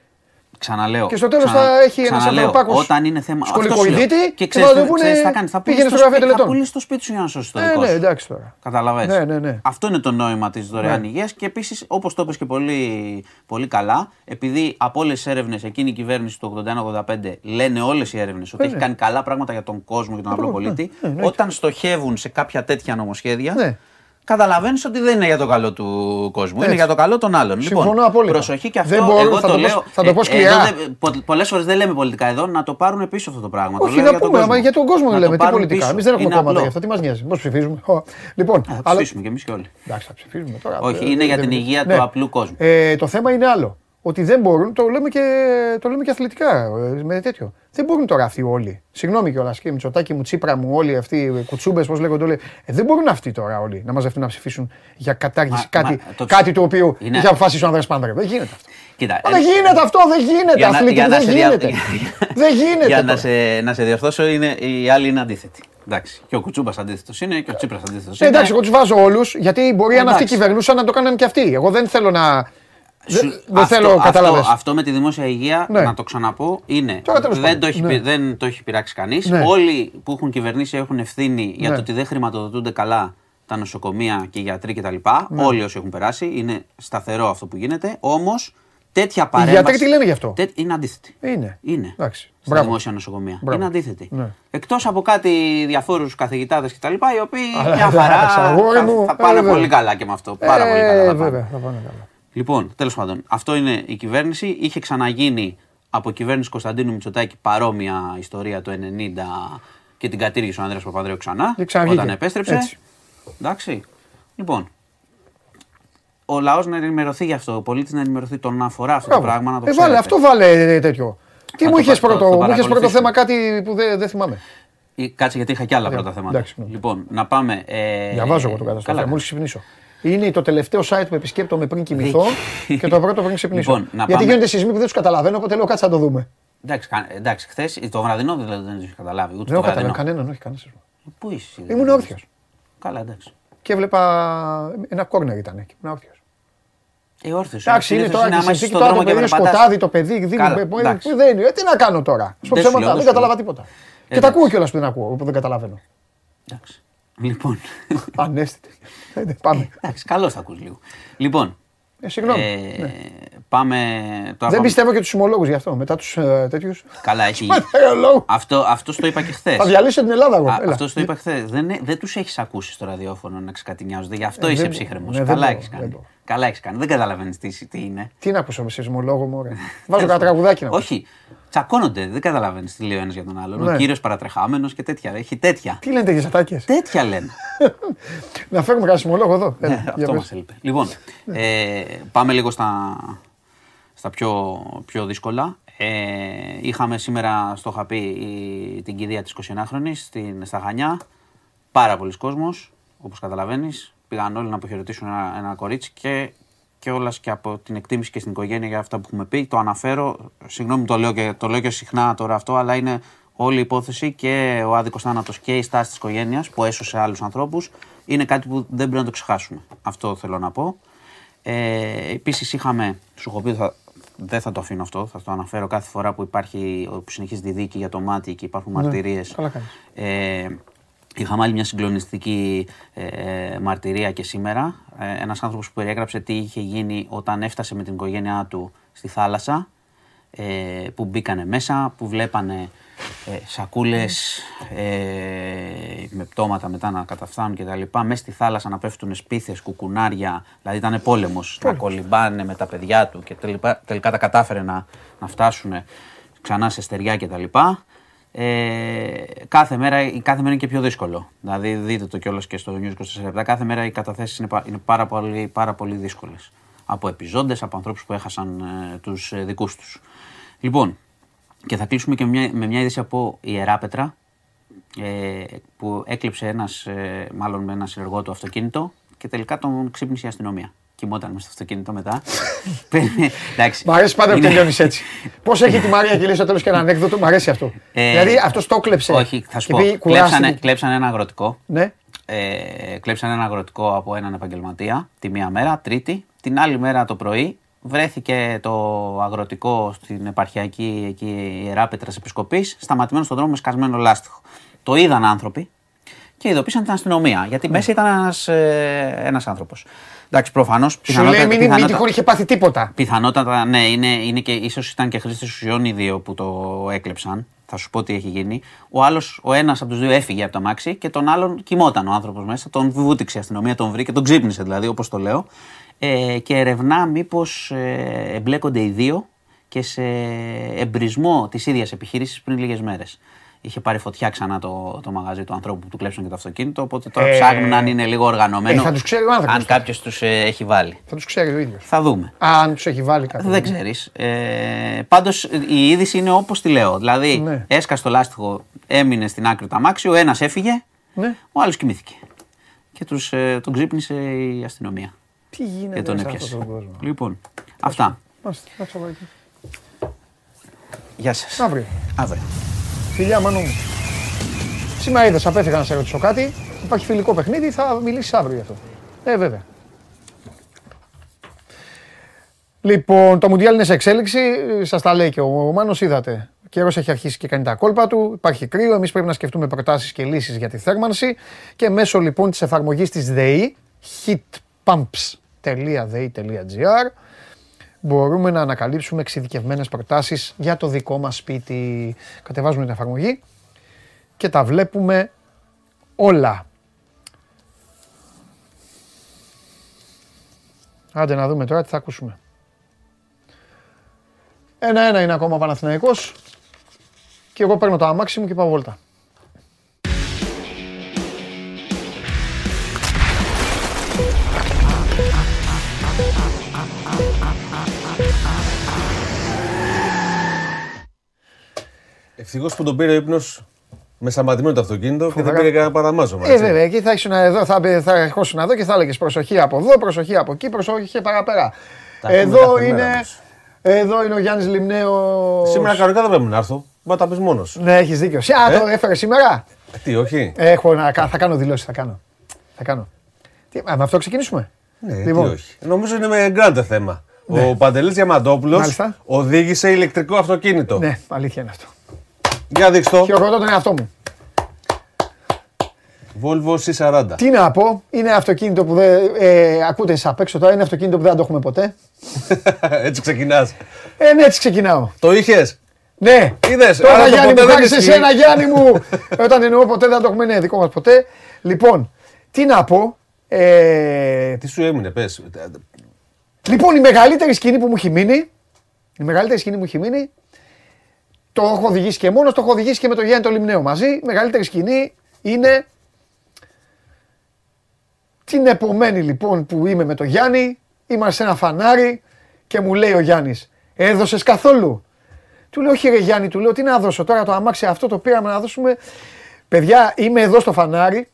Ξαναλέω. Και στο τέλος θα έχει ένας ξαναλέω, ανθρωπάκος Όταν είναι θέμα. σκολικοειδίτη αυτό σου λέω. και Και ξέρεις, θα το τι- πούνε, ξέρεις τι θα κάνεις. Θα πήγαινε πουλήσεις στο το, γραφείο σπίτι- θα τελετών. πουλήσεις το σπίτι σου για να σώσεις το Ε, δικό ναι, σου. εντάξει τώρα. Καταλαβες. Ναι, ναι, ναι. Αυτό είναι το νόημα της δωρεάν Ναι. υγείας και επίσης, όπως το είπες και πολύ, πολύ καλά, επειδή από όλες τις έρευνες εκείνη η κυβέρνηση του 81-85 λένε όλες οι έρευνες ότι έχει ναι. κάνει καλά πράγματα για τον κόσμο και τον απλό ναι, πολίτη, ναι, εννοείται. όταν στοχεύουν σε κάποια τέτοια νομοσχέδια, Ναι. Καταλαβαίνεις ότι δεν είναι για το καλό του κόσμου, είναι Έτσι. για το καλό των άλλων. Συμφωνώ λοιπόν, απόλυτα. προσοχή και αυτό. Δεν μπορώ, εγώ θα το, το πω- λέω. θα το πω σκληρά. Πολλές φορές δεν λέμε πολιτικά εδώ να το πάρουν πίσω αυτό το πράγμα. Το Όχι, λέω να για τον πούμε, κόσμο. άμα για τον κόσμο Να το λέμε. Τι πάρουν πολιτικά. πίσω. Εμείς δεν έχουμε Είναι κόμματα απλό. γι' αυτό. Τι μας νοιάζει. Πώς ψηφίζουμε. Ω, Λοιπόν, Θα αλλά- ψηφίσουμε κι εμείς και όλοι. Εντάξει, θα ψηφίζουμε τώρα. Όχι, Ε, είναι για δεν- την υγεία ναι. του απλού κόσμου. Ε, το θέμα είναι άλλο. Ότι δεν μπορούν, το λέμε και, το λέμε και αθλητικά ε, με τέτοιο. Δεν μπορούν τώρα αυτοί όλοι. Συγγνώμη κιόλας και Μητσοτάκη μου, Τσίπρα μου, όλοι αυτοί οι κουτσούμπες, πώς λέγονται όλοι. Ε, δεν μπορούν αυτοί τώρα όλοι να μαζευτούν να ψηφίσουν για κατάργηση Μα- κάτι, μα, το κάτι το οποίο είναι- είχε αποφασίσει ο Ανδρέας Πάντρε. Δεν γίνεται αυτό. Κοίτα, Μα ε, δεν γίνεται αυτό, δεν γίνεται. για να- Αθλητικά για να δεν σε δια- γίνεται. Δεν γίνεται. Για να τώρα. σε, να σε διορθώσω, είναι, οι άλλοι είναι αντίθετοι. Εντάξει. Και ο Κουτσούμπας αντίθετος είναι και ο Τσίπρας αντίθετος Ε, είναι. εντάξει, εγώ τους βάζω όλους γιατί μπορεί αν αυτοί Εντάξει. κυβερνούσαν να το κάνουν και αυτοί. Εγώ δεν θέλω να. Σου- Δεν, δεν αυτό- θέλω, αυτό, κατάλαβε. αυτό με τη δημόσια υγεία, Ναι. να το ξαναπώ, είναι. Τώρα τέλος δεν, πάντων. το έχει, Ναι. πει- δεν το έχει πειράξει κανείς. Ναι. Όλοι που έχουν κυβερνήσει έχουν ευθύνη για Ναι. το ότι δεν χρηματοδοτούνται καλά τα νοσοκομεία και οι γιατροί κτλ. Ναι. Όλοι όσοι έχουν περάσει. Είναι σταθερό αυτό που γίνεται. Όμως τέτοια Οι παρέμβαση. γιατροί τι λένε γι' αυτό; Τέ- Είναι αντίθετη. Είναι. Είναι. Εντάξει. Στα Μπράβο. δημόσια νοσοκομεία. Μπράβο. Είναι αντίθετη. Ναι. Εκτός από κάτι διαφόρους καθηγητάδες κτλ. οι οποίοι Αλλά, μια χαρά εντάξει, αγόρι θα, μου, θα ε, πάνε βέβαια. πολύ καλά και με αυτό. Πάρα πολύ καλά. Ε, θα πάνε. βέβαια, θα πάνε καλά. Λοιπόν, τέλος πάντων, αυτό είναι η κυβέρνηση. Είχε ξαναγίνει από κυβέρνηση Κωνσταντίνου Μητσοτάκη παρόμοια ιστορία το 90 και την κατήργησε ο Ανδρέας Παπανδρέου ξανά. Και ξαναβγήκε. Όταν επέστρεψε. Έτσι. Εντάξει. Λοιπόν, ο λαός να ενημερωθεί γι' αυτό, ο πολίτης να ενημερωθεί τον αφορά αυτό το Μπράβο. πράγμα. Να το ε, ξέρετε. βάλε, αυτό βάλε ε, τέτοιο. Τι Θα μου το είχες πα- το- πρώτο, το μου είχες πρώτο παρακολουθήσουμε. θέμα κάτι που δεν δεν θυμάμαι. Ή- Κάτσε γιατί είχα και άλλα Ναι, πρώτα θέματα. εντάξει, ναι. Λοιπόν, να πάμε. Ε, Διαβάζω εγώ το καλά. καταστροφέα, μόλι ξυπνήσω. Είναι το τελευταίο site που επισκέπτομαι πριν κοιμηθώ Δίκη. και το πρώτο πριν ξυπνήσω. Λοιπόν, να Γιατί πάμε- γίνονται σεισμοί που δεν τους καταλαβαίνω, οπότε λέω κάτσε να το δούμε. Εντάξει, κα- εντάξει χθες το βραδινό δηλαδή δεν το είχε καταλάβει. Ούτε Δεν το έχω καταλάβει βραδινό. κανέναν, όχι κανένα. Πού είσαι. Ήμουν δηλαδή; όρθιος. Καλά, εντάξει. Και έβλεπα ένα κόρνερ ήταν εκεί. Ήμουν όρθιος. Ε, όρθιος. Εντάξει, είναι Συνήθως τώρα και άμα η είσαι συνθήκη στον τώρα το δρόμο και παιδί, είναι περπατάς. σκοτάδι το παιδί, δίνει. Καλά, ε, εντάξει. Δεν είναι. Ε, Τι να κάνω τώρα. Στο Δεν σου ψέματα, λέω, δεν δεν σου κατάλαβα λέω. τίποτα. Και τα Εντάξει. ακούω κιόλας που δεν ακούω, που δεν καταλαβαίνω. Εντάξει. Λοιπόν. Ανέστητη. Ε, Πάμε. Εντάξει, καλώς θα ακούς λίγο. Λοιπόν. Ε, Συγγνώμη. ε, Ναι. Πάμε. Τώρα Δεν πάμε- πιστεύω και τους συμμολόγου γι' αυτό. Μετά τους τέτοιους. Καλά, έχει. Λόγο. αυτό, αυτό το είπα και χθες. Θα διαλύσω την Ελλάδα εγώ. Έλα. Αυτός το είπα χθες. Δεν, δεν τους έχεις ακούσει στο ραδιόφωνο να ξεκατηνιάζονται. Γι' αυτό Ε, είσαι δεν- ψύχρεμος. ναι, δεν Καλά μπορώ, έχεις δεν κάνει. μπορώ. Καλά έχεις κάνει. Δεν καταλαβαίνεις τι, τι είναι. Τι να ακούσω με σεισμολόγο μου, ωραία. Βάζω κανένα τραγουδάκι να ακούσω. Όχι. Τσακώνονται. Δεν καταλαβαίνεις τι λέει ο ένας για τον άλλον. Ναι. Ο κύριος παρατρεχάμενος και τέτοια. Έχει τέτοια. Τι λένε για ατάκες; Τέτοια λένε. Να φέρουμε κανένα σεισμολόγο εδώ. Έλα, Ναι, για αυτό πες. μας έλειπε. Λοιπόν, ε, πάμε λίγο στα, στα πιο, πιο δύσκολα. Ε, είχαμε σήμερα, στο είχα πει, η- την κηδεία της 29χρονης στην, στα Χανιά. Πάρα πολλοί κόσμος, όπως καταλαβαίνεις. Πήγαν όλοι να αποχαιρετήσουν ένα, ένα κορίτσι και, και όλα και από την εκτίμηση και στην οικογένεια για αυτά που έχουμε πει. Το αναφέρω, συγγνώμη το λέω και, το λέω και συχνά τώρα αυτό, αλλά είναι όλη η υπόθεση και ο άδικος θάνατος και η στάση της οικογένειας που έσωσε άλλους ανθρώπους είναι κάτι που δεν πρέπει να το ξεχάσουμε. Αυτό θέλω να πω. Ε, Επίσης είχαμε, σου έχω πει, θα, δεν θα το αφήνω αυτό, θα το αναφέρω κάθε φορά που υπάρχει, που συνεχίζει τη δίκη για το μάτι και υπάρχουν μαρτυρίες. καλά κάνεις. Ε, είχαμε άλλη μια συγκλονιστική ε, μαρτυρία και σήμερα. Ε, ένας άνθρωπος που περιέγραψε τι είχε γίνει όταν έφτασε με την οικογένειά του στη θάλασσα, ε, που μπήκανε μέσα, που βλέπανε ε, σακούλες ε, με πτώματα μετά να καταφθάνουν και τα λοιπά, μέσα στη θάλασσα να πέφτουν σπίθες, κουκουνάρια, δηλαδή ήταν πόλεμος, να κολυμπάνε με τα παιδιά του και τελικά, τελικά τα κατάφερε να, να φτάσουν ξανά σε στεριά και τα λοιπά. Ε, κάθε, μέρα, κάθε μέρα είναι και πιο δύσκολο. Δηλαδή, δείτε το κιόλας και στο News 24 λεπτά. Κάθε μέρα οι καταθέσεις είναι, πα- είναι πάρα, πολύ, πάρα πολύ δύσκολες. Από επιζώντες, από ανθρώπους που έχασαν ε, τους ε, δικούς τους. Λοιπόν, και θα κλείσουμε και μια, με μια είδηση από Ιεράπετρα ε, που έκλειψε ένας, ε, μάλλον με ένα συνεργό του αυτοκίνητο και τελικά τον ξύπνησε η αστυνομία. Κοιμόταν μέσα στο αυτοκίνητο μετά. Εντάξει. Μ' αρέσει πάντα που Είναι- τελειώνεις έτσι. Πώς έχει τη Μαρία και λέει στο τέλος και ένα ανέκδοτο, μ' αρέσει αυτό. Ε, δηλαδή αυτός το κλέψε. Όχι, θα σου και πω. πει, Κλέψανε, κουράστηκε. κλέψανε ένα αγροτικό. Ναι. Ε, κλέψανε ένα αγροτικό από έναν επαγγελματία τη μία μέρα, τρίτη. Την άλλη μέρα το πρωί βρέθηκε το αγροτικό στην επαρχιακή εκεί Ιεράπετρα Επισκοπής, σταματημένο στον δρόμο με σκασμένο λάστιχο. Το είδαν άνθρωποι και ειδοποίησαν την αστυνομία. Γιατί μέσα ήταν ένας ένας άνθρωπος. Εντάξει, προφανώς. Σου λέει μην, μην τυχόν είχε πάθει τίποτα. Πιθανότατα, ναι, είναι, είναι και ίσως ήταν και χρήστε ουσιών οι δύο που το έκλεψαν. Θα σου πω τι έχει γίνει. Ο άλλος, ο ένας από τους δύο έφυγε από το αμάξι και τον άλλον κοιμόταν ο άνθρωπος μέσα. Τον βούτυξε η αστυνομία, τον βρήκε, τον ξύπνησε δηλαδή, όπως το λέω. Ε, και ερευνά μήπως ε, εμπλέκονται οι δύο και σε εμπρισμό της ίδιας επιχείρησης πριν λίγες μέρες. Είχε πάρει φωτιά ξανά το, το μαγαζί του ανθρώπου που του κλέψαν και το αυτοκίνητο. Οπότε τώρα Ε, ψάχνουν αν είναι λίγο οργανωμένο. ε, θα τους ξέρει ο άνθρωπος Αν κάποιος τους έχει βάλει. Θα τους ξέρει ο ίδιος. Θα δούμε. Αν τους έχει βάλει κάτι. Δεν ξέρεις. Ε, Πάντως η είδηση είναι όπως τη λέω. Δηλαδή, Ναι. έσκασε το λάστιχο, έμεινε στην άκρη του αμάξι, ο ένας έφυγε, Ναι. ο άλλος κοιμήθηκε. Και τους, ε, τον ξύπνησε η αστυνομία. Τι γίνεται Και τον σε έπιασε. αυτόν τον κόσμο; Λοιπόν, αυτά. Μάλιστα, να ξαβάκι. Γεια σας. Αύριο. Αύριο. Φιλιά, μάνο μου. Σήμερα είδες, απέφυγα να σε ρωτήσω κάτι. Υπάρχει φιλικό παιχνίδι, θα μιλήσεις αύριο γι' αυτό. Ε, βέβαια. Λοιπόν, το Μουντιάλ είναι σε εξέλιξη. Σας τα λέει και ο Μάνος, είδατε. Ο καιρός έχει αρχίσει και κάνει τα κόλπα του. Υπάρχει κρύο. Εμείς πρέπει να σκεφτούμε προτάσεις και λύσεις για τη θέρμανση. Και μέσω λοιπόν της εφαρμογής της ΔΕΗ, heatpumps.dei.gr, μπορούμε να ανακαλύψουμε εξειδικευμένες προτάσεις για το δικό μας σπίτι. Κατεβάζουμε την εφαρμογή και τα βλέπουμε όλα. Άντε να δούμε τώρα τι θα ακούσουμε. Ένα-ένα είναι ακόμα ο Παναθηναϊκός και εγώ παίρνω το αμάξι μου και πάω βόλτα. Ευτυχώς που τον πήρε ο ύπνος με σταματημένο το αυτοκίνητο και δεν Φοβερά. πήρε κανένα παραμάζωμα. Ε, έτσι. βέβαια, εκεί θα ήσουν εδώ, θα, μπε- θα ερχόσουν εδώ και θα έλεγες προσοχή από εδώ, προσοχή από εκεί, προσοχή και παραπέρα. Τα ακούμε Εδώ κάθε μέρα είναι, όμως. εδώ είναι ο Γιάννης Λιμνέο. Σήμερα κανονικά δεν πρέπει να έρθω. Μα τα πεις μόνος. Ναι, έχεις δίκιο. Α, Ε; το έφερε σήμερα; Τι, όχι. Έχω να, κα- θα κάνω δηλώσεις, θα κάνω. Θα κάνω. Τι, α, με αυτό ξεκινήσουμε; Ναι, Λοιπόν. τι όχι. Νομίζω είναι με γκράντε θέμα. Ο Παντελής Διαμαντόπουλος Μάλιστα. οδήγησε ηλεκτρικό αυτοκίνητο. Ναι, αλήθεια είναι αυτό. Για δείξτε το. Χειροκροτώ τον εαυτό μου. Volvo C40. Τι να πω, είναι αυτοκίνητο που δεν. Ε, ακούτε εσείς απ' έξω τώρα, είναι αυτοκίνητο που δεν θα το έχουμε ποτέ. Έτσι ξεκινάς. Ε, ναι, έτσι ξεκινάω. Το είχες; Ναι, Είδες, Τώρα άρα το Γιάννη ποτέ μου, δεν χάρη σε ισχύει. σένα Γιάννη μου. Όταν εννοώ ποτέ δεν το έχουμε, ναι, δικό μας ποτέ. Λοιπόν, τι να πω. Ε, Τι σου έμεινε, πες. λοιπόν, η μεγαλύτερη σκηνή που μου έχει μείνει, η μεγαλύτερη σκηνή που μου έχει μείνει, το έχω οδηγήσει και μόνος, το έχω οδηγήσει και με τον Γιάννη το Λιμνέο μαζί. Η μεγαλύτερη σκηνή είναι την επομένη λοιπόν που είμαι με τον Γιάννη, είμαστε σε ένα φανάρι και μου λέει ο Γιάννης, έδωσες καθόλου; Του λέω, όχι ρε Γιάννη, του λέω, τι να δώσω τώρα το αμάξι αυτό το πήραμε να δώσουμε. Παιδιά, είμαι εδώ στο φανάρι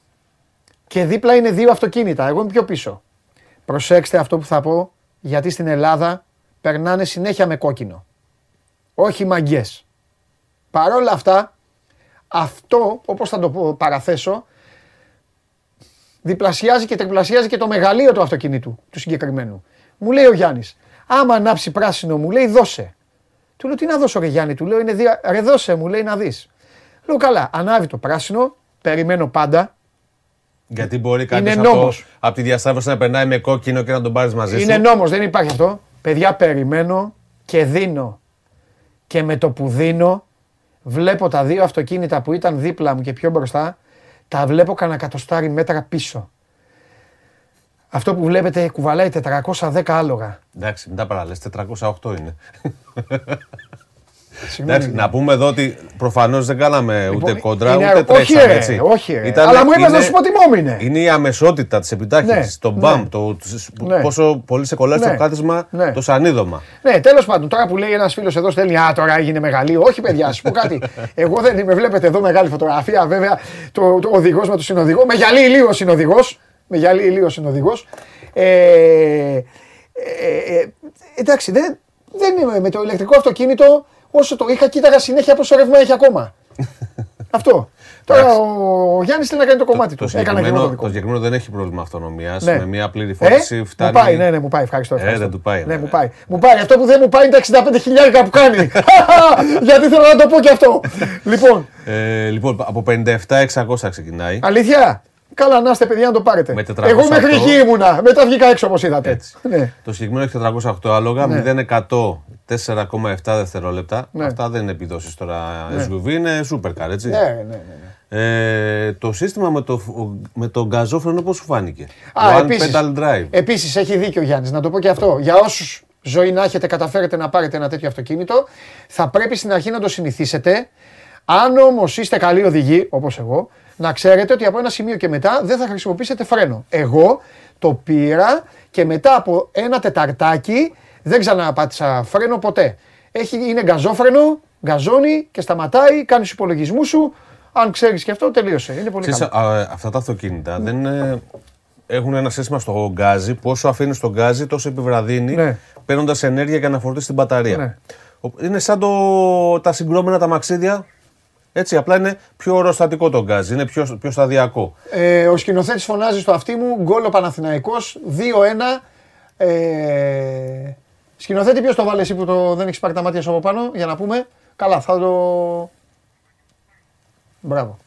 και δίπλα είναι δύο αυτοκίνητα, εγώ είμαι πιο πίσω. Προσέξτε αυτό που θα πω, γιατί στην Ελλάδα περνάνε συνέχεια με κόκκινο. Όχι μαγκές. Παρ' όλα αυτά, αυτό, όπως θα το πω- παραθέσω, διπλασιάζει και τριπλασιάζει και το μεγαλείο του αυτοκινήτου, του συγκεκριμένου. Μου λέει ο Γιάννης, άμα ανάψει πράσινο, μου λέει δώσε. Του λέω τι να δώσω ρε Γιάννη, του λέω είναι δύο, ρε δώσε μου λέει να δεις. Λέω καλά, ανάβει το πράσινο, περιμένω πάντα, Γιατί μπορεί κάποιος Είναι από, νόμος. από τη διασταύρωση να περνάει με κόκκινο και να τον πάρεις μαζί Είναι σου; νόμος, δεν υπάρχει αυτό. Παιδιά, περιμένω και δίνω. Και με το που δίνω, βλέπω τα δύο αυτοκίνητα που ήταν δίπλα μου και πιο μπροστά, τα βλέπω κανένα εκατοστάρι μέτρα πίσω. Αυτό που βλέπετε κουβαλάει 410 άλογα. Εντάξει, μην τα παραλες, 408 είναι. Συγγνώμη. Εντάξει, να πούμε εδώ ότι προφανώς δεν κάναμε ούτε Λοιπόν, κόντρα είναι- ούτε όχι, τρέξαμε. ρε, έτσι. όχι, ρε. Ήταν- Αλλά μου είπες να είναι- σου πω τι μου έμεινε. Είναι η αμεσότητα της επιτάχυνσης, Ναι, το ναι. μπαμ, το, το- Ναι. πόσο πολύ σε κολλάει Ναι, στο κάθισμα, ναι. το σανίδωμα. Ναι, τέλος πάντων, τώρα που λέει ένας φίλος εδώ στέλνει Α, τώρα έγινε μεγαλείο. Όχι, παιδιά, σου πω κάτι. Εγώ δεν είμαι, βλέπετε εδώ μεγάλη φωτογραφία, βέβαια, το, το οδηγός με το συνοδηγό. Με γυαλί ηλίου ο συνοδηγός. Με γυαλί ηλίου ο συνοδηγός. Ε, ε, ε, εντάξει, δεν, δεν είμαι με το ηλεκτρικό αυτοκίνητο. Όσο το είχα, κοίταγα συνέχεια πόσο ρεύμα έχει ακόμα. Αυτό. Τώρα Εντάξει. ο Γιάννης θέλει να κάνει το κομμάτι Το του. Έκανα και εγώ το συγκεκριμένο, δικό το μου. συγκεκριμένο δεν έχει πρόβλημα αυτονομίας. Ναι. Με μια πλήρη φόρτιση ε, φτάνει. Μου πάει, ναι, ναι, μου πάει. Ευχαριστώ. Ε, ευχαριστώ. δεν του πάει, Ναι, βέβαια. μου πάει. Μου πάει. Αυτό που δεν μου πάει είναι τα 65 χιλιάρικα που κάνει. Γιατί θέλω να το πω και αυτό. λοιπόν, Ε, λοιπόν, από 57-600 ξεκινάει. αλήθεια; Καλά, να είστε παιδιά να το πάρετε. Με 408. Εγώ μέχρι εκεί ήμουνα. Μετά βγήκα έξω όπως είδατε. Έτσι. Ναι. Το συγκεκριμένο έχει 408 άλογα, Ναι. 0-100 4,7 δευτερόλεπτα. Ναι. Αυτά δεν είναι επιδόσεις τώρα SUV, είναι supercar, έτσι. Ναι, ναι, ναι. ναι. Ε, το σύστημα με το, με το γκαζόφρενο πώς σου φάνηκε; Α, One επίσης, pedal drive. Επίσης έχει δίκιο ο Γιάννης, να το πω και αυτό. Για όσους ζωή να έχετε καταφέρετε να πάρετε ένα τέτοιο αυτοκίνητο, θα πρέπει στην αρχή να το συνηθίσετε. Αν όμως είστε καλοί οδηγοί, όπως εγώ, να ξέρετε ότι από ένα σημείο και μετά δεν θα χρησιμοποιήσετε φρένο. Εγώ το πήρα και μετά από ένα τεταρτάκι δεν ξαναπάτησα φρένο ποτέ. Έχει, είναι γκαζόφρενο, γκαζώνει και σταματάει, κάνεις τους υπολογισμούς σου. Αν ξέρεις και αυτό, τελείωσε. Είναι πολύ Ξέρεις, καλό. α, αυτά τα αυτοκίνητα δεν ε, έχουν ένα σύστημα στο γκάζι που όσο αφήνεις το γκάζι τόσο επιβραδύνει Ναι. παίρνοντας ενέργεια για να φορτίσει την μπαταρία. Ναι. Ο- Είναι σαν το, τα συγκρουόμενα τα αμαξίδια. Έτσι, απλά είναι πιο οροστατικό το γκάζι, είναι πιο, πιο σταδιακό. Ε, ο σκηνοθέτης φωνάζει στο αυτί μου, γκολ ο Παναθηναϊκός, 2-1. Ε, σκηνοθέτη, ποιος το βάλε εσύ που το, δεν έχεις πάρει τα μάτια σου από πάνω, για να πούμε. Καλά, θα το. Μπράβο.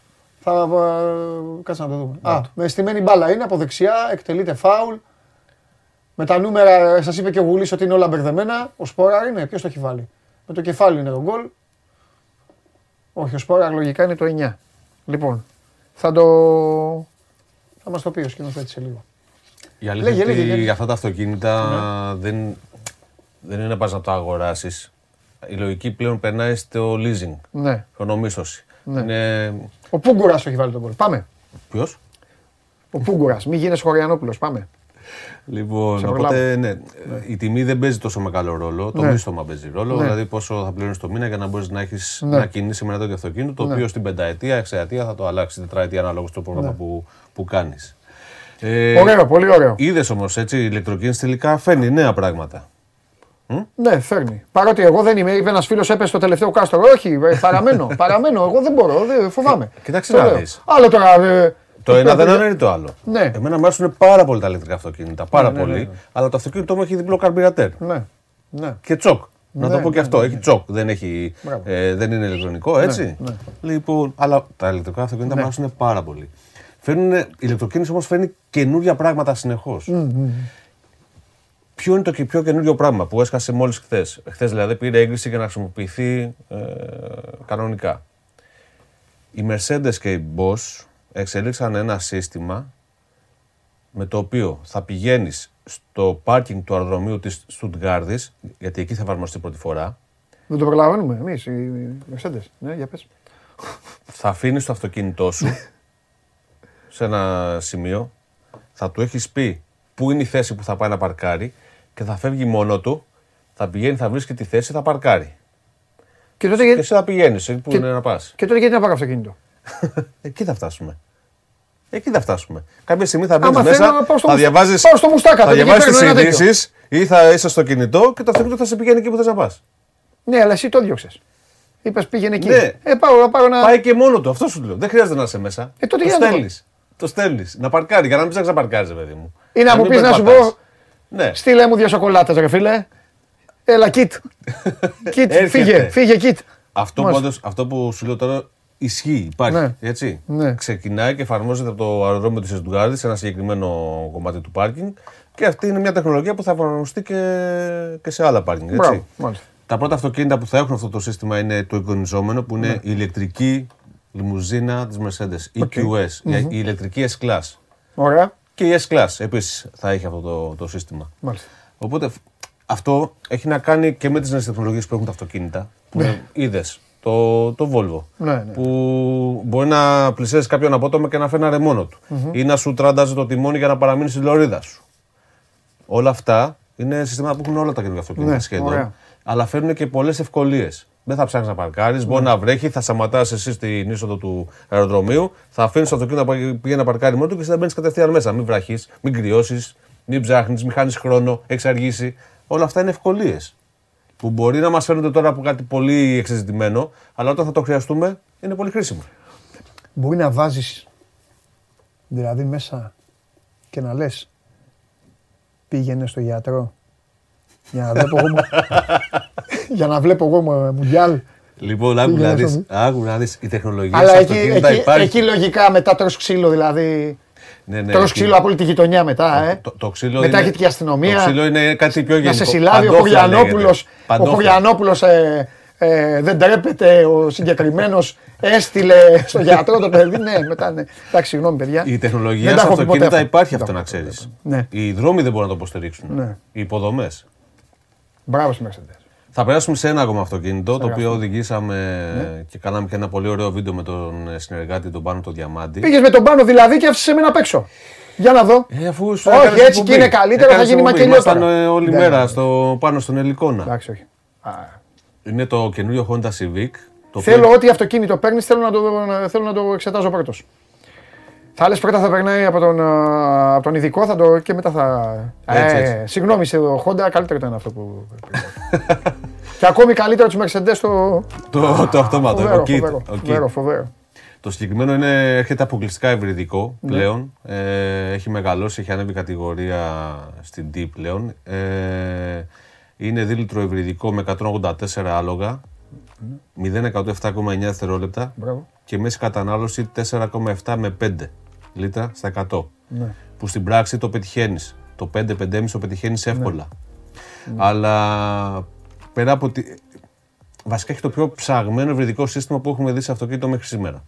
Θα. ε, Κάτσε να το δούμε. Α, με στημένη μπάλα είναι από δεξιά, εκτελείται φάουλ. Με τα νούμερα, σας είπε και ο Γουλής ότι είναι όλα μπερδεμένα. Ο Σπόρα είναι, ποιος το έχει βάλει. Με το κεφάλι είναι το γκολ. Όχι, ο Σπόρα λογικά είναι το 9. Λοιπόν, θα το. Θα μας το πει ο σκηνοθέτης σε λίγο. Η αλήθεια Λέγε, είναι λέγε, ότι λέγε. αυτά τα αυτοκίνητα δεν, δεν είναι να πας να το αγοράσεις. Η λογική πλέον περνάει στο leasing, Ναι. χρονομίσθωση. Ναι. Είναι... Ο Πούγκουρας το έχει βάλει τον γκολ. Πάμε. Ποιος; Ο Πούγκουρας. Μην γίνεσαι Χωριανόπουλος. Πάμε. Λοιπόν, Σε οπότε ναι, η τιμή δεν παίζει τόσο μεγάλο ρόλο. Το Ναι. μίσθωμα παίζει ρόλο. Ναι. Δηλαδή, πόσο θα πληρώνεις το μήνα για να μπορείς να έχεις Ναι. να κινήσεις με ένα τέτοιο αυτοκίνητο, το Ναι. οποίο στην πενταετία, εξαετία θα το αλλάξει, τετραετία ανάλογα στο πρόγραμμα που, που κάνεις. Ε, Ωραίο, πολύ ωραίο. Είδες όμως έτσι, η ηλεκτροκίνηση τελικά φέρνει νέα πράγματα. Ναι, φέρνει. Παρότι εγώ δεν είμαι, είπε ένας φίλος έπεσε στο τελευταίο κάστρο. Όχι, ε, παραμένω. παραμένω. Εγώ δεν μπορώ, δεν, φοβάμαι. Κοίταξε Το να λέω. δεις. Άλλο τώρα. ε, Το ε, ένα δεν ε, αναιρεί το άλλο. Ναι. Εμένα μου αρέσουν πάρα πολύ τα ηλεκτρικά αυτοκίνητα. Πάρα ναι, πολύ. ναι, ναι. Αλλά το αυτοκίνητό μου έχει διπλό καρμπυρατέρ. Ναι. ναι. Και τσοκ. Να Ναι, το πω και ναι, αυτό. ναι, Έχει ναι. τσοκ. Δεν, έχει, Μπράβο. ε, δεν είναι ηλεκτρονικό, έτσι. ναι. Λοιπόν, αλλά τα ηλεκτρικά αυτοκίνητα Ναι. μου αρέσουν πάρα πολύ. Φέρνουν, η ηλεκτροκίνηση όμως φέρνει καινούργια πράγματα συνεχώς. Ποιο είναι το και πιο καινούριο πράγμα που έσκασε μόλις χθες; Χθες δηλαδή πήρε έγκριση για να χρησιμοποιηθεί ε, κανονικά. Οι Mercedes και οι Bosch εξελίξαν ένα σύστημα με το οποίο θα πηγαίνεις στο πάρκινγκ του αεροδρομίου της Στουτγκάρδης, γιατί εκεί θα εφαρμοστεί πρώτη φορά, Δεν το προλαβαίνουμε εμείς, οι Mercedes. Ναι, για πες. θα αφήνεις το αυτοκίνητό σου σε ένα σημείο, θα του έχεις πει πού είναι η θέση που θα πάει να παρκάρει και θα φεύγει μόνο του, θα πηγαίνει, θα βρίσκει τη θέση, θα παρκάρει. Και τότε, Και γιατί, εσύ θα πηγαίνεις που Και- είναι να πας. και τότε γιατί να πάρω αυτοκίνητο; Εκεί θα φτάσουμε. Εκεί θα φτάσουμε. Κάποια στιγμή θα μπει Άμα μέσα, θέλω να πάω στο θα μουσ- διαβάζει πάω στο μουστάκα, θα τότε και διαβάζεις τις παίρνω ένα τέτοιο. ειδήσει ή θα είσαι στο κινητό και το αυτοκίνητο θα σε πηγαίνει εκεί που θες να πας. Ναι, αλλά εσύ το διώξες. Είπες πήγαινε εκεί. Ναι. Ε, πάω να πάρω ένα. Πάει και μόνο του. Αυτό σου λέω. Δεν χρειάζεται να είσαι μέσα. Ε, τότε το για να το στέλνεις. Το στέλνεις. Να παρκάρει για να μην ψάξει να παρκάρει, παιδί μου. Ή να μου μην πεις να σου περπατάς. πω, Ναι. στείλε μου δύο σοκολάτες, ρε φίλε. Έλα, κιτ. Κιτ, Έρχεται. φύγε, φύγε, κιτ. Αυτό, Μάλιστα. πάντως, αυτό που σου λέω τώρα ισχύει, υπάρχει. Ναι. Έτσι. Ναι. Ξεκινάει και εφαρμόζεται από το αεροδρόμιο της Εστουγάρδη σε ένα συγκεκριμένο κομμάτι του πάρκινγκ και αυτή είναι μια τεχνολογία που θα εφαρμοστεί και, και σε άλλα πάρκινγκ. Έτσι. Μπράβο, μάλιστα. Τα πρώτα αυτοκίνητα που θα έχουν αυτό το σύστημα είναι το εικονιζόμενο που Ναι. είναι η ηλεκτρική λιμουζίνα της Mercedes, EQS, η ηλεκτρική S-Class. Ωραία, Και η S-Class επίσης θα έχει αυτό το, το σύστημα. μάλιστα. Οπότε φ- αυτό έχει να κάνει και με τις νέες τεχνολογίες που έχουν τα αυτοκίνητα. Που είδες το, το Volvo. Ναι, ναι. Που μπορεί να πλησιάζει κάποιον απότομο και να φέρνει μόνο του. Ή να σου τραντάζει το τιμόνι για να παραμείνει στη λωρίδα σου. Όλα αυτά είναι συστήματα που έχουν όλα τα καινούργια αυτοκίνητα Ναι, σχεδόν. ωραία. Αλλά φέρνουν και πολλές ευκολίες. Δεν θα ψάχνεις να παρκάρεις, μπορεί Ναι. να βρέχει, θα σταματάς εσύ στην είσοδο του αεροδρομίου, θα αφήνεις το αυτοκίνητο να πάει- πηγαίνει να παρκάρει μόνο του και εσύ θα μπαίνεις κατευθείαν μέσα. Μην βραχεί, μην κρυώσεις, μην ψάχνεις, μην χάνεις χρόνο, έχεις αργήσει. Όλα αυτά είναι ευκολίες. Που μπορεί να μας φαίνονται τώρα από κάτι πολύ εξεζητημένο, αλλά όταν θα το χρειαστούμε είναι πολύ χρήσιμο. Μπορεί να βάζεις δηλαδή μέσα και να λες πήγαινε στο γιατρό για να βλέπω εγώ, μου- για να βλέπω εγώ μου- μουντιάλ. Λοιπόν, άκου Πήγαινε να δεις, στο- άκου να δεις, η τεχνολογία Αλλά στα εκεί, αυτοκίνητα εκεί, υπάρχει. εκεί λογικά μετά τρως ξύλο δηλαδή. Ναι, ναι, τρως εκεί- ξύλο από όλη τη γειτονιά μετά, ε. Το, το ξύλο Μετά είναι, έχετε και αστυνομία. Το ξύλο είναι κάτι πιο γενικό. να σε συλλάβει ο Παντόφλα Χωριανόπουλος. λέγεται. Ο Παντόφλα. Χωριανόπουλος ε, ε, δεν τρέπεται, ο συγκεκριμένος έστειλε στο γιατρό το παιδί. Ναι, μετά ναι. Εντάξει, συγγνώμη παιδιά. Η Δεν τεχνολογία τα στα έχω πει ποτέ αυτοκίνητα αυτά. υπάρχει Δεν αυτό τα να έχω πει ξέρεις. ποτέ. Ναι. Οι δρόμοι δεν μπορούν να το υποστηρίξουν. Ναι. Οι υποδομές. Μπράβο στη Mercedes. Θα περάσουμε σε ένα ακόμα αυτοκίνητο, το οποίο αυτό. οδηγήσαμε Ναι. και κάναμε και ένα πολύ ωραίο βίντεο με τον ε, συνεργάτη, τον Πάνο τον Διαμάντη. Πήγες με τον πάνω δηλαδή και άφησες εμένα απ' έξω. Για να δω. Ε, αφού σου Όχι, έκανες έτσι εκπομπή. και είναι καλύτερο, θα Έκανες γίνει εκπομπή. μακελιότερο. Ήμασταν ε, όλη Ναι, μέρα ναι, ναι. στο, πάνω στον Ελικόνα. Εντάξει, όχι. Α, Είναι το καινούριο Honda Civic. Το Θέλω οποίο- ό,τι αυτοκίνητο παίρνεις, θέλω, να το, να- θέλω να το εξετάζω πρώτος. Θα λες πρώτα θα περνάει από τον, α, από τον ειδικό θα το, και μετά θα. Έτσι, ε, έτσι. Συγγνώμη, σε Honda καλύτερο ήταν αυτό που. και ακόμη καλύτερο τους Mercedes το. το, το αυτόματο, Φοβερό, ο kit, φοβερό, ο kit. φοβερό, φοβερό. Το συγκεκριμένο είναι, έρχεται αποκλειστικά υβριδικό Ναι. πλέον. Ε, έχει μεγαλώσει, έχει ανέβει κατηγορία στην D πλέον. Ε, είναι δίλητρο υβριδικό με 184 άλογα. 0-107,9 δευτερόλεπτα Μπράβο. και μέση κατανάλωση 4,7 με 5 λίτρα στα 100. Ναι. Που στην πράξη το πετυχαίνεις Το 5-5,5 το πετυχαίνεις εύκολα. Αλλά πέρα από. Τη... Βασικά έχει το πιο ψαγμένο ευρυδικό σύστημα που έχουμε δει σε αυτοκίνητο μέχρι σήμερα.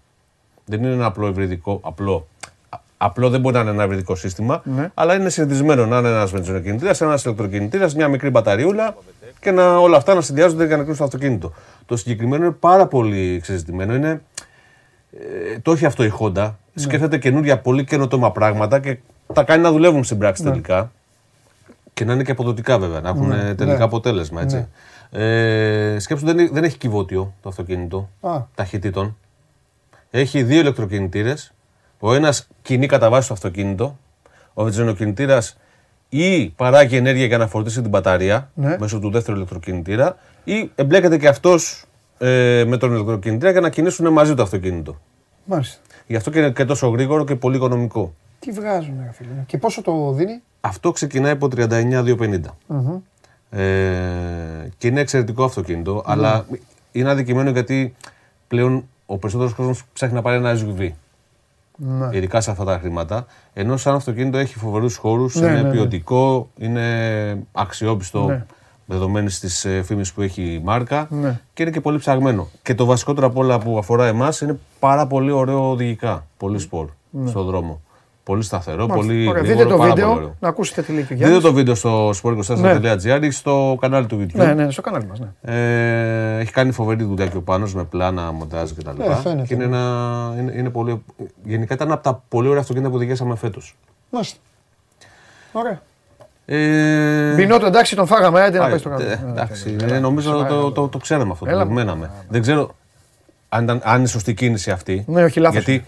Δεν είναι ένα απλό ευρυδικό. Απλό. Α- Απλό δεν μπορεί να είναι ένα ευρυδικό σύστημα, Ναι. αλλά είναι συνηθισμένο να είναι ένας βενζινοκινητήρας, ένας ηλεκτροκινητήρας, μια μικρή μπαταριούλα και να, όλα αυτά να συνδυάζονται για να κλείσουν το αυτοκίνητο. Το συγκεκριμένο είναι πάρα πολύ εξεζητημένο. Είναι, ε, το έχει αυτό η Honda. Ναι. Σκέφτεται καινούργια πολύ καινοτόμα πράγματα και τα κάνει να δουλεύουν στην πράξη Ναι. τελικά. Και να είναι και αποδοτικά βέβαια, να έχουν ε, τελικά ναι. αποτέλεσμα. Έτσι. Ε, σκέψου δεν, δεν έχει κυβότιο το αυτοκίνητο Α. ταχυτήτων. Έχει δύο ηλεκτροκινητήρες. Ο ένας κινεί κατά βάση το αυτοκίνητο. Ο βενζινοκινητήρας ή παράγει ενέργεια για να φορτίσει την μπαταρία Ναι. μέσω του δεύτερου ηλεκτροκινητήρα ή εμπλέκεται και αυτός ε, με τον ηλεκτροκινητήρα για να κινήσουν μαζί το αυτοκίνητο. Μάλιστα. Γι' αυτό και είναι και τόσο γρήγορο και πολύ οικονομικό. Τι βγάζουν, ρε φίλε. Και πόσο το δίνει; Αυτό ξεκινάει από 39.250. Ε, και είναι εξαιρετικό αυτοκίνητο, αλλά είναι αδικημένο γιατί πλέον ο περισσότερος κόσμος ψάχνει να πάρει ένα SUV. Ναι. Ειδικά σε αυτά τα χρήματα. Ενώ σαν αυτοκίνητο έχει φοβερούς χώρους, Ναι, είναι ναι, ναι. ποιοτικό, είναι αξιόπιστο Ναι. Δεδομένης της φήμης που έχει η μάρκα Ναι. και είναι και πολύ ψαγμένο. Και το βασικότερο από όλα που αφορά εμάς είναι πάρα πολύ ωραίο οδηγικά. Πολύ σπορ στον δρόμο. Πολύ σταθερό, Ναι. Μάλιστα. πολύ Ωραία. γρήγορο, Δείτε το πάρα πολύ βίντεο, ωραίο. να ακούσετε τι λέει και ο Δείτε Γιάννης. το βίντεο στο sport24.gr ή στο κανάλι του YouTube. Ναι, ναι, στο κανάλι μας, ναι. Ε, έχει κάνει φοβερή δουλειά και ο Πάνος με πλάνα, μοντάζ κτλ. Ε, φαίνεται. και είναι, ένα, είναι, είναι πολύ, γενικά ήταν από τα πολύ ωραία αυτοκίνητα που οδηγήσαμε φέτος. Μάλιστα. Ωραία. Ε, Μπινότο, εντάξει, τον φάγαμε, άντε να α, πάει στο ε, κανάλι. εντάξει, Έλα, ε, νομίζω έλα, το, έλα. το, το, το ξέραμε αυτό, το Έλα. περιμέναμε. Δεν ξέρω αν, ήταν, αν είναι σωστή κίνηση αυτή. Ναι, όχι, λάθος Γιατί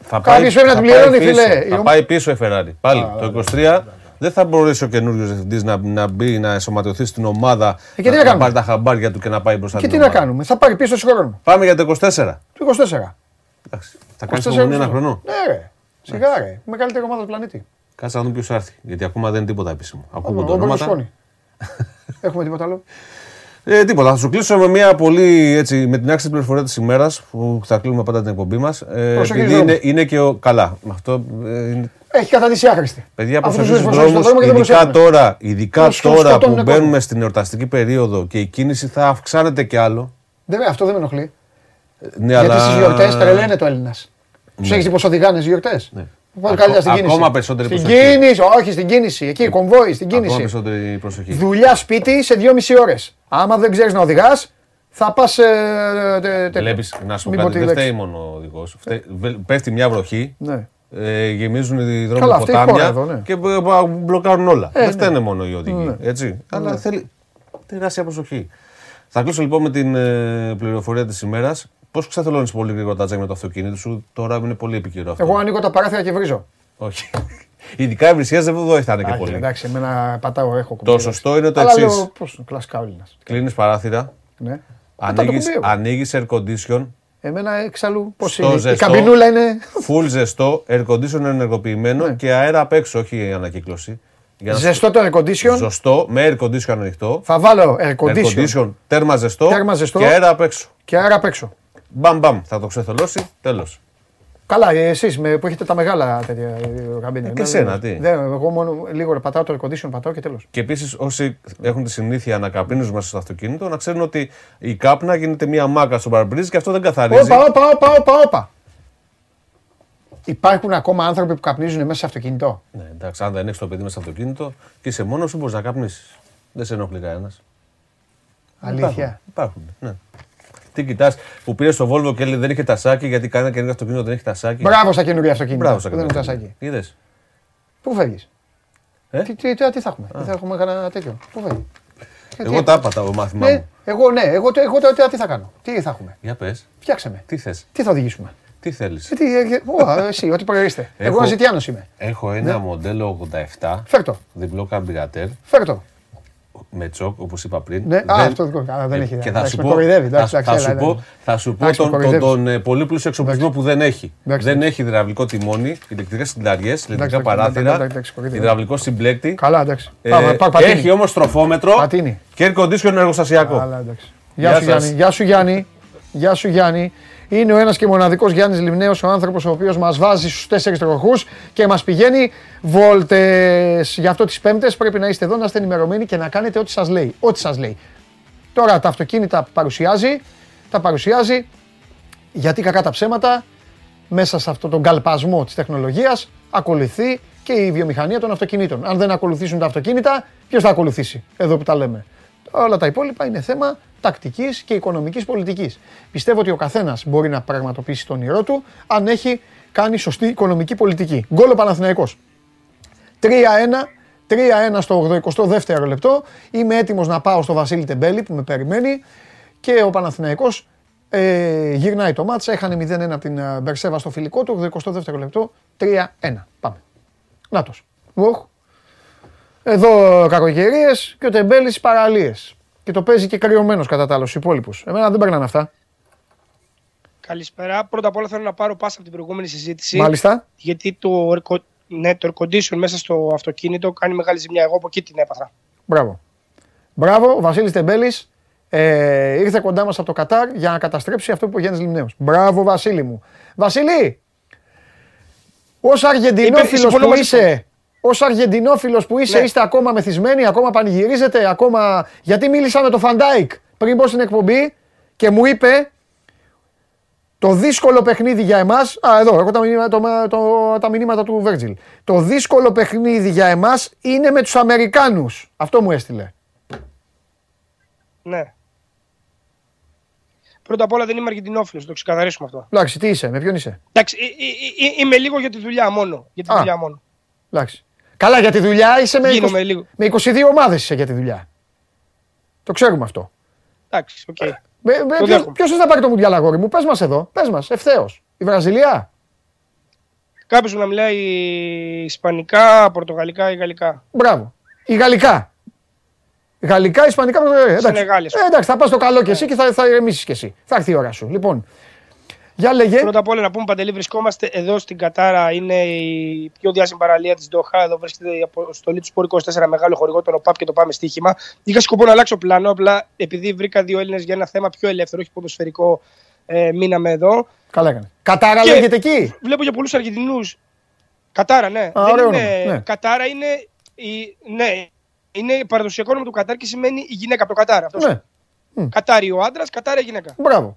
θα Κάποιος πρέπει να θα την πληρώνει, πίσω, φίλε. Η Θα ομα- πάει πίσω η Ferrari. Πάλι το 23 δεν θα μπορέσει ο καινούριο διευθυντής να, να μπει, να ενσωματωθεί στην ομάδα, Ε, και τι να να, να κάνουμε; πάρει τα χαμπάρια του και να πάει μπροστά Και την τι να ομάδα. κάνουμε, θα πάρει πίσω χρόνο. Πάμε για το 24. Το 24. Εντάξει. Θα κάνεις 24 υπομονή ένα χρόνο. Ναι, ρε. Σιγά, ρε. Μεγαλύτερη ομάδα του πλανήτη. Κάτσε να δούμε ποιος έρθει. Γιατί ακόμα δεν είναι τίποτα επίσημο. Ακούγονται Ο ονόματα. Μπερλουσκόνη. Έχουμε τίποτα άλλο; Ε, τίποτα. Θα σου κλείσω με μια πολύ έτσι, με την άξιτη πληροφορία της ημέρας που θα κλείνουμε πάντα την εκπομπή μας. Ε, Προσοχή επειδή δρόμους. είναι, είναι και ο. Καλά. Αυτό, ε, είναι, Έχει καταντήσει άχρηστη. παιδιά, Αφού προσοχή τους στους λες προσοχή στον δρόμους. δρόμο και δεν Ειδικά προσέχουν. τώρα, ειδικά Τους τώρα σκοτώνουν που κόσμο. μπαίνουμε στην εορταστική περίοδο και η κίνηση θα αυξάνεται κι άλλο. Δεν, αυτό δεν με ενοχλεί. Ναι, Γιατί αλλά... στις γιορτές τρελαίνεται το Έλληνας. Τους έχεις δει πώ οδηγάνε στι γιορτές; Ναι. Οπότε Ακό- καλύτερα στην κίνηση. ακόμα περισσότερη Στην προσοχή. κίνηση, όχι στην κίνηση. Εκεί, κομβόι, στην Ακόμα κίνηση. περισσότερη προσοχή. Δουλειά σπίτι σε 2,5 ώρες. Άμα δεν ξέρεις να οδηγάς, θα πας. Βλέπεις, να σου πω Μην πω κάτι, τη δεν λέξη. φταίει μόνο ο οδηγός. Πέφτει μια βροχή, Ναι. ε, γεμίζουν οι δρόμοι Καλά, αυτή η ποτάμια χώρα εδώ, ναι. και μπ- μπ- μπλοκάρουν όλα. Ε, δεν ναι. φταίνε μόνο οι οδηγοί. Ναι. Έτσι. Αλλά θέλει τεράστια προσοχή. Θα κλείσω λοιπόν με την ε, πληροφορία της ημέρας. Πώς ξεθελώνει πολύ γρήγορα τα τζάκια με το αυτοκίνητο σου, τώρα είναι πολύ επικαιρό αυτό. Εγώ ανοίγω τα παράθυρα και βρίζω. Όχι. Ειδικά οι βρυσιές δεν βοηθάνε και Άχι, πολύ. Εντάξει, εμένα πατάω, έχω κουμπί. Το σωστό είναι το Αλλά εξής. λέω, πώς, κλασικά ο Έλληνας. Κλείνεις παράθυρα, Ναι. Πατάω το ανοίγεις κουμπί εγώ. ανοίγεις air condition, Εμένα εξαλλού πώς Στο είναι. Η ζεστό. καμπινούλα είναι... full ζεστό, air condition ενεργοποιημένο Ναι. και αέρα απ' έξω, όχι η ανακύκλωση. Για να Ζεστό το air condition. Ζωστό, με air condition ανοιχτό. Θα βάλω air Air condition condition, τέρμα ζεστό, Τέρμα ζεστό. και αέρα απ' έξω. και άρα απ' έξω. Μπαμ μπαμ, θα το ξεθελώσει, τέλος. Καλά, εσείς που έχετε τα μεγάλα τέτοια ε, καμπίνα. και εσένα, τι; Δεν, εγώ μόνο λίγο ρε, πατάω το air condition, πατάω και τέλος. Και επίσης, όσοι έχουν τη συνήθεια να καπνίζουν μέσα στο αυτοκίνητο, να ξέρουν ότι η κάπνα γίνεται μία μάκα στο παρμπρίζ και αυτό δεν καθαρίζει. Όπα, όπα, όπα, όπα, όπα. Υπάρχουν ακόμα άνθρωποι που καπνίζουν μέσα σε αυτοκίνητο; Ναι, εντάξει, αν δεν έχεις το παιδί μέσα στο αυτοκίνητο και είσαι μόνος σου, μπορείς να καπνίσεις. Δεν σε ενοχλεί κανένας. Αλήθεια. Υπάρχουν, ναι. Τι κοιτάς που πήρε στο Volvo και λέει δεν είχε τασάκι γιατί κανένα καινούργιο αυτοκίνητο δεν έχει τασάκι. Μπράβο στα καινούργια αυτοκίνητα. Μπράβο στα που δεν έχουν καινούργια. τασάκι. Είδες. Πού φεύγεις; Ε; Τι, τι, τι, τι θα έχουμε; Δεν θα έχουμε κανένα τέτοιο; Πού φεύγεις; Εγώ τα έπατα το μάθημά Ναι, μου. εγώ ναι, εγώ, το- εγώ τώρα τι θα κάνω; Τι θα έχουμε; Για πες, Φτιάξε με. τι θες, Τι θα οδηγήσουμε; τι θέλεις; Ε, τι, ε, ω, α, εσύ, ό,τι προορίστε. Εγώ Έχω- Ζητιάνο είμαι. Έχω ένα μοντέλο 87, Φέρ το. διπλό καρμπυρατέρ, Φέρ το. Με τσοκ όπως είπα πριν. Ναι, α, αυτό δικό- α, δεν Ε, έχει, Και θα εντάξει, σου με πω, κοροϊδεύει, θα, εντάξει, θα εντάξει, σου έλα, πω, έλα. θα σου πω Εντάξει, με τον, τον, κοροϊδεύεις. τον, ε, πολύ πλούσιο εξοπλισμό που δεν έχει. Εντάξει, δεν εντάξει. έχει υδραυλικό τιμόνι, ηλεκτρικές συνταριές, ηλεκτρικά εντάξει, παράθυρα, εντάξει, εντάξει, κοροϊδεύεις. υδραυλικό συμπλέκτη. Καλά, εντάξει. Ε, Πάμε, πάμε, πατίνι. έχει όμως τροφόμετρο Πατίνι. και air condition εργοστασιακό. Καλά, εντάξει. Γεια Γεια σου σας. Γιάννη. Γεια σου Γιάννη. Γεια σου Γιάννη. Είναι ο ένας και μοναδικός Γιάννης Λιμνέος, ο άνθρωπος ο οποίος μας βάζει στους τέσσερις τροχούς και μας πηγαίνει βόλτες. Γι' αυτό τις Πέμπτες πρέπει να είστε εδώ, να είστε ενημερωμένοι και να κάνετε ό,τι σας λέει. Ό,τι σας λέει. Τώρα τα αυτοκίνητα που παρουσιάζει, τα παρουσιάζει γιατί κακά τα ψέματα μέσα σε αυτόν τον καλπασμό της τεχνολογίας ακολουθεί και η βιομηχανία των αυτοκινήτων. Αν δεν ακολουθήσουν τα αυτοκίνητα, ποιος θα ακολουθήσει εδώ που τα λέμε. Όλα τα υπόλοιπα είναι θέμα τακτικής και οικονομικής πολιτικής. Πιστεύω ότι ο καθένας μπορεί να πραγματοποιήσει τον όνειρό του αν έχει κάνει σωστή οικονομική πολιτική. Γκολ ο Παναθηναϊκός. 3-1, 3-1 στο 82ο λεπτό. Είμαι έτοιμος να πάω στο Βασίλη Τεμπέλη που με περιμένει και ο Παναθηναϊκός ε, γυρνάει το μάτσα, έχανε 0-1 από την ε, Μπερσέβα στο φιλικό του, 82ο λεπτό, 3-1. Πάμε. Νάτος. Οχ. Εδώ κακογερίες και ο Τεμπέλης παραλίες. Και το παίζει και κρυωμένο κατά τα άλλα στους υπόλοιπους. Εμένα δεν περνάνε αυτά. Καλησπέρα. Πρώτα απ' όλα θέλω να πάρω πάσα από την προηγούμενη συζήτηση. Μάλιστα. Γιατί το, air- ναι, το air condition μέσα στο αυτοκίνητο κάνει μεγάλη ζημιά. Εγώ από εκεί την έπαθα. Μπράβο. Μπράβο, ο Βασίλης Τεμπέλης ε, ήρθε κοντά μας από το Κατάρ για να καταστρέψει αυτό που είπε ο Γιάννη Λιμνέος. Μπράβο, Βασίλη μου. Βασίλη, ως Αργεντινόφιλος συμφωνώ που μαζί είσαι, ως Αργεντινόφιλος που είσαι, Ναι. είστε ακόμα μεθυσμένοι, ακόμα πανηγυρίζετε, ακόμα... Γιατί μίλησα με τον Φαν Ντάικ πριν μπω στην εκπομπή και μου είπε το δύσκολο παιχνίδι για εμάς... Α, εδώ, έχω τα μηνύματα, το, το- τα μηνύματα του Βέρτζιλ. Το δύσκολο παιχνίδι για εμάς είναι με τους Αμερικάνους. Αυτό μου έστειλε. Ναι. Πρώτα απ' όλα δεν είμαι Αργεντινόφιλος, το ξεκαθαρίσουμε αυτό. Εντάξει, τι είσαι, με ποιον είσαι; Εντάξει, ε, ε, ε, ε, είμαι λίγο για τη δουλειά μόνο. Για τη Α. δουλειά μόνο. Εντάξει. Καλά, για τη δουλειά είσαι με, Γίνομαι 20 λίγο. με 22 ομάδες είσαι για τη δουλειά. Το ξέρουμε αυτό. Εντάξει, οκ. Με, με, Το ποιος, δέχομαι. ποιος θες να πάρει το μουντιάλ αγόρι μου, πες μας εδώ, πες μας, ευθέως. Η Βραζιλία; Κάποιος που να μιλάει Ισπανικά, Πορτογαλικά ή Γαλλικά. Μπράβο. Η Γαλλικά. Γαλλικά, Ισπανικά, Πορτογαλικά. Εντάξει. Σενεγάλη, ας πούμε. Ε, εντάξει, θα πας στο καλό και εσύ και θα, θα ηρεμήσεις και εσύ. Θα έρθει η ώρα σου. Λοιπόν, για λέγε. Πρώτα απ' όλα να πούμε Παντελή, βρισκόμαστε εδώ στην Κατάρα. Είναι η πιο διάσημη παραλία της Ντόχα. Εδώ βρίσκεται η αποστολή του Σπόρ 24, μεγάλο χορηγό, τον ΟΠΑΠ και το Πάμε Στοίχημα. Είχα σκοπό να αλλάξω πλάνο, απλά επειδή βρήκα δύο Έλληνες για ένα θέμα πιο ελεύθερο, όχι ποδοσφαιρικό, ε, μείναμε εδώ. Καλά έκανε. Κατάρα Και- λέγεται εκεί; Βλέπω για πολλούς Αργεντινούς. Κατάρα, ναι. Α, Δεν ωραίο είναι... όνομα, ναι. Κατάρα είναι. Η... Ναι, είναι παραδοσιακό όνομα του Κατάρ και σημαίνει η γυναίκα από το Κατάρα. Αυτός. Ναι, Κατάρι ο άντρας, Κατάρα η γυναίκα. μπράβο.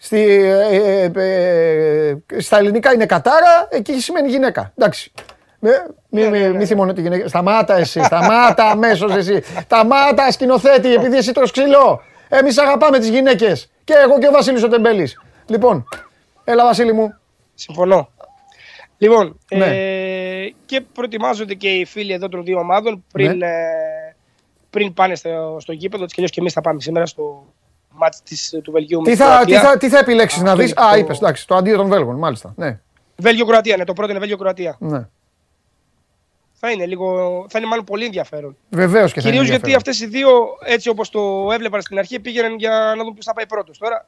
Στη, ε, ε, ε, ε, στα ελληνικά είναι κατάρα, εκεί σημαίνει γυναίκα. Εντάξει. Ε, Μη, Ναι, μη, ναι, ναι, μη ναι. θυμώνω τη γυναίκα. Σταμάτα εσύ, σταμάτα αμέσως εσύ. Σταμάτα σκηνοθέτη, επειδή εσύ τρως ξύλο. Εμείς αγαπάμε τις γυναίκες. Και εγώ και ο Βασίλης ο Τεμπέλης. Λοιπόν, έλα Βασίλη μου. Συμφωνώ. Λοιπόν, Ναι. ε, και προετοιμάζονται και οι φίλοι εδώ των δύο ομάδων πριν, Ναι. ε, πριν πάνε στο, στο γήπεδο. Έτσι κι αλλιώς και εμείς θα πάμε σήμερα στο μάτς της, του Βελγίου με Τι την θα, τι Κροατία. θα, τι θα επιλέξεις να Αυτό δεις; είναι Α, το- είπες, εντάξει, το αντίο των Βέλγων, μάλιστα. Ναι, Βέλγιο-Κροατία, ναι, το πρώτο είναι Βέλγιο-Κροατία. ναι. Θα είναι λίγο, θα είναι μάλλον πολύ ενδιαφέρον. Βεβαίως και θα Κυρίως είναι γιατί ενδιαφέρον. αυτές οι δύο, έτσι όπως το έβλεπαν στην αρχή, πήγαιναν για να δουν ποιος θα πάει πρώτος. Τώρα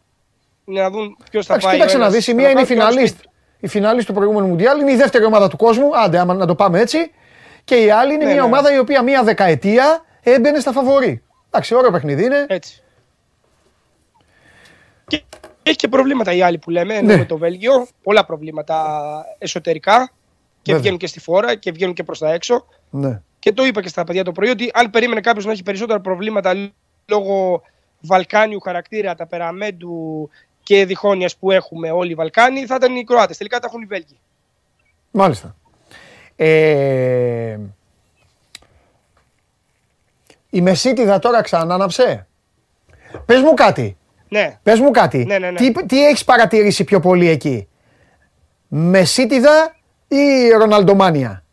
είναι να δουν ποιος θα Εντάξει, πάει. κοίταξε ο να ένας δεις. Η μία είναι η στο νοκάουτ και ο άλλος φιναλίστ. Η φιναλίστ του προηγούμενου Μουντιάλ είναι η δεύτερη ομάδα του κόσμου. Άντε, άμα να το πάμε έτσι. Και η άλλη είναι Ναι, μια ναι. ομάδα η οποία μία δεκαετία έμπαινε στα φαβορή. Εντάξει, ωραίο παιχνίδι είναι. Έτσι. Και έχει και προβλήματα η άλλη που λέμε ενώ Ναι. με το Βέλγιο. Πολλά προβλήματα εσωτερικά και Βέβαια. βγαίνουν και στη φόρα και βγαίνουν και προς τα έξω. Ναι. Και το είπα και στα παιδιά το πρωί ότι αν περίμενε κάποιος να έχει περισσότερα προβλήματα λόγω Βαλκάνιου χαρακτήρα, ταπεραμέντου και διχόνοια που έχουμε όλοι οι Βαλκάνοι, θα ήταν οι Κροάτες. Τελικά τα έχουν οι Βέλγοι. Μάλιστα. Ε, η Μεσίτιδα τώρα ξανάναψε. Πες μου κάτι. Ναι, Πες μου κάτι. Ναι, ναι, ναι. Τι, τι έχεις παρατηρήσει πιο πολύ εκεί; Μεσίτιδα ή Ροναλντομάνια;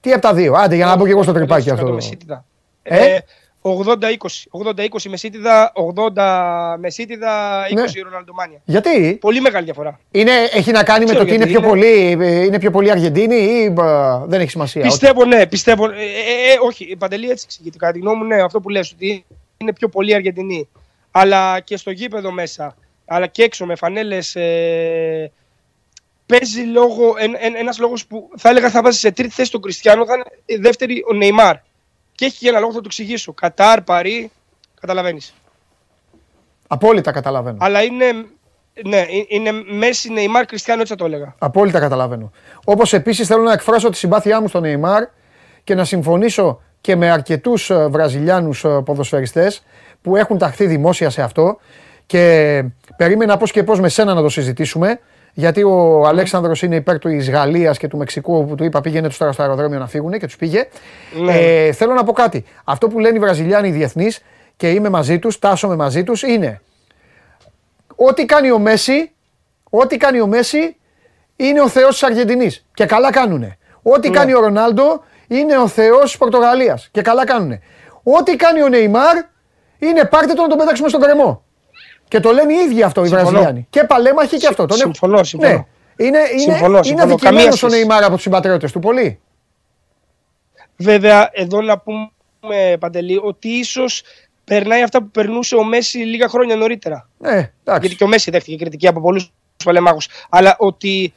Τι από τα δύο; Άντε για να μπω και εγώ στο τρυπάκι 100% αυτό. Μεσίτιδα. Ε; Ε, 80-20. 80-20 Μεσίτιδα, 80 Μεσίτιδα, 20 Ναι. Ροναλντομάνια. Γιατί; Πολύ μεγάλη διαφορά. είναι, έχει να κάνει με Ξέρω το ότι είναι γιατί πιο, είναι. πολύ, ε, είναι πιο πολύ Αργεντίνη ή ε, δεν έχει σημασία. Πιστεύω, ναι, πιστεύω. Ε, ε, ε, όχι, η Παντελή έτσι εξηγείται. Κατά τη γνώμη μου, ναι, αυτό που λες, ότι είναι πιο πολύ Αργεντινή. Αλλά και στο γήπεδο μέσα, αλλά και έξω με φανέλες. Ε, παίζει λόγο, εν, εν, ένας λόγος που θα έλεγα θα βάζει σε τρίτη θέση τον Κριστιανό, θα είναι η δεύτερη ο Νεϊμάρ. Και έχει και ένα λόγο θα το εξηγήσω. Κατάρ, Παρί, καταλαβαίνεις. Απόλυτα καταλαβαίνω. Αλλά είναι ναι, ε- είναι Μέση, Νεϊμάρ, Κριστιανό, έτσι θα το έλεγα. Απόλυτα καταλαβαίνω. Όπως επίσης θέλω να εκφράσω τη συμπάθειά μου στον Νεϊμάρ και να συμφωνήσω και με αρκετούς Βραζιλιάνους ποδοσφαιριστές που έχουν ταχθεί δημόσια σε αυτό. Και περίμενα πώς και πώς με σένα να το συζητήσουμε. Γιατί ο Αλέξανδρος είναι υπέρ τη Γαλλίας και του Μεξικού που του είπα πήγαινε τους τώρα στο αεροδρόμιο να φύγουν και τους πήγε. Ναι. Ε, θέλω να πω κάτι. Αυτό που λένε οι Βραζιλιάνοι οι διεθνείς και είμαι μαζί τους, τάσομαι μαζί τους, είναι ό,τι κάνει ο Μέση, ό,τι κάνει ο Μέση είναι ο Θεός της Αργεντινής και καλά κάνουνε. Ό,τι κάνει ο Ρονάλντο είναι ο Θεός της Πορτογαλίας και καλά κάνουνε. Ό,τι κάνει ο Νεϊμάρ είναι πάρτε τον να τον πέταξουμε στον κρεμό. Και το λένε οι ίδιοι αυτό οι Συμφωνώ. Βραζιλιάνοι. Και παλέμαχοι και αυτό. Τον έχουν- συμφωνώ, συμφωνώ. Ναι. Είναι, είναι, Συμφωνώ, είναι συμφωνώ. αδικημένος Καμία ο σχέση. Νεϊμάρ από τους συμπατριώτες του. Πολύ. Βέβαια, εδώ να πούμε, Παντελή, ότι ίσως περνάει αυτά που περνούσε ο Μέση λίγα χρόνια νωρίτερα. Ναι, εντάξει. Γιατί και ο Μέση δέχτηκε κριτική από πολλούς παλεμάχους. Αλλά ότι.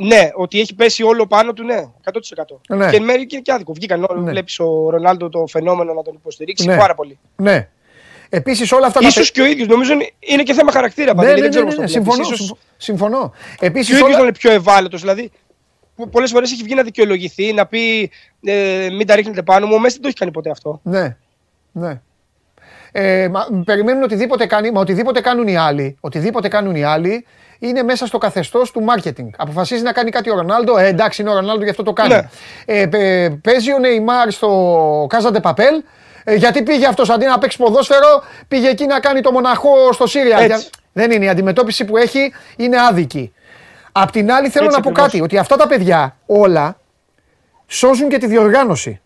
Ναι, ότι έχει πέσει όλο πάνω του, ναι, 100%. Ναι. Και εν μέρει και, και άδικο. Βγήκαν όλοι. Ναι. Βλέπεις ο Ρονάλντο το φαινόμενο να τον υποστηρίξει Ναι. πάρα πολύ. Ναι. Επίσης όλα αυτά τα... Ίσως και ο ίδιος. Νομίζω είναι- είναι και θέμα χαρακτήρα. Ναι, Παντελή, ναι, δεν ξέρω ναι, πώς ναι, το συμφωνώ, βλέπεις. Ίσως συμφω- συμφωνώ. Και Επίσης ο ίδιος όλα... είναι πιο ευάλωτος. Δηλαδή, πολλές φορές έχει βγει να δικαιολογηθεί, να πει ε, μην τα ρίχνετε πάνω μου. Ο Μέση δεν το έχει κάνει ποτέ αυτό. Ναι, ναι. Ε, μα, περιμένουν οτιδήποτε κάνει, μα οτιδήποτε κάνουν οι άλλοι, οτιδήποτε κάνουν οι άλλοι, είναι μέσα στο καθεστώς του marketing. Αποφασίζει να κάνει κάτι ο Ρονάλντο, ε, εντάξει είναι ο Ρονάλντο γι' αυτό το κάνει. Ναι. Ε, πε- παίζει ο Νεϊμάρ στο Κάζαντε Παπέλ, ε, γιατί πήγε αυτός αντί να παίξει ποδόσφαιρο, πήγε εκεί να κάνει το μοναχό στο Σύρια. Έτσι. Για- Δεν είναι η αντιμετώπιση που έχει, είναι άδικη. Απ' την άλλη θέλω Έτσι να πω ακριβώς. κάτι, ότι αυτά τα παιδιά όλα σώζουν και τη διοργάνωση.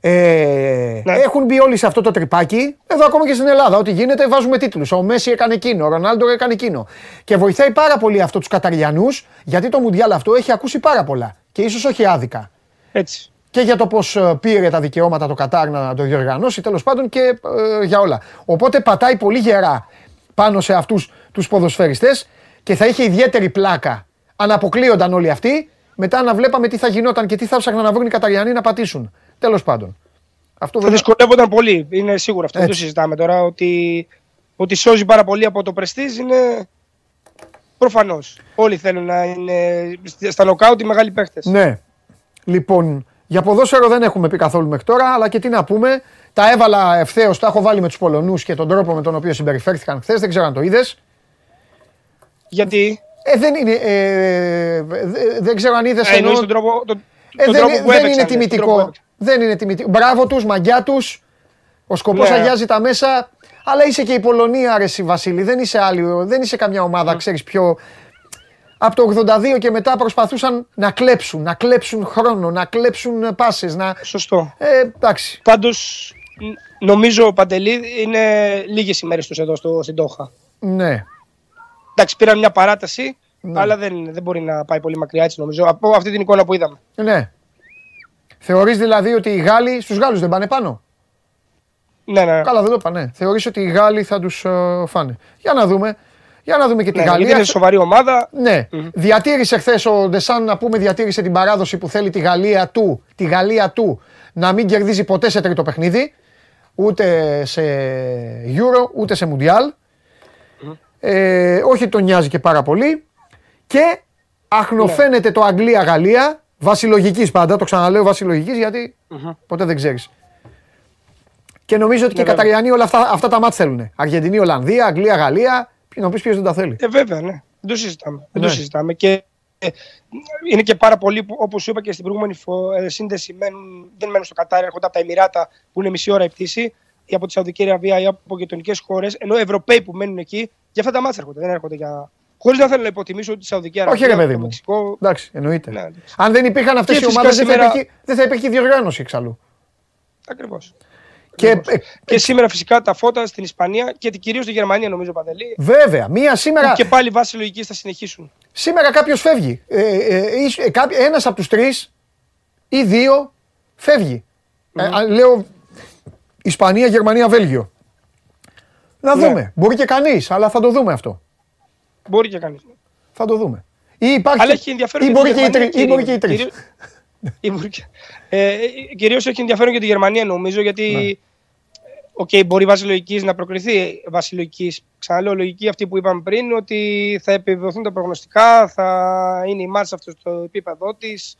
Ε, Ναι. Έχουν μπει όλοι σε αυτό το τρυπάκι. Εδώ ακόμα και στην Ελλάδα. Ό,τι γίνεται βάζουμε τίτλους. Ο Μέση έκανε εκείνο, ο Ρονάλντο έκανε εκείνο. Και βοηθάει πάρα πολύ αυτό τους Καταριανούς, γιατί το Μουντιάλ αυτό έχει ακούσει πάρα πολλά. Και ίσως όχι άδικα. Έτσι. Και για το πώς πήρε τα δικαιώματα το Κατάρ να το διοργανώσει, τέλος πάντων και ε, για όλα. Οπότε πατάει πολύ γερά πάνω σε αυτούς τους ποδοσφαιριστές και θα είχε ιδιαίτερη πλάκα αν αποκλείονταν όλοι αυτοί, μετά να βλέπαμε τι θα γινόταν και τι θα ψάχναν να βρουν οι Καταριανοί να πατήσουν. Τέλος πάντων. Αυτό Θα βέβαια. δυσκολεύονταν πολύ. Είναι σίγουρο αυτό. Δεν το Έτσι. συζητάμε τώρα. Ότι, ότι σώζει πάρα πολύ από το πρεστίζ είναι προφανώς. Όλοι θέλουν να είναι στα νοκάουτ οι μεγάλοι παίχτες. Ναι. Λοιπόν, για ποδόσφαιρο δεν έχουμε πει καθόλου μέχρι τώρα, αλλά και τι να πούμε. Τα έβαλα ευθέως, τα έχω βάλει με τους Πολωνούς και τον τρόπο με τον οποίο συμπεριφέρθηκαν χθες. Δεν ξέρω αν το είδες. Γιατί; Ε, δεν είναι. Ε, δε- δεν ξέρω αν είδες. ε, εννοείς τον τρόπο, τον, Ε, τον δεν, τρόπο που δεν έπαιξαν, είναι τον τρόπο που τιμητικό. Έπαιξαν. Δεν είναι τιμητικό. Μπράβο τους, μαγιά τους. Ο σκοπός Ναι. αγιάζει τα μέσα. Αλλά είσαι και η Πολωνία, αρέσει Βασίλη. Δεν είσαι άλλη. Δεν είσαι καμιά ομάδα, Ναι. ξέρεις πιο. Από το 82 και μετά προσπαθούσαν να κλέψουν, να κλέψουν χρόνο, να κλέψουν πάσες, να... Σωστό. Ε, εντάξει. Πάντως, νομίζω Παντελή είναι λίγες ημέρες τους εδώ στο, στην Τόχα. Ναι. Εντάξει, πήραν μια παράταση, Ναι. αλλά δεν, δεν μπορεί να πάει πολύ μακριά έτσι νομίζω. Από αυτή την εικόνα που είδαμε. Ναι. Θεωρείς δηλαδή ότι οι Γάλλοι, στους Γάλλους δεν πάνε πάνω; Ναι, ναι. Καλά δεν το πάνε. Θεωρείς ότι οι Γάλλοι θα τους ε, φάνε; Για να δούμε. Για να δούμε και τη ναι, γιατί Γαλλία. είναι σοβαρή ομάδα. Ναι. Διατήρησε χθες ο Ντεσάν να πούμε, διατήρησε την παράδοση που θέλει τη Γαλλία του, τη Γαλλία του να μην κερδίζει ποτέ σε τρίτο παιχνίδι. Ούτε σε Euro, ούτε σε Mundial. Ε, όχι τον νοιάζει και πάρα πολύ. Και αχνοφαίνεται το Αγγλία-Γαλλία. Βάσει λογικής πάντα, το ξαναλέω βάσει λογικής, γιατί ποτέ δεν ξέρεις. Και νομίζω ότι και οι βέβαια. Καταριανοί όλα αυτά, αυτά τα μάτς θέλουν. Αργεντινή, Ολλανδία, Αγγλία, Γαλλία. Να πεις ποιος δεν τα θέλει. Ε, βέβαια, ναι. Δεν το συζητάμε. Δεν Ναι. το συζητάμε. Και ε, είναι και πάρα πολλοί που, όπως σου είπα και στην προηγούμενη φο- ε, σύνδεση, μένουν, δεν μένουν στο Κατάρ, έρχονται από τα Εμμυράτα που είναι μισή ώρα η πτήση, ή από τη Σαουδική Αραβία ή από γειτονικές χώρες. Ενώ Ευρωπαίοι που μένουν εκεί, για αυτά τα μάτια έρχονται. Δεν έρχονται για. Χωρίς να θέλω να υποτιμήσω ότι η Σαουδική Αραβία. Όχι, ρε παιδί το μου. Μεξικό. Εντάξει, εννοείται. Ναι, εντάξει. Αν δεν υπήρχαν αυτές Και οι φυσικά ομάδες, δεν, θα σήμερα- υπήρχε- δεν θα υπήρχε διοργάνωση εξαλλού. Ακριβώς. Και, ε, Και σήμερα φυσικά τα φώτα στην Ισπανία και κυρίως στη Γερμανία, νομίζω παντελή. βέβαια, μία σήμερα, Και πάλι βάσει λογικής θα συνεχίσουν. σήμερα κάποιος φεύγει. Ε, ε, ίσ- ε, κάποι- ένας από τους τρεις ή δύο φεύγει. Ε, α, λέω Ισπανία, Γερμανία, Βέλγιο. Να Ναι. δούμε. Μπορεί και κανείς, αλλά θα το δούμε αυτό. Μπορεί και κανείς. Θα το δούμε. Ή υπάρχει, Αλλά έχει ενδιαφέρον ή για μπορεί τη και οι Γερμανία τρεις. Ή μπορεί και οι κυρίως. τρεις. Κυρίως- Ή μπορεί και- Ε, κυρίως έχει ενδιαφέρον για τη Γερμανία νομίζω γιατί Ναι. Οκ, μπορεί βάσει λογική να προκριθεί. Βάσει λογική, ξαναλέω, λογική αυτή που είπαμε πριν, ότι θα επιβεβαιωθούν τα προγνωστικά, θα είναι η μάτσα αυτός στο επίπεδο της.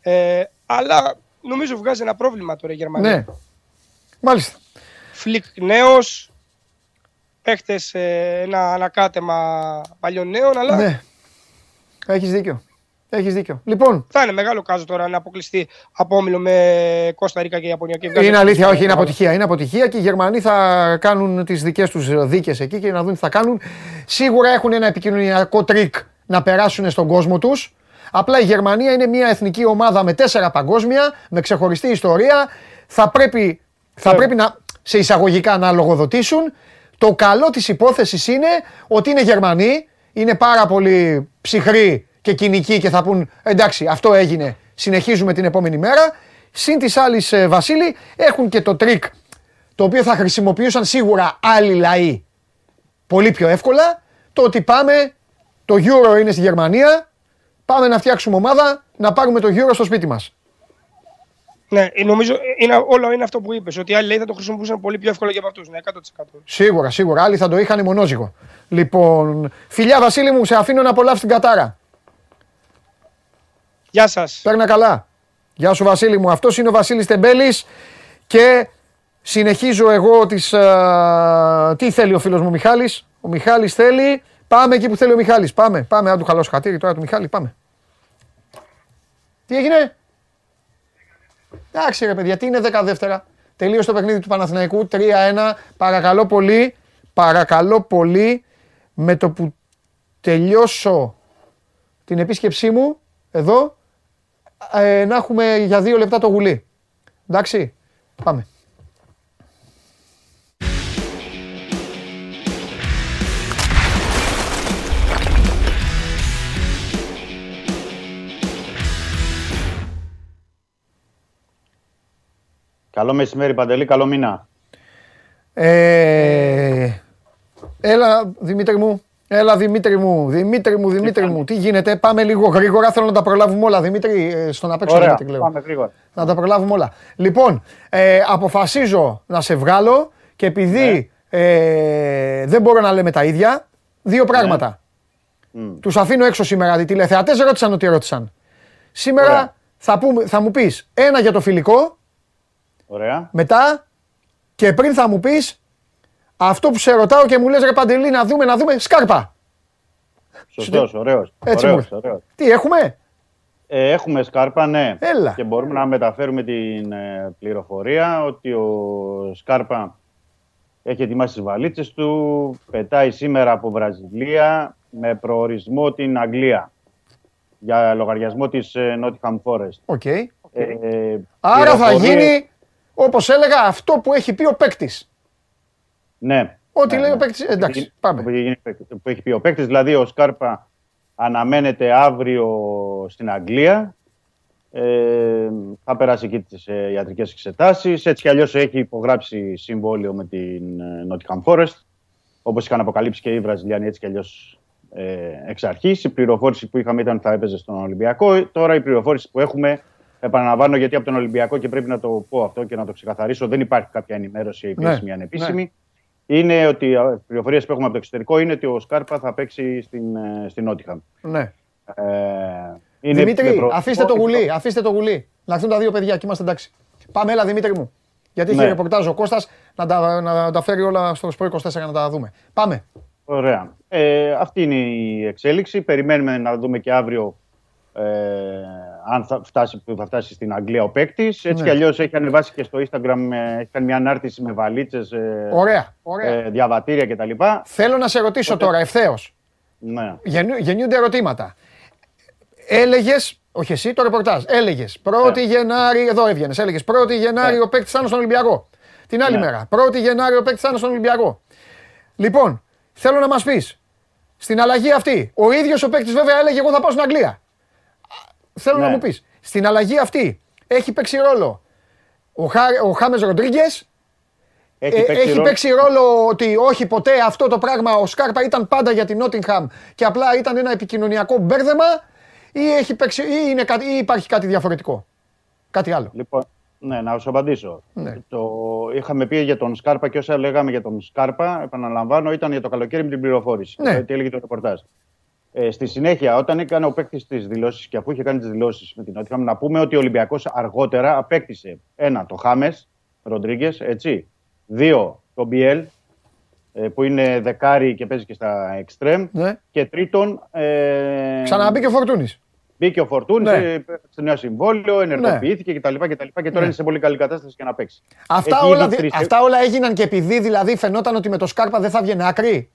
Ε, αλλά νομίζω βγάζει ένα πρόβλημα τώρα η Γερμανία. Ναι. Μάλιστα. Φλικ νέος. Παίχτε ε, ένα ανακάτεμα παλιών νέων, αλλά Ναι. Έχεις δίκιο. Έχεις δίκιο. Λοιπόν, θα είναι μεγάλο κάζο τώρα να αποκλειστεί από όμιλο με Κόστα Ρίκα και Ιαπωνία. Και βγάζεις είναι αυτό αλήθεια, το- όχι, είναι αποτυχία. Είναι αποτυχία και οι Γερμανοί θα κάνουν τις δικές τους δίκες εκεί και να δουν τι θα κάνουν. Σίγουρα έχουν ένα επικοινωνιακό τρικ να περάσουν στον κόσμο τους. Απλά η Γερμανία είναι μια εθνική ομάδα με τέσσερα παγκόσμια, με ξεχωριστή ιστορία. Θα πρέπει, θα πρέπει να, σε εισαγωγικά να λογοδοτήσουν. Το καλό της υπόθεσης είναι ότι είναι Γερμανοί, είναι πάρα πολύ ψυχροί και κυνικοί και θα πούν εντάξει αυτό έγινε, συνεχίζουμε την επόμενη μέρα. Συν τοις άλλοις ε, Βασίλη έχουν και το τρικ το οποίο θα χρησιμοποιούσαν σίγουρα άλλοι λαοί πολύ πιο εύκολα. Το ότι πάμε, το Euro είναι στη Γερμανία, πάμε να φτιάξουμε ομάδα, να πάρουμε το Euro στο σπίτι μας. Ναι, ε, νομίζω είναι, όλο είναι αυτό που είπες. Ότι οι άλλοι λέει, θα το χρησιμοποιούσαν πολύ πιο εύκολα και από αυτούς. Ναι, 100%. Σίγουρα, σίγουρα. Άλλοι θα το είχαν μονόζυγο. Λοιπόν, φιλιά Βασίλη μου, σε αφήνω να απολαύσεις την κατάρα. Γεια σας. Παίρνα καλά. Γεια σου Βασίλη μου. Αυτός είναι ο Βασίλης Τεμπέλης και συνεχίζω εγώ τις... α, τι θέλει ο φίλος μου Μιχάλης. Ο Μιχάλης θέλει... Πάμε εκεί που θέλει ο Μιχάλης. Πάμε, πάμε. Αν του χαλώσω χατήρι τώρα του Μιχάλη, πάμε. Τι έγινε; Εντάξει ρε παιδιά, τι είναι 10 δεύτερα. Τελείωσε το παιχνίδι του Παναθηναϊκού, 3-1. Παρακαλώ πολύ, παρακαλώ πολύ, με το που τελειώσω την επίσκεψή μου, εδώ, ε, να έχουμε για δύο λεπτά το γουλί. Εντάξει, πάμε. Καλό μεσημέρι, Παντελή, καλό μήνα. Ε, έλα Δημήτρη μου, έλα Δημήτρη μου, Δημήτρη μου, Δημήτρη μου, τι γίνεται, πάμε λίγο γρήγορα, θέλω να τα προλάβουμε όλα, Δημήτρη, ε, στον απέξω Ωραία, Δημήτρη λέω. πάμε γρήγορα. Να τα προλάβουμε όλα. Λοιπόν, ε, αποφασίζω να σε βγάλω και επειδή ε, δεν μπορώ να λέμε τα ίδια, δύο πράγματα. Μμ. Τους αφήνω έξω σήμερα. Οι τηλεθεατές ρώτησαν ό,τι ρώτησαν. Σήμερα Ωραία. θα, πούμε, θα μου πεις ένα για το φιλικό, Ωραία. μετά και πριν θα μου πεις αυτό που σε ρωτάω και μου λες ρε Παντελή να δούμε, να δούμε, Σκάρπα. Σωστός, ωραίος. Έτσι μου ωραίος, ήρθε. ωραίος. Τι έχουμε, Ε, έχουμε Σκάρπα, ναι. Έλα. Και μπορούμε να μεταφέρουμε την ε, πληροφορία ότι ο Σκάρπα έχει ετοιμάσει τις βαλίτσες του, πετάει σήμερα από Βραζιλία με προορισμό την Αγγλία για λογαριασμό της ε, Nottingham Forest. OK. Ε, Άρα θα πληροφορίες- γίνει, όπως έλεγα, αυτό που έχει πει ο παίκτης. Ναι. Ό,τι Ναι, λέει ο ναι. παίκτης, εντάξει, Που πάμε. έχει- Που έχει πει ο παίκτης, δηλαδή ο Σκάρπα αναμένεται αύριο στην Αγγλία. Ε, θα περάσει εκεί τις ε, ιατρικές εξετάσεις. Έτσι κι αλλιώς έχει υπογράψει συμβόλαιο με την ε, Nottingham Forest. Όπως είχαν αποκαλύψει και οι Βραζιλιάνοι έτσι κι αλλιώς ε, εξ αρχής. Η πληροφόρηση που είχαμε ήταν ότι θα έπαιζε στον Ολυμπιακό. Τώρα η πληροφόρηση που έχουμε, επαναλαμβάνω γιατί από τον Ολυμπιακό και πρέπει να το πω αυτό και να το ξεκαθαρίσω, δεν υπάρχει κάποια ενημέρωση επίσημη, Ναι, ανεπίσημη. Είναι ότι οι πληροφορίες που έχουμε από το εξωτερικό είναι ότι ο Σκάρπα θα παίξει στην, ε, στην Νότιχαμ. Ναι. Ε, είναι Δημήτρη, με προ- αφήστε το γουλί, αφήστε το γουλί. Να έρθουν τα δύο παιδιά και είμαστε εντάξει. Πάμε, έλα Δημήτρη μου. Γιατί έχει Ναι. ρεπορτάζ ο Κώστας να τα, να τα φέρει όλα στο Σπορ 24 να τα δούμε. Πάμε. Ωραία. Ε, αυτή είναι η εξέλιξη. Περιμένουμε να δούμε και αύριο ε, αν θα φτάσει, που θα φτάσει στην Αγγλία ο παίκτης. Έτσι Ναι. κι αλλιώς έχει ανεβάσει και στο Instagram, ε, έχει κάνει μια ανάρτηση με βαλίτσες, ε, Ωραία, ωραία. ε, διαβατήρια κτλ. Θέλω να σε ρωτήσω τώρα ευθέως. Ναι. Γεννιούνται ερωτήματα. Έλεγες, όχι εσύ, το ρεπορτάζ. Έλεγες 1η Γενάρη, εδώ έβγαινες. Έλεγες 1η Γενάρη Ναι. ο παίκτης θα είναι στον Ολυμπιακό. Την άλλη Ναι. μέρα. 1η Γενάρη ο παίκτης θα είναι στον Ολυμπιακό. Λοιπόν, θέλω να μας πεις στην αλλαγή αυτή. Ο ίδιος ο παίκτης βέβαια έλεγε: Εγώ θα πάω στην Αγγλία. Θέλω να Ναι. μου πεις, στην αλλαγή αυτή έχει παίξει ρόλο ο, Χά, ο Χάμες Ροντρίγκες; Έχει, Ε, παίξει έχει ρόλο- παίξει ρόλο ότι όχι ποτέ αυτό το πράγμα ο Σκάρπα ήταν πάντα για την Νότιγχαμ και απλά ήταν ένα επικοινωνιακό μπέρδεμα ή, έχει παίξει, ή, είναι κάτι, ή υπάρχει κάτι διαφορετικό. Κάτι άλλο; Λοιπόν, Ναι, να σου απαντήσω. Ναι. Το... Είχαμε πει για τον Σκάρπα και όσα λέγαμε για τον Σκάρπα, επαναλαμβάνω, ήταν για το καλοκαίρι με την πληροφόρηση. Ναι. Τι έλεγε το ρεπορτάζ. Ε, στη συνέχεια, όταν έκανε ο παίκτης τις δηλώσεις και αφού είχε κάνει τις δηλώσεις με την Νότιχαμ, να πούμε ότι ο Ολυμπιακός αργότερα απέκτησε ένα, το Χάμες Ροντρίγκες, έτσι. Δύο, το Μπιέλ, ε, που είναι δεκάρι και παίζει και στα εξτρέμ. Ναι. Και τρίτον. Ε, Ξαναμπήκε ο Φορτούνης. Μπήκε ο Φορτούνης, Ναι. σε νέο συμβόλαιο, ενεργοποιήθηκε κτλ. Και, και, και τώρα Ναι. είναι σε πολύ καλή κατάσταση για να παίξει. Αυτά, Έχει όλα, ήδη δι- τρεις- αυτά όλα έγιναν και επειδή δηλαδή φαινόταν ότι με το Σκάρπα δεν θα βγαίνει άκρη;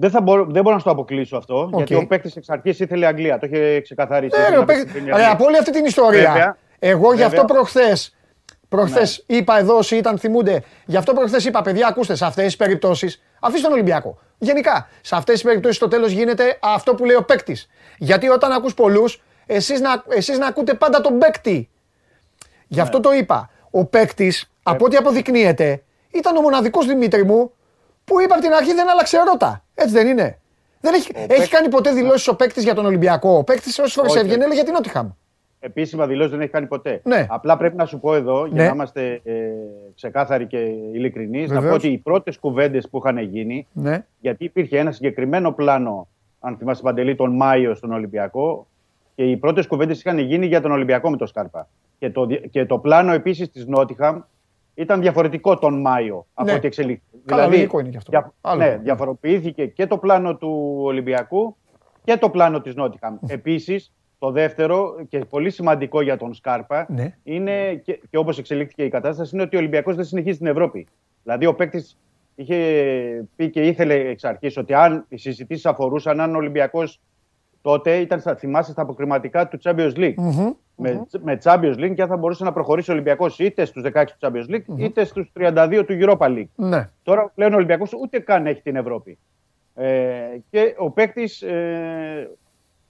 Δεν, θα μπορώ, δεν μπορώ να σου το αποκλείσω αυτό, γιατί Οκ. ο παίκτης εξ αρχής ήθελε Αγγλία. Το είχε ξεκαθαρίσει. Ναι, Ήθελε ρε, να παίξει παίκτη- στην Premier ρε, League. από όλη αυτή την ιστορία. Βέβαια. Εγώ γι' αυτό Βέβαια. προχθές. Προχθές είπα εδώ, όσοι ήταν θυμούνται, γι' αυτό προχθές είπα, παιδιά, ακούστε, σε αυτές τις περιπτώσεις, αφήστε τον Ολυμπιακό. Γενικά, σε αυτές τις περιπτώσεις στο τέλος γίνεται αυτό που λέει ο παίκτης. Γιατί όταν ακούς πολλούς, εσείς να, εσείς να ακούτε πάντα τον παίκτη. Γι' αυτό το είπα. Ο παίκτης, από ό,τι αποδεικνύεται, ήταν ο μοναδικός Δημήτρη μου που είπε από την αρχή δεν άλλαξε ρότα. Έτσι δεν είναι. Δεν έχει, έχει κάνει ποτέ δηλώσεις ο παίκτης για τον Ολυμπιακό. Ο παίκτης όσες φορές Όχι. έβγαινε έλεγε για την Νότιχαμ. Επίσημα δηλώσεις δεν έχει κάνει ποτέ. Ναι. Απλά πρέπει να σου πω εδώ, για Ναι. να είμαστε ε, ξεκάθαροι και ειλικρινείς, να Βεβαίως. πω ότι οι πρώτες κουβέντες που είχαν γίνει, Ναι. γιατί υπήρχε ένα συγκεκριμένο πλάνο, αν θυμάσαι Παντελή, τον Μάιο στον Ολυμπιακό, και οι πρώτες κουβέντες είχαν γίνει για τον Ολυμπιακό με τον Σκάρπα. Και το, δι- και το πλάνο επίσης της Νότιχαμ ήταν διαφορετικό τον Μάιο από Ναι. ό,τι εξελίχθηκε. Καλά, λογικό είναι και αυτό. δια- Άλλο. ναι, διαφοροποιήθηκε και το πλάνο του Ολυμπιακού και το πλάνο της Νότιχαμ. Επίσης, το δεύτερο και πολύ σημαντικό για τον Σκάρπα Ναι. είναι, και, και όπως εξελίχθηκε η κατάσταση, είναι ότι ο Ολυμπιακός δεν συνεχίζει στην Ευρώπη. Δηλαδή ο παίκτης είχε πει και ήθελε εξ αρχής ότι αν οι συζητήσεις αφορούσαν αν ο Ολυμπιακός τότε ήταν, στα, θυμάσαι, στα αποκριματικά του Champions League. Με, με Champions League και αν θα μπορούσε να προχωρήσει ο Ολυμπιακός είτε στους 16 του Champions League είτε στους 32 του Europa League. Ναι. Τώρα πλέον ο Ολυμπιακός ούτε καν έχει την Ευρώπη. Ε, και ο παίκτης ε,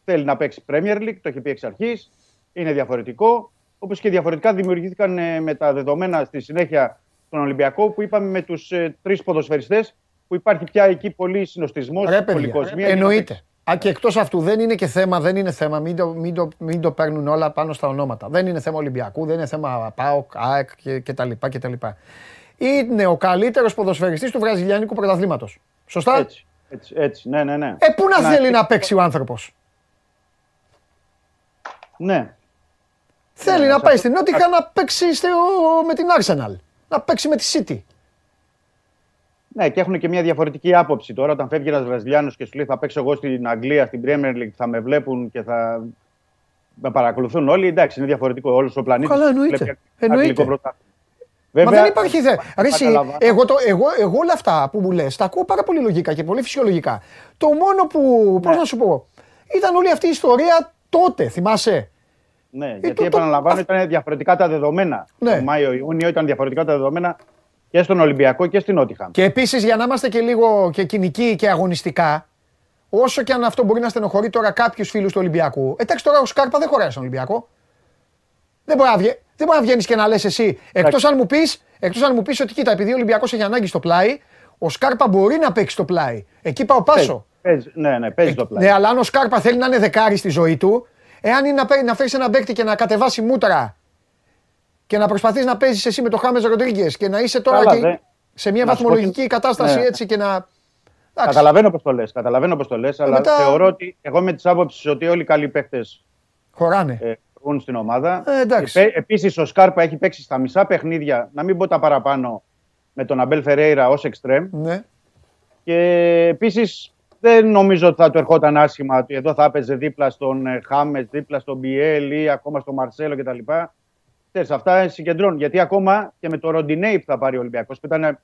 θέλει να παίξει Premier League, το έχει πει εξ αρχής. Είναι διαφορετικό. Όπως και διαφορετικά δημιουργήθηκαν ε, με τα δεδομένα στη συνέχεια στον Ολυμπιακό που είπαμε με τους ε, τρεις ποδοσφαιριστές που υπάρχει πια εκεί πολύ συνοστισμός, Ρε παιδιά, πολυκοσμία. εννοείται. Α, και εκτός αυτού δεν είναι και θέμα, δεν είναι θέμα, μην το, μην, το, μην το παίρνουν όλα πάνω στα ονόματα. Δεν είναι θέμα Ολυμπιακού, δεν είναι θέμα ΠΑΟΚ, ΑΕΚ και, και τα λοιπά και τα λοιπά. Είναι ο καλύτερος ποδοσφαιριστής του βραζιλιάνικου πρωταθλήματος. Σωστά; Έτσι, έτσι, έτσι, ναι, ναι, ναι. Ε, πού να Να- θέλει να παίξει ο άνθρωπος; Ναι, Θέλει Ναι, να σε πάει αυτό- στην Νότιχα να παίξει στο, με την Arsenal. Να παίξει με τη City. Ναι, και έχουν και μια διαφορετική άποψη τώρα. Όταν φεύγει ένας Βραζιλιάνος και σου λέει θα παίξω εγώ στην Αγγλία, στην Premier League, θα με βλέπουν και θα με παρακολουθούν όλοι. Εντάξει, είναι διαφορετικό. Όλος ο πλανήτης. Καλά, εννοείται. Εννοείται. Μα δεν υπάρχει ιδέα. Ρε, εσύ, καταλαβαίνω. εγώ, το, εγώ, εγώ όλα αυτά που μου λες, τα ακούω πάρα πολύ λογικά και πολύ φυσιολογικά. Το μόνο που, πώς Ναι. να σου πω, ήταν όλη αυτή η ιστορία τότε, θυμάσαι; Ναι, Ε, γιατί το- το- επαναλαμβάνω ήταν διαφορετικά τα δεδομένα. Ναι. Το Μάιο-Ιούνιο ήταν διαφορετικά τα δεδομένα και στον Ολυμπιακό και στην Νότιχαμ. Και επίσης για να είμαστε και λίγο και κοινικοί και αγωνιστικά, όσο και αν αυτό μπορεί να στενοχωρεί τώρα κάποιους φίλους του Ολυμπιακού, εντάξει τώρα ο Σκάρπα δεν χωράει στον Ολυμπιακό. Δεν μπορεί να, βγει, δεν μπορεί να βγαίνεις και να λες εσύ, εκτός αν μου πεις εκτός αν μου πεις ότι κοίτα, επειδή ο Ολυμπιακός έχει ανάγκη στο πλάι, ο Σκάρπα μπορεί να παίξει στο πλάι. Εκεί πάω πάσο. Παίζει, ναι, ναι, παίζει το πλάι. Ναι, αλλά αν ο Σκάρπα θέλει να είναι δεκάρι στη ζωή του, εάν είναι να, παίρνει- να φέρει ένα παίκτη και να κατεβάσει μούτρα και να προσπαθείς να παίζεις εσύ με τον Χάμες Ροντρίγκες και να είσαι τώρα Καλά, και δε. σε μια Να σου πω βαθμολογική τι- κατάσταση ναι. έτσι και να. Εντάξει. Καταλαβαίνω πώς το λες. Καταλαβαίνω πώς το λες, αλλά μετά- θεωρώ ότι εγώ με τις άποψεις ότι όλοι οι καλοί παίχτε Χωράνε. ε, βγουν στην ομάδα. Ε, εντάξει. Επίσης, ο Σκάρπα έχει παίξει στα μισά παιχνίδια, να μην πω τα παραπάνω, με τον Αμπέλ Φερέιρα ως εξτρέμ. Ναι. Και επίσης δεν νομίζω ότι θα του ερχόταν άσχημα ότι εδώ θα έπαιζε δίπλα στον Χάμες, δίπλα στον Μπιέλ ή ακόμα στον Μαρσέλο κτλ. Ξέρεις, αυτά συγκεντρώνουν. Γιατί ακόμα και με το Ροντινέι που θα πάρει ο Ολυμπιακός, που ήταν,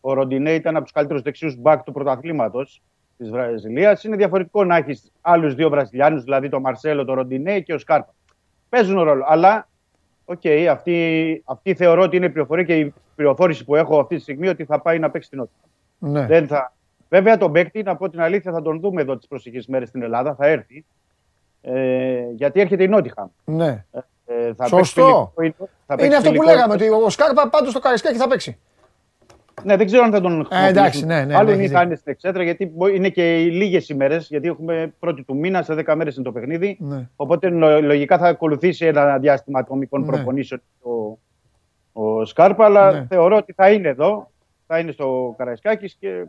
ο Ροντινέι ήταν από τους καλύτερους δεξιούς μπακ του πρωταθλήματος της Βραζιλίας, είναι διαφορετικό να έχεις άλλους δύο Βραζιλιάνους, δηλαδή τον Μαρσέλο, τον Ροντινέι και ο Σκάρπα. Παίζουν ρόλο. Αλλά, οκ, αυτή, αυτή θεωρώ ότι είναι η πληροφορία και η πληροφόρηση που έχω αυτή τη στιγμή ότι θα πάει να παίξει την Νότιγχαμ. ναι. Δεν θα... Βέβαια, τον παίκτη, να πω την αλήθεια, θα τον δούμε εδώ τις προσεχείς μέρες στην Ελλάδα. Θα έρθει. Ε, γιατί έρχεται η Νότιχαμ. ναι. Ε, θα Σωστό. παίξει φιλικό, θα παίξει Είναι αυτό που φιλικό. λέγαμε, ότι ο Σκάρπα πάντως στο Καρισκάκι θα παίξει. Ναι, δεν ξέρω αν θα τον χρησιμοποιήσουν. εντάξει, ναι, ναι, Άλλον ναι, ή έχεις θα είναι στην εξέδρα, γιατί μπο- είναι και λίγες ημέρες, γιατί έχουμε πρώτη του μήνα, σε 10 μέρες είναι το παιχνίδι. Ναι. Οπότε λο- λογικά θα ακολουθήσει ένα διάστημα ατομικών Ναι. προπονήσεων ο, ο Σκάρπα, αλλά Ναι. θεωρώ ότι θα είναι εδώ, θα είναι στο Καραϊσκάκης και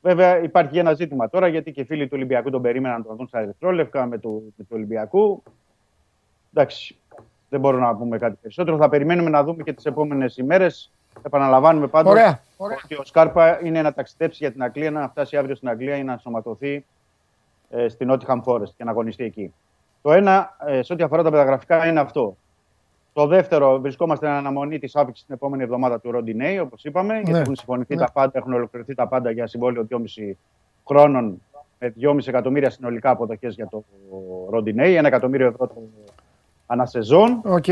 βέβαια υπάρχει και ένα ζήτημα τώρα, γιατί και οι φίλοι του Ολυμπιακού τον περίμεναν να τον δουν στα Ερυθρόλευκα με του, με του Ολυμπιακού. Εντάξει, δεν μπορούμε να πούμε κάτι περισσότερο. Θα περιμένουμε να δούμε και τις επόμενες ημέρες. Επαναλαμβάνουμε πάντως Ωραία. ότι ο Σκάρπα είναι να ταξιδέψει για την Αγγλία, να φτάσει αύριο στην Αγγλία ή να σωματωθεί ε, στην Nottingham Forest και να αγωνιστεί εκεί. Το ένα, ε, σε ό,τι αφορά τα μεταγραφικά, είναι αυτό. Το δεύτερο, βρισκόμαστε στην αναμονή της άφιξης την επόμενη εβδομάδα του Ροντινέη, όπως είπαμε. Γιατί έχουν συμφωνηθεί Ναι. τα πάντα, έχουν ολοκληρωθεί τα πάντα για συμβόλαιο 2,5 χρόνων με 2,5 εκατομμύρια συνολικά αποδοχές για το Ροντινέη, ένα εκατομμύριο ευρώ το ανασεζόν. Οκ.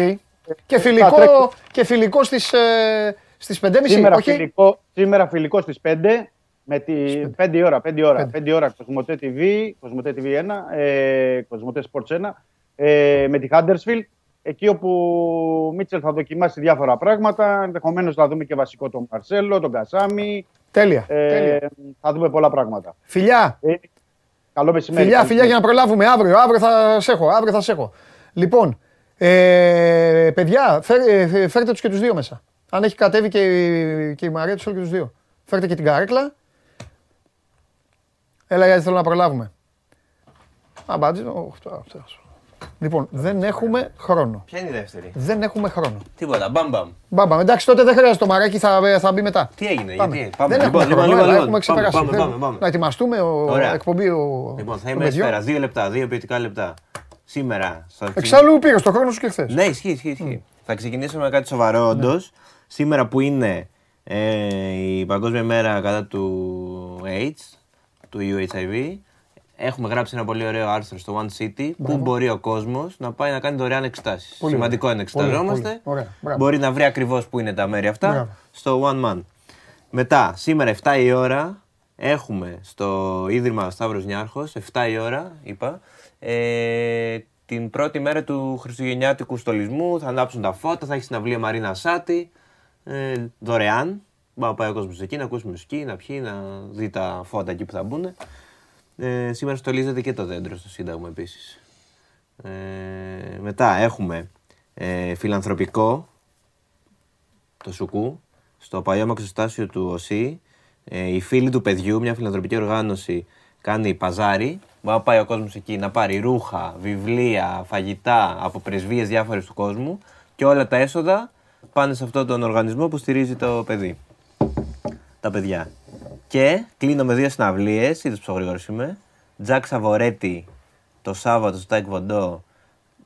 Και φιλικό, τρέξει. και φιλικό στις, ε, στις 5.30. Σήμερα, όχι; φιλικό, σήμερα φιλικό στις 5 με τη 5 η ώρα, 5 η ώρα, Πέντε. 5 η ώρα Cosmote TV, Cosmote TV 1, ε, Cosmote Sports 1, ε, με τη Huddersfield, εκεί όπου ο Μίτσελ θα δοκιμάσει διάφορα πράγματα, ενδεχομένως θα δούμε και βασικό τον Μαρσέλο, τον Κασάμι, Τέλεια. ε, Τέλεια. θα δούμε πολλά πράγματα. Φιλιά, Ε, καλό μεσημέρι. φιλιά, καλή φιλιά για να προλάβουμε αύριο. Αύριο θα σε έχω. Αύριο θα σε έχω. Λοιπόν, ε, παιδιά, φέρ, ε, φέρτε τους και τους δύο μέσα. Αν έχει κατέβει και, η- και η Μαρία, τους θέλω και τους δύο. Φέρτε και την καρέκλα. Έλα γιατί θέλω να προλάβουμε. Α, μπάτζι, οχ, τώρα, τώρα. Λοιπόν, δεν έχουμε χρόνο. Ποια είναι η δεύτερη; Δεν έχουμε χρόνο. Τίποτα. Μπαμ μπαμ. Μπαμπα, εντάξει, τότε δεν χρειάζεται το μαράκι, θα, θα μπει μετά. Τι έγινε, Πάμε. γιατί; Πάμε. Δεν Λοιπόν, έχουμε λοιπόν, χρόνο, λοιπόν, έλα, λοιπόν. έχουμε ξεπεράσει. Πάμε, πάμε, Δεν- πάμε, πάμε. Να ετοιμαστούμε ο Ωραία. εκπομπή ο, Λοιπόν, θα των είμαι παιδιών. σφαίρα. Δύο λεπτά, δύο ποιοτικά λεπτά. Σήμερα. θα Εξάλλου πήρε το χρόνο σου και χθες. Ναι, ισχύει, ισχύει. ισχύει. Θα ξεκινήσουμε με κάτι σοβαρό, όντως. Σήμερα που είναι ε, η Παγκόσμια Μέρα κατά του AIDS, του UHIV, έχουμε γράψει ένα πολύ ωραίο άρθρο στο One City που μπορεί ο κόσμος να πάει να κάνει δωρεάν εξετάσεις. Πολύ Σημαντικό ωραία. είναι να Πολύ, εξεταζόμαστε. πολύ. Ωραία, μπράβο. Μπορεί να βρει ακριβώς που είναι τα μέρη αυτά Μπράβο. στο One Man. Μετά, σήμερα 7 η ώρα, έχουμε στο Ίδρυμα Σταύρος Νιάρχος, 7 η ώρα, είπα, ε, την πρώτη μέρα του Χριστουγεννιάτικου στολισμού. Θα ανάψουν τα φώτα, θα έχει συναυλία Μαρίνα Σάτι, ε, δωρεάν. Μπορεί να πάει ο κόσμος εκεί, να ακούσει μουσική, να πιει, να δει τα φώτα εκεί που θα μπουν. Ε, σήμερα στολίζεται και το δέντρο στο Σύνταγμα επίσης. Ε, μετά έχουμε ε, φιλανθρωπικό, το Σουκού, στο παλιό μαξοστάσιο του ΟΣΥ. Ε, οι φίλοι του παιδιού, μια φιλανθρωπική οργάνωση, κάνει παζάρι. Μπορεί να πάει ο κόσμος εκεί να πάρει ρούχα, βιβλία, φαγητά από πρεσβείες διάφορες του κόσμου και όλα τα έσοδα πάνε σε αυτόν τον οργανισμό που στηρίζει το παιδί. Τα παιδιά. Και κλείνω με δύο συναυλίες, είδες πόσο γρήγορο είμαι. Τζακ Σαβορέτι το Σάββατο στο Τάε Κβον Ντο.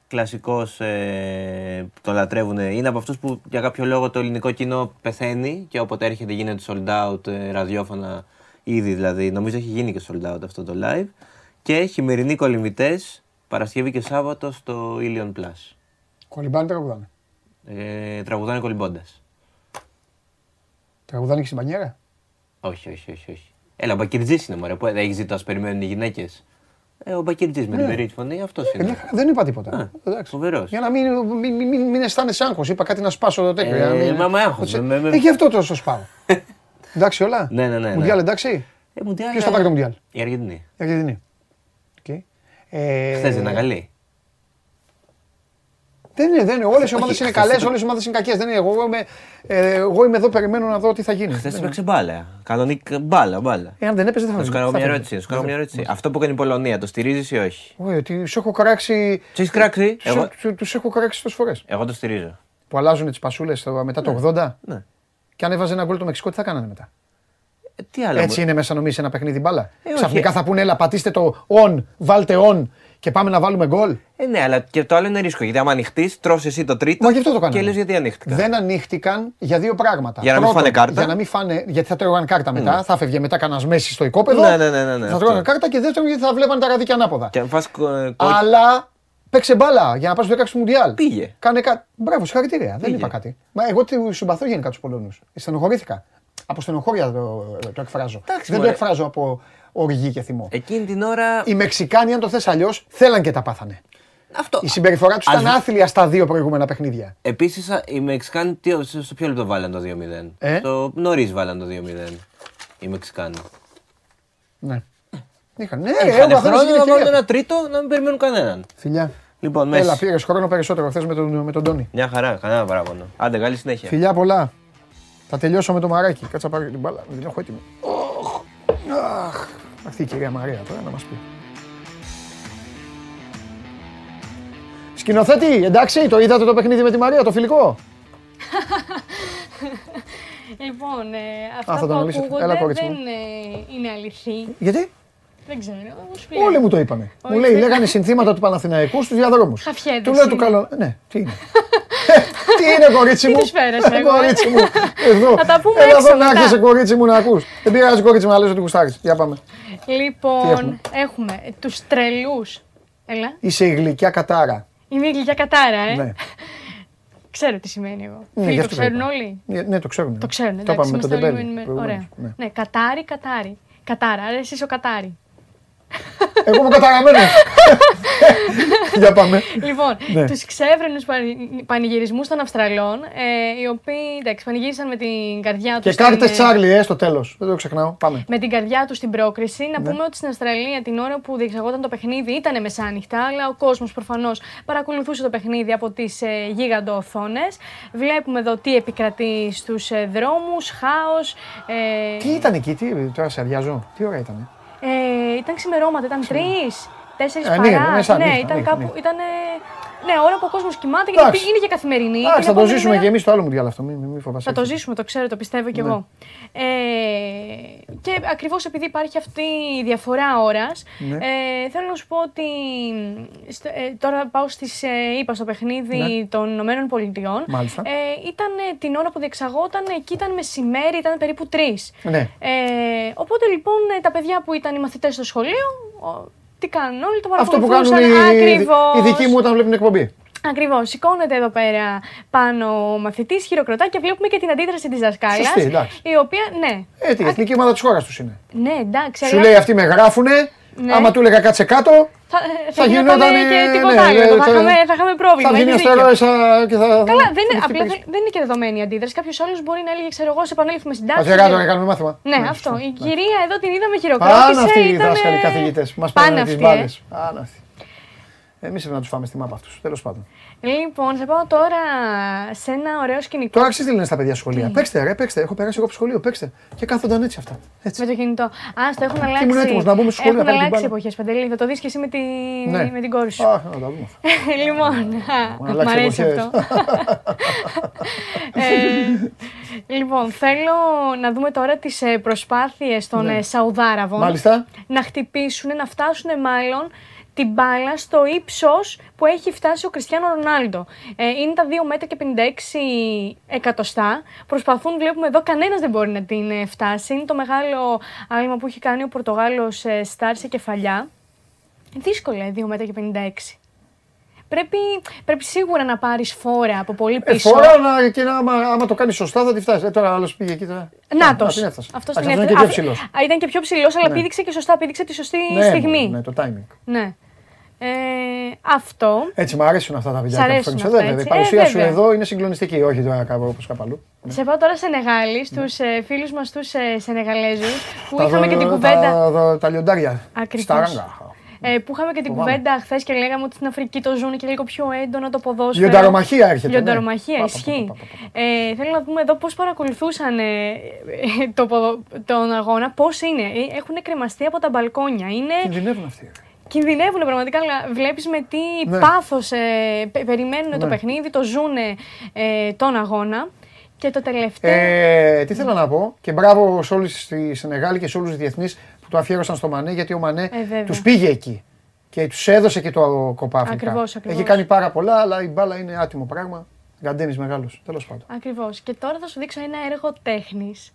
Κλασικός ε, που τον λατρεύουν. Είναι από αυτούς που για κάποιο λόγο το ελληνικό κοινό πεθαίνει και όποτε έρχεται γίνεται sold out ε, ραδιόφωνα ήδη δηλαδή. Νομίζω έχει γίνει και sold out αυτό το live. Και χειμερινοί κολυμβητές Παρασκευή και Σάββατο στο Ilion Plus. Κολυμπάνε τραγουδάνε; Ε, τραγουδάνε κολυμπώντας. Τραγουδάνε και στην πανιέρα; Όχι, όχι, όχι. όχι. Έλα, ο Μπακυρτζής είναι μωρέ. Που έχει ζητά, περιμένουν οι γυναίκες. Ε, ο Μπακυρτζής με την Ναι. περίτη φωνή, αυτός Ε, μια είναι. χαρά, δεν είπα τίποτα. Α, Εντάξει. φοβερός. Για να μην, μην, μην, μην, μην αισθάνεσαι άγχος. Είπα κάτι να σπάσω το τέτοιο. Ε, για να μην- μα με άγχος, Ότι- με- με- Ε, γι' αυτό τόσο σπάω. εντάξει όλα. Ναι, ναι, ναι, ναι. Μουντιάλ εντάξει. Ε, Μουντιάλ, Ποιος θα πάρει το Μουντιάλ; Η Αργεντινή. Η Αργεντινή. Οκ. Ε, Χθες δεν ήταν καλή. Δεν είναι, δεν είναι. Όλες οι Όχι, ομάδες είναι χθες καλές, έπαιξε- όλες οι ομάδες είναι κακές. Δεν είναι. Εγώ, είμαι, ε, εγώ είμαι εδώ, περιμένω να δω τι θα γίνει. Χθες Δεν έπαιξε μπάλα. Κανονικά μπάλα, μπάλα. Ε, αν δεν έπαιζε, δεν θα Να σου θα κάνω μια φύγει. ερώτηση. Να σου κάνω μια ερώτηση. Αυτό που έκανε η Πολωνία, το στηρίζεις ή όχι; Όχι, ότι σου έχω κράξει. Τι έχεις κράξει; Εγώ, Τους έχω κράξει τόσες φορές. εγώ το στηρίζω. Που αλλάζουν τις πασούλες μετά το 80. Ναι. Και αν έβαζε ένα γκολ το Μεξικό, τι θα κάνανε μετά; Ε, Τι άλλο. Έτσι είναι μέσα νομίζεις ένα παιχνίδι μπάλα; Ε, όχι. Ξαφνικά θα πούνε, έλα, πατήστε το on, βάλτε on και πάμε να βάλουμε γκολ. Ε, ναι, αλλά και το άλλο είναι ρίσκο. Γιατί άμα ανοιχτείς, τρώσει εσύ το τρίτο. Μα γι' αυτό το κάνανε. Και λες γιατί ανοίχτηκα. Δεν ανοίχτηκαν για δύο πράγματα. Για να μην φάνε κάρτα. Για να μην φάνε, γιατί θα τρώγαν κάρτα μετά. Θα φεύγε μετά κανένας μέση στο οικόπεδο. Ναι, ναι, ναι, ναι, ναι, θα αυτό. τρώγαν κάρτα και δεύτερον γιατί θα βλέπαν τα ραδίκια ανάποδα. Και αν φας κο- ε, κο- Αλλά παίξε μπάλα για να πας στο 16 του Μουντιάλ. Πήγε. Κάνε κάτι. Μπράβο, συγχαρητήρια. Δεν Πήγε. είπα κάτι. Μα εγώ του συμπαθώ γενικά τους Πολωνούς. Στενοχωρήθηκα. Από στενοχώρια το, το εκφράζω. Εντάξει, Δεν το μωρέ. εκφράζω από οργή και θυμό. Εκείνη την ώρα. Οι Μεξικάνοι, αν το θες αλλιώς, θέλαν και τα πάθανε. Αυτό. Η συμπεριφορά τους Ας- ήταν άθλια στα δύο προηγούμενα παιχνίδια. Επίσης, οι Μεξικάνοι τι- στο ποιο λεπτό βάλαν το 2-0. Ε; Στο νωρίς βάλαν το 2-0. Οι Μεξικάνοι. Ναι. Είχαν, ναι, Είχαν ο καθένας χρόνο είχε να βάλουν ευκαιρία. ένα τρίτο να μην περιμένουν κανέναν. Φιλιά. Λοιπόν, Μέση. Έλα, πήρε χρόνο περισσότερο χθε με τον, με τον Τόνι. Μια χαρά, κανένα παράπονο. Άντε, καλή συνέχεια. Φιλιά πολλά. Θα τελειώσω με το μαράκι. Κάτσα πάρω την μπάλα. Δεν την έχω έτοιμη. Οχ. Αχ. Αυτή η κυρία Μαρία τώρα να μας πει. Σκηνοθέτη, εντάξει, το είδατε το παιχνίδι με τη Μαρία, το φιλικό; Λοιπόν, ε, Α, αυτά θα που το αναλύσετε. ακούγονται Έλα, κορίτσι δεν μου. ε, είναι αληθή. Γιατί; Δεν ξέρω. μου σου λέει. Όλοι μου το είπανε. Όχι, Μου λέει, δεν- λέγανε συνθήματα του Παναθηναϊκού στους διαδρόμους. Χαφιέδες Του λέω του είναι. καλό. Ναι, τι είναι. Ε, τι είναι, κορίτσι Τι μου; τους φέρεσαι, Ε, εγώ, ε; Κορίτσι μου. Εδώ. Θα τα πούμε Έλα έξω εδώ να μετά. έρχεσαι, κορίτσι μου, να ακούς. Δεν πειράζει, κορίτσι μου, να λες ότι γουστάρεις. Για πάμε. Τι Λοιπόν, έχουμε; έχουμε ε, τους τρελούς. Έλα, Είσαι η γλυκιά κατάρα. είμαι η γλυκιά κατάρα, ε. Ναι. Ξέρω τι σημαίνει εγώ. Ναι, Φίλοι, γι' το αυτό το ξέρουν είπα. όλοι; Ναι, ναι, το ξέρουν. Το ξέρουν, Το εντάξει, είπαμε με τον είμαστε όλοι Ντεμπέλη. ενημε- προηγουμένως. Ωραία. Ναι. Ναι, κατάρι, κατάρι. Κατάρα, ρε, εσύ είσαι ο κατάρι. Εγώ είμαι καταραμένος. Για πάμε. λοιπόν, Ναι. τους ξέφρενου πανηγυρισμούς των Αυστραλών, ε, οι οποίοι εντάξει, πανηγύρισαν με την καρδιά τους. Και κάρτε Τσάρλι, ε, στο τέλος. Δεν το ξεχνάω. Πάμε. με την καρδιά τους στην πρόκριση. Να Ναι. πούμε ότι στην Αυστραλία την ώρα που διεξαγόταν το παιχνίδι ήταν μεσάνυχτα, αλλά ο κόσμος προφανώς παρακολουθούσε το παιχνίδι από τις ε, γίγαντο οθόνες. Βλέπουμε εδώ τι επικρατεί στους ε, δρόμους, χάος. Ε, Τι ήταν εκεί, τι, τώρα σε αριάζω. Τι ώρα ήταν. Ε, ήταν ξημερώματα, ήταν τρεις, τέσσερις Ε, ναι, παρά. μεσάνυχτα, ναι, ήταν ναι, κάπου. ναι. Ήταν, ναι, ώρα που ο κόσμος κοιμάται, Εντάξει. γιατί είναι και καθημερινή. Εντάξει, Την θα το επόμενη ζήσουμε μέρα- και εμείς το άλλο μου διάλογο αυτό. Μην, μην φοβάσαι. θα το ζήσουμε, το ξέρω, το πιστεύω κι Ναι. εγώ. Ε, και ακριβώς επειδή υπάρχει αυτή η διαφορά ώρας, Ναι. ε, θέλω να σου πω ότι στο- ε, τώρα πάω στις, ε, είπα στο παιχνίδι Ναι. των Ηνωμένων Πολιτειών. Μάλιστα. Ε, ήταν ε, την ώρα που διεξαγόταν, εκεί ήταν μεσημέρι, ήταν περίπου τρεις. Ναι. Ε, οπότε λοιπόν ε, τα παιδιά που ήταν οι μαθητές στο σχολείο, ο, τι κάνουν όλοι, το Αυτό που παρακολουθούσαν κάνουν οι, ακριβώς. οι δικοί μου όταν βλέπουν εκπομπή. Ακριβώς. Σηκώνεται εδώ πέρα πάνω ο μαθητής, χειροκροτά και βλέπουμε και την αντίδραση της δασκάλας. Σωστή, εντάξει. Η οποία, ναι. Ε, τι, η εθνική ομάδα της χώρας τους είναι. Ναι, εντάξει. Σου αλλά λέει αυτοί με γράφουνε. Ναι. Άμα του έλεγα κάτσε κάτω, Θα, θα θα γινόταν. γινόταν και τίποτα ναι, άλλο. ναι, θα, είχαμε, θα είχαμε πρόβλημα. Θα βγει έχεις αστερό δίκιο. και θα. Καλά, δεν είναι, θα απλά χτυπήσει. δεν, δεν είναι και δεδομένη η αντίδραση. Κάποιος άλλος μπορεί να έλεγε, ξέρω εγώ, σε επανέλθουμε στην τάξη. Πατέρα, και- τώρα κάνουμε μάθημα. Ναι, Ναι, αυτό. σωστά. Η κυρία εδώ την είδαμε χειροκρότησε. Πάνε αυτοί οι ήταν, δάσκαλοι ε, καθηγητές που μας πάνε παίρνουν τις αυτοί, ε. μπάλες. Πάνε αυτοί. Εμείς πρέπει να τους φάμε στη μάπα αυτούς. Τέλος πάντων. Λοιπόν, σε πάω τώρα σε ένα ωραίο σκηνικό. Τώρα ξέρεις τι λένε στα παιδιά σχολεία. Παίξτε, ρε, παίξτε. Έχω περάσει εγώ από το σχολείο. Παίξτε. Και κάθονταν έτσι αυτά. Έτσι. Με το κινητό. Α, το έχουν αλλάξει. ήμουν έτοιμος να μπούμε στο σχολείο Έχουν να πάρω την αλλάξει μπάλα. εποχές, Παντελή. Θα το δεις και εσύ με, τη... Ναι. με την κόρη σου. Αχ, να τα δούμε. λοιπόν, Μου α, μ' αλλάξει αρέσει εποχές. αυτό. ε, λοιπόν, θέλω να δούμε τώρα τις ε, προσπάθειες των Ναι. ε, Σαουδάραβων Μάλιστα. να χτυπήσουν, να φτάσουν μάλλον την μπάλα στο ύψος που έχει φτάσει ο Κριστιανό Ρονάλντο. Ε, είναι τα 2 μέτρα και 56 εκατοστά. Προσπαθούν, βλέπουμε εδώ, κανένας δεν μπορεί να την ε, φτάσει. Είναι το μεγάλο άλμα που έχει κάνει ο Πορτογάλος ε, Στάρ σε κεφαλιά. Δύσκολα, ε, 2 μέτρα και 56. Πρέπει, πρέπει σίγουρα να πάρεις φόρα από πολύ Ε, πίσω. φορά να, και να, άμα, άμα το κάνεις σωστά θα τη φτάσει. Ε, τώρα άλλος πήγε εκεί. Τώρα. Νάτο. Α, την έφτασε. Αυτό Εντάξει, την είναι και πιο ψηλός. Ήταν και πιο ψηλός, αλλά Ναι. πήδηξε και σωστά. Πήδηξε τη σωστή Ναι, στιγμή. ναι, το timing. Ναι. Ε, αυτό. Έτσι, μου αρέσουν αυτά τα Σ' βιντεάκια που αρέσουν φέρνεις αυτά, εδώ. βέβαια. Η έτσι. παρουσία Ε, σου βέβαια. εδώ είναι συγκλονιστική. Όχι τώρα κάπου όπως κάπου αλλού. Σε πάω τώρα σε Νεγάλη, στους ε, φίλους μας του ε, Σενεγαλέζους, που Τα είχαμε δω- και την τα- κουβέντα. τα- Τα λιοντάρια. Ακριβώς. Στα ράγκα. Ε, που είχαμε και την Φοβάμαι. κουβέντα χθες και λέγαμε ότι στην Αφρική το ζουν και λίγο πιο έντονο το ποδόσφαιρο. Λιονταρομαχία έρχεται, ναι. Λιονταρομαχία, Πα, πα, ισχύει. πα, πα, Ε, θέλω να δούμε εδώ πώς παρακολουθούσαν ε, ε, το, ποδο- τον αγώνα, πώς είναι. Ε, Έχουν κρεμαστεί από τα μπαλκόνια. Είναι... Κινδυνεύουν αυτοί. Κινδυνεύουν πραγματικά, αλλά βλέπεις με τι Ναι. πάθος ε, πε- περιμένουν το Ναι. παιχνίδι, το ζουνε ε, τον αγώνα. Και το τελευταίο. Ε, τι θέλω να πω και μπράβο σε όλους στη Σενεγάλη και σε όλους τους διεθνείς που το αφιέρωσαν στο Μανέ γιατί ο Μανέ Ε, βέβαια. τους πήγε εκεί και τους έδωσε και το κοπά Αφρικά. Ακριβώς, ακριβώς. Έχει κάνει πάρα πολλά, αλλά η μπάλα είναι άτιμο πράγμα. Γκαντέμι μεγάλος. Τέλος πάντων. Ακριβώς. Και τώρα θα σου δείξω ένα έργο τέχνης.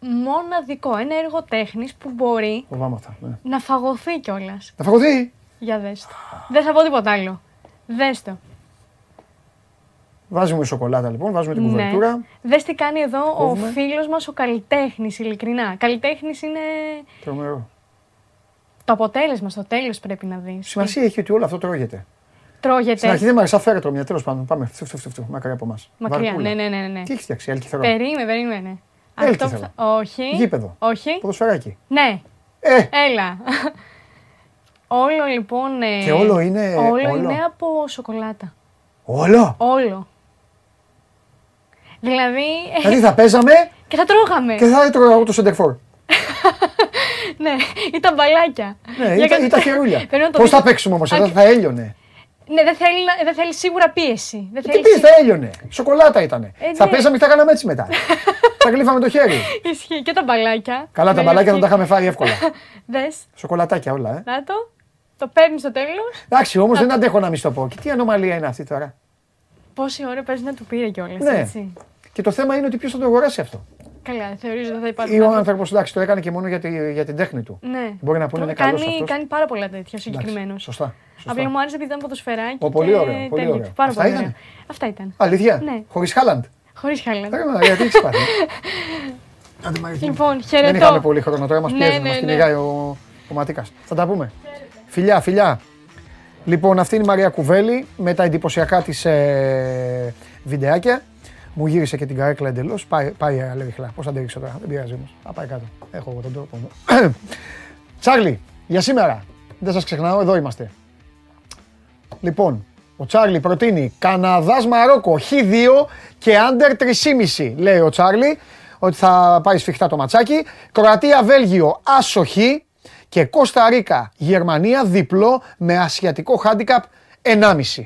Μοναδικό. Ένα έργο τέχνης που μπορεί Φοβάμαι αυτά. Ναι. να φαγωθεί κιόλας. Θα φαγωθεί; Για δες το. Δεν θα πω τίποτα άλλο. Δες το. Βάζουμε σοκολάτα λοιπόν, βάζουμε την κουβερτούρα. Δες τι κάνει εδώ Κόβουμε. ο φίλος μας ο καλλιτέχνης, ειλικρινά. Καλλιτέχνης είναι Τρομερό. το αποτέλεσμα στο τέλος πρέπει να δεις. Σημασία έχει ότι όλο αυτό τρώγεται. Τρώγεται. Στην αρχή δεν μου άρεσε, αφαίρετο μια τέλος πάντων. Πάμε. Φτου, φτου, φτου, φτου, μακριά από εμάς. Μακριά. Ναι, ναι, ναι, ναι. Τι έχεις φτιάξει, Ελκυθρό. Περίμενε, περίμενε. Έλκυθρο. Αυτό που θα- Όχι. Γήπεδο. Όχι. Ποδοσφαιράκι. Ναι. Ε, Έλα. όλο λοιπόν. ε, Και όλο είναι- Όλο, όλο. είναι από σοκολάτα. όλο; Όλο. Δηλαδή. ε, Δηλαδή θα παίζαμε και θα τρώγαμε. και θα έτρωγα εγώ το σεντερφόρ. Ναι, ήταν μπαλάκια. Ναι, Για ή τα- κα- ή τα χερούλια. Πρέπει να το Πώς δεις. θα παίξουμε όμως, εδώ Α, θα έλειωνε. Ναι, δεν θέλει, να- δεν θέλει σίγουρα πίεση. Δεν Τι θέλει πει, σίγουρα- θα έλειωνε. Σοκολάτα ήταν. Θα ναι. παίζαμε και θα κάναμε έτσι μετά. θα γλύφαμε το χέρι. Ισχύει και τα μπαλάκια. Καλά, τα Με μπαλάκια θα λευκή- τα είχαμε φάει εύκολα. Δες, Σοκολατάκια όλα, ε. να το. Το παίρνεις στο τέλος. Εντάξει, όμως δεν αντέχω να μη στο πω. Και τι ανομαλία είναι αυτή τώρα. Πόση ώρα παίζει να του πήρε κιόλας. Ναι. Έτσι. Και το θέμα είναι ότι ποιος θα το αγοράσει αυτό. Καλά, θεωρείς ότι δεν θα υπάρχει. Ή ο άνθρωπος. άνθρωπος, εντάξει, το έκανε και μόνο για, τη, για την τέχνη του. Ναι. Μπορεί να πούνε είναι κάνει, καλό αυτός. κάνει πάρα πολλά τέτοια συγκεκριμένος. Σωστά. Απλά μου άρεσε επειδή ήταν ποδοσφαιράκι. Ω, πολύ και ωραίο, πολύ τέλειο. ωραίο. Πάρα Αυτά πολύ ήταν; ωραία. Αυτά ήταν. Αλήθεια; Ναι. Χωρίς Χάλαντ; Χωρίς χάλα. Άρα, γιατί έχεις πάθει. Άντε, Μαρική. Λοιπόν, Δεν χαιρετώ. είχαμε πολύ χρόνο τώρα, μας Ναι, πιέζει, ναι, μας ναι. κυνηγάει ο, ο Ματίκας. Θα τα πούμε. Φιλιά, φιλιά. Λοιπόν, αυτή είναι η Μαρία Κουβέλη με τα εντυπωσιακά της ε, βιντεάκια. Μου γύρισε και την καρέκλα εντελώς. Πάει, πάει αλεύχλα. Πώς θα την ρίξω τώρα, δεν πειράζει όμως. Θα πάει κάτω. Έχω εγώ τον τρόπο μου. Τσάρλι, για σήμερα. Δεν σας ξεχνάω, εδώ είμαστε. Λοιπόν, ο Τσάρλι προτείνει Καναδάς Μαρόκο Χ2 και άντερ 3,5 λέει ο Τσάρλι ότι θα πάει σφιχτά το ματσάκι. Κροατία Βέλγιο άσο Χ και Κώστα Ρίκα Γερμανία διπλό με ασιατικό χάντικαπ 1,5.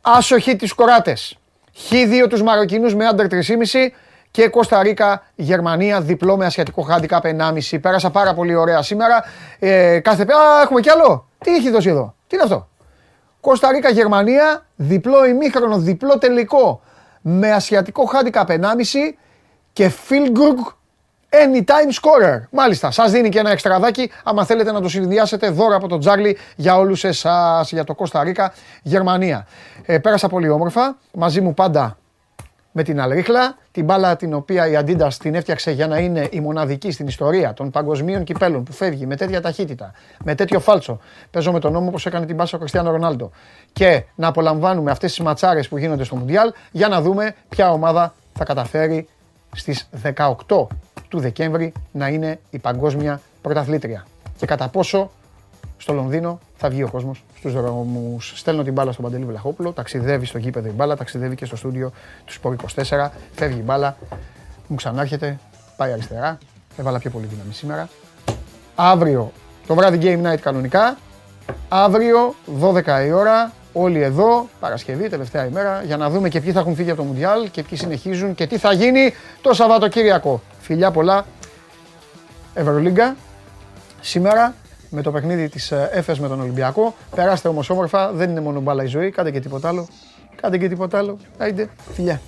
Άσο Χ τις Κοράτες. Χ2 τους Μαροκινούς με άντερ 3,5 και Κώστα Ρίκα, Γερμανία, διπλό με ασιατικό χάντικαπ 1,5. Πέρασα πάρα πολύ ωραία σήμερα. Ε, κάθε... Α, έχουμε κι άλλο. Τι έχει δώσει εδώ; Τι είναι αυτό; Κώστα Ρίκα, Γερμανία, διπλό ημίχρονο, διπλό τελικό με ασιατικό handicap 1,5 και Philgrug anytime scorer. Μάλιστα, σας δίνει και ένα εξτραδάκι άμα θέλετε να το συνδυάσετε δώρο από τον Τζάρλι για όλους εσάς, για το Κώστα Ρίκα, Γερμανία. Ε, πέρασα πολύ όμορφα, μαζί μου πάντα με την Αλρίχλα, την μπάλα την οποία η Adidas την έφτιαξε για να είναι η μοναδική στην ιστορία των παγκοσμίων κυπέλων που φεύγει με τέτοια ταχύτητα, με τέτοιο φάλτσο. Παίζω με τον νόμο όπως έκανε την πάσα ο Κριστιανό Ρονάλντο. Και να απολαμβάνουμε αυτές τις ματσάρες που γίνονται στο Μουντιάλ για να δούμε ποια ομάδα θα καταφέρει στις 18 του Δεκέμβρη να είναι η παγκόσμια πρωταθλήτρια. Και κατά πόσο στο Λονδίνο θα βγει ο κόσμος στους δρόμους. Στέλνω την μπάλα στον Παντελή Βλαχόπουλο, ταξιδεύει στο γήπεδο η μπάλα, ταξιδεύει και στο στούντιο του Σπορ 24. Φεύγει η μπάλα, μου ξανάρχεται, πάει αριστερά. Έβαλα πιο πολύ δύναμη σήμερα. Αύριο το βράδυ Game Night κανονικά. Αύριο 12 η ώρα, όλοι εδώ, Παρασκευή, τελευταία ημέρα, για να δούμε και ποιοι θα έχουν φύγει από το Μουντιάλ και ποιοι συνεχίζουν και τι θα γίνει το Σαββατοκύριακο. Φιλιά πολλά, Ευρωλίγκα, σήμερα με το παιχνίδι της ε, ΕΦΕΣ με τον Ολυμπιακό. Περάστε όμως όμορφα, δεν είναι μόνο μπάλα η ζωή, κάντε και τίποτα άλλο. Κάντε και τίποτα άλλο. Άιντε, φιλιά.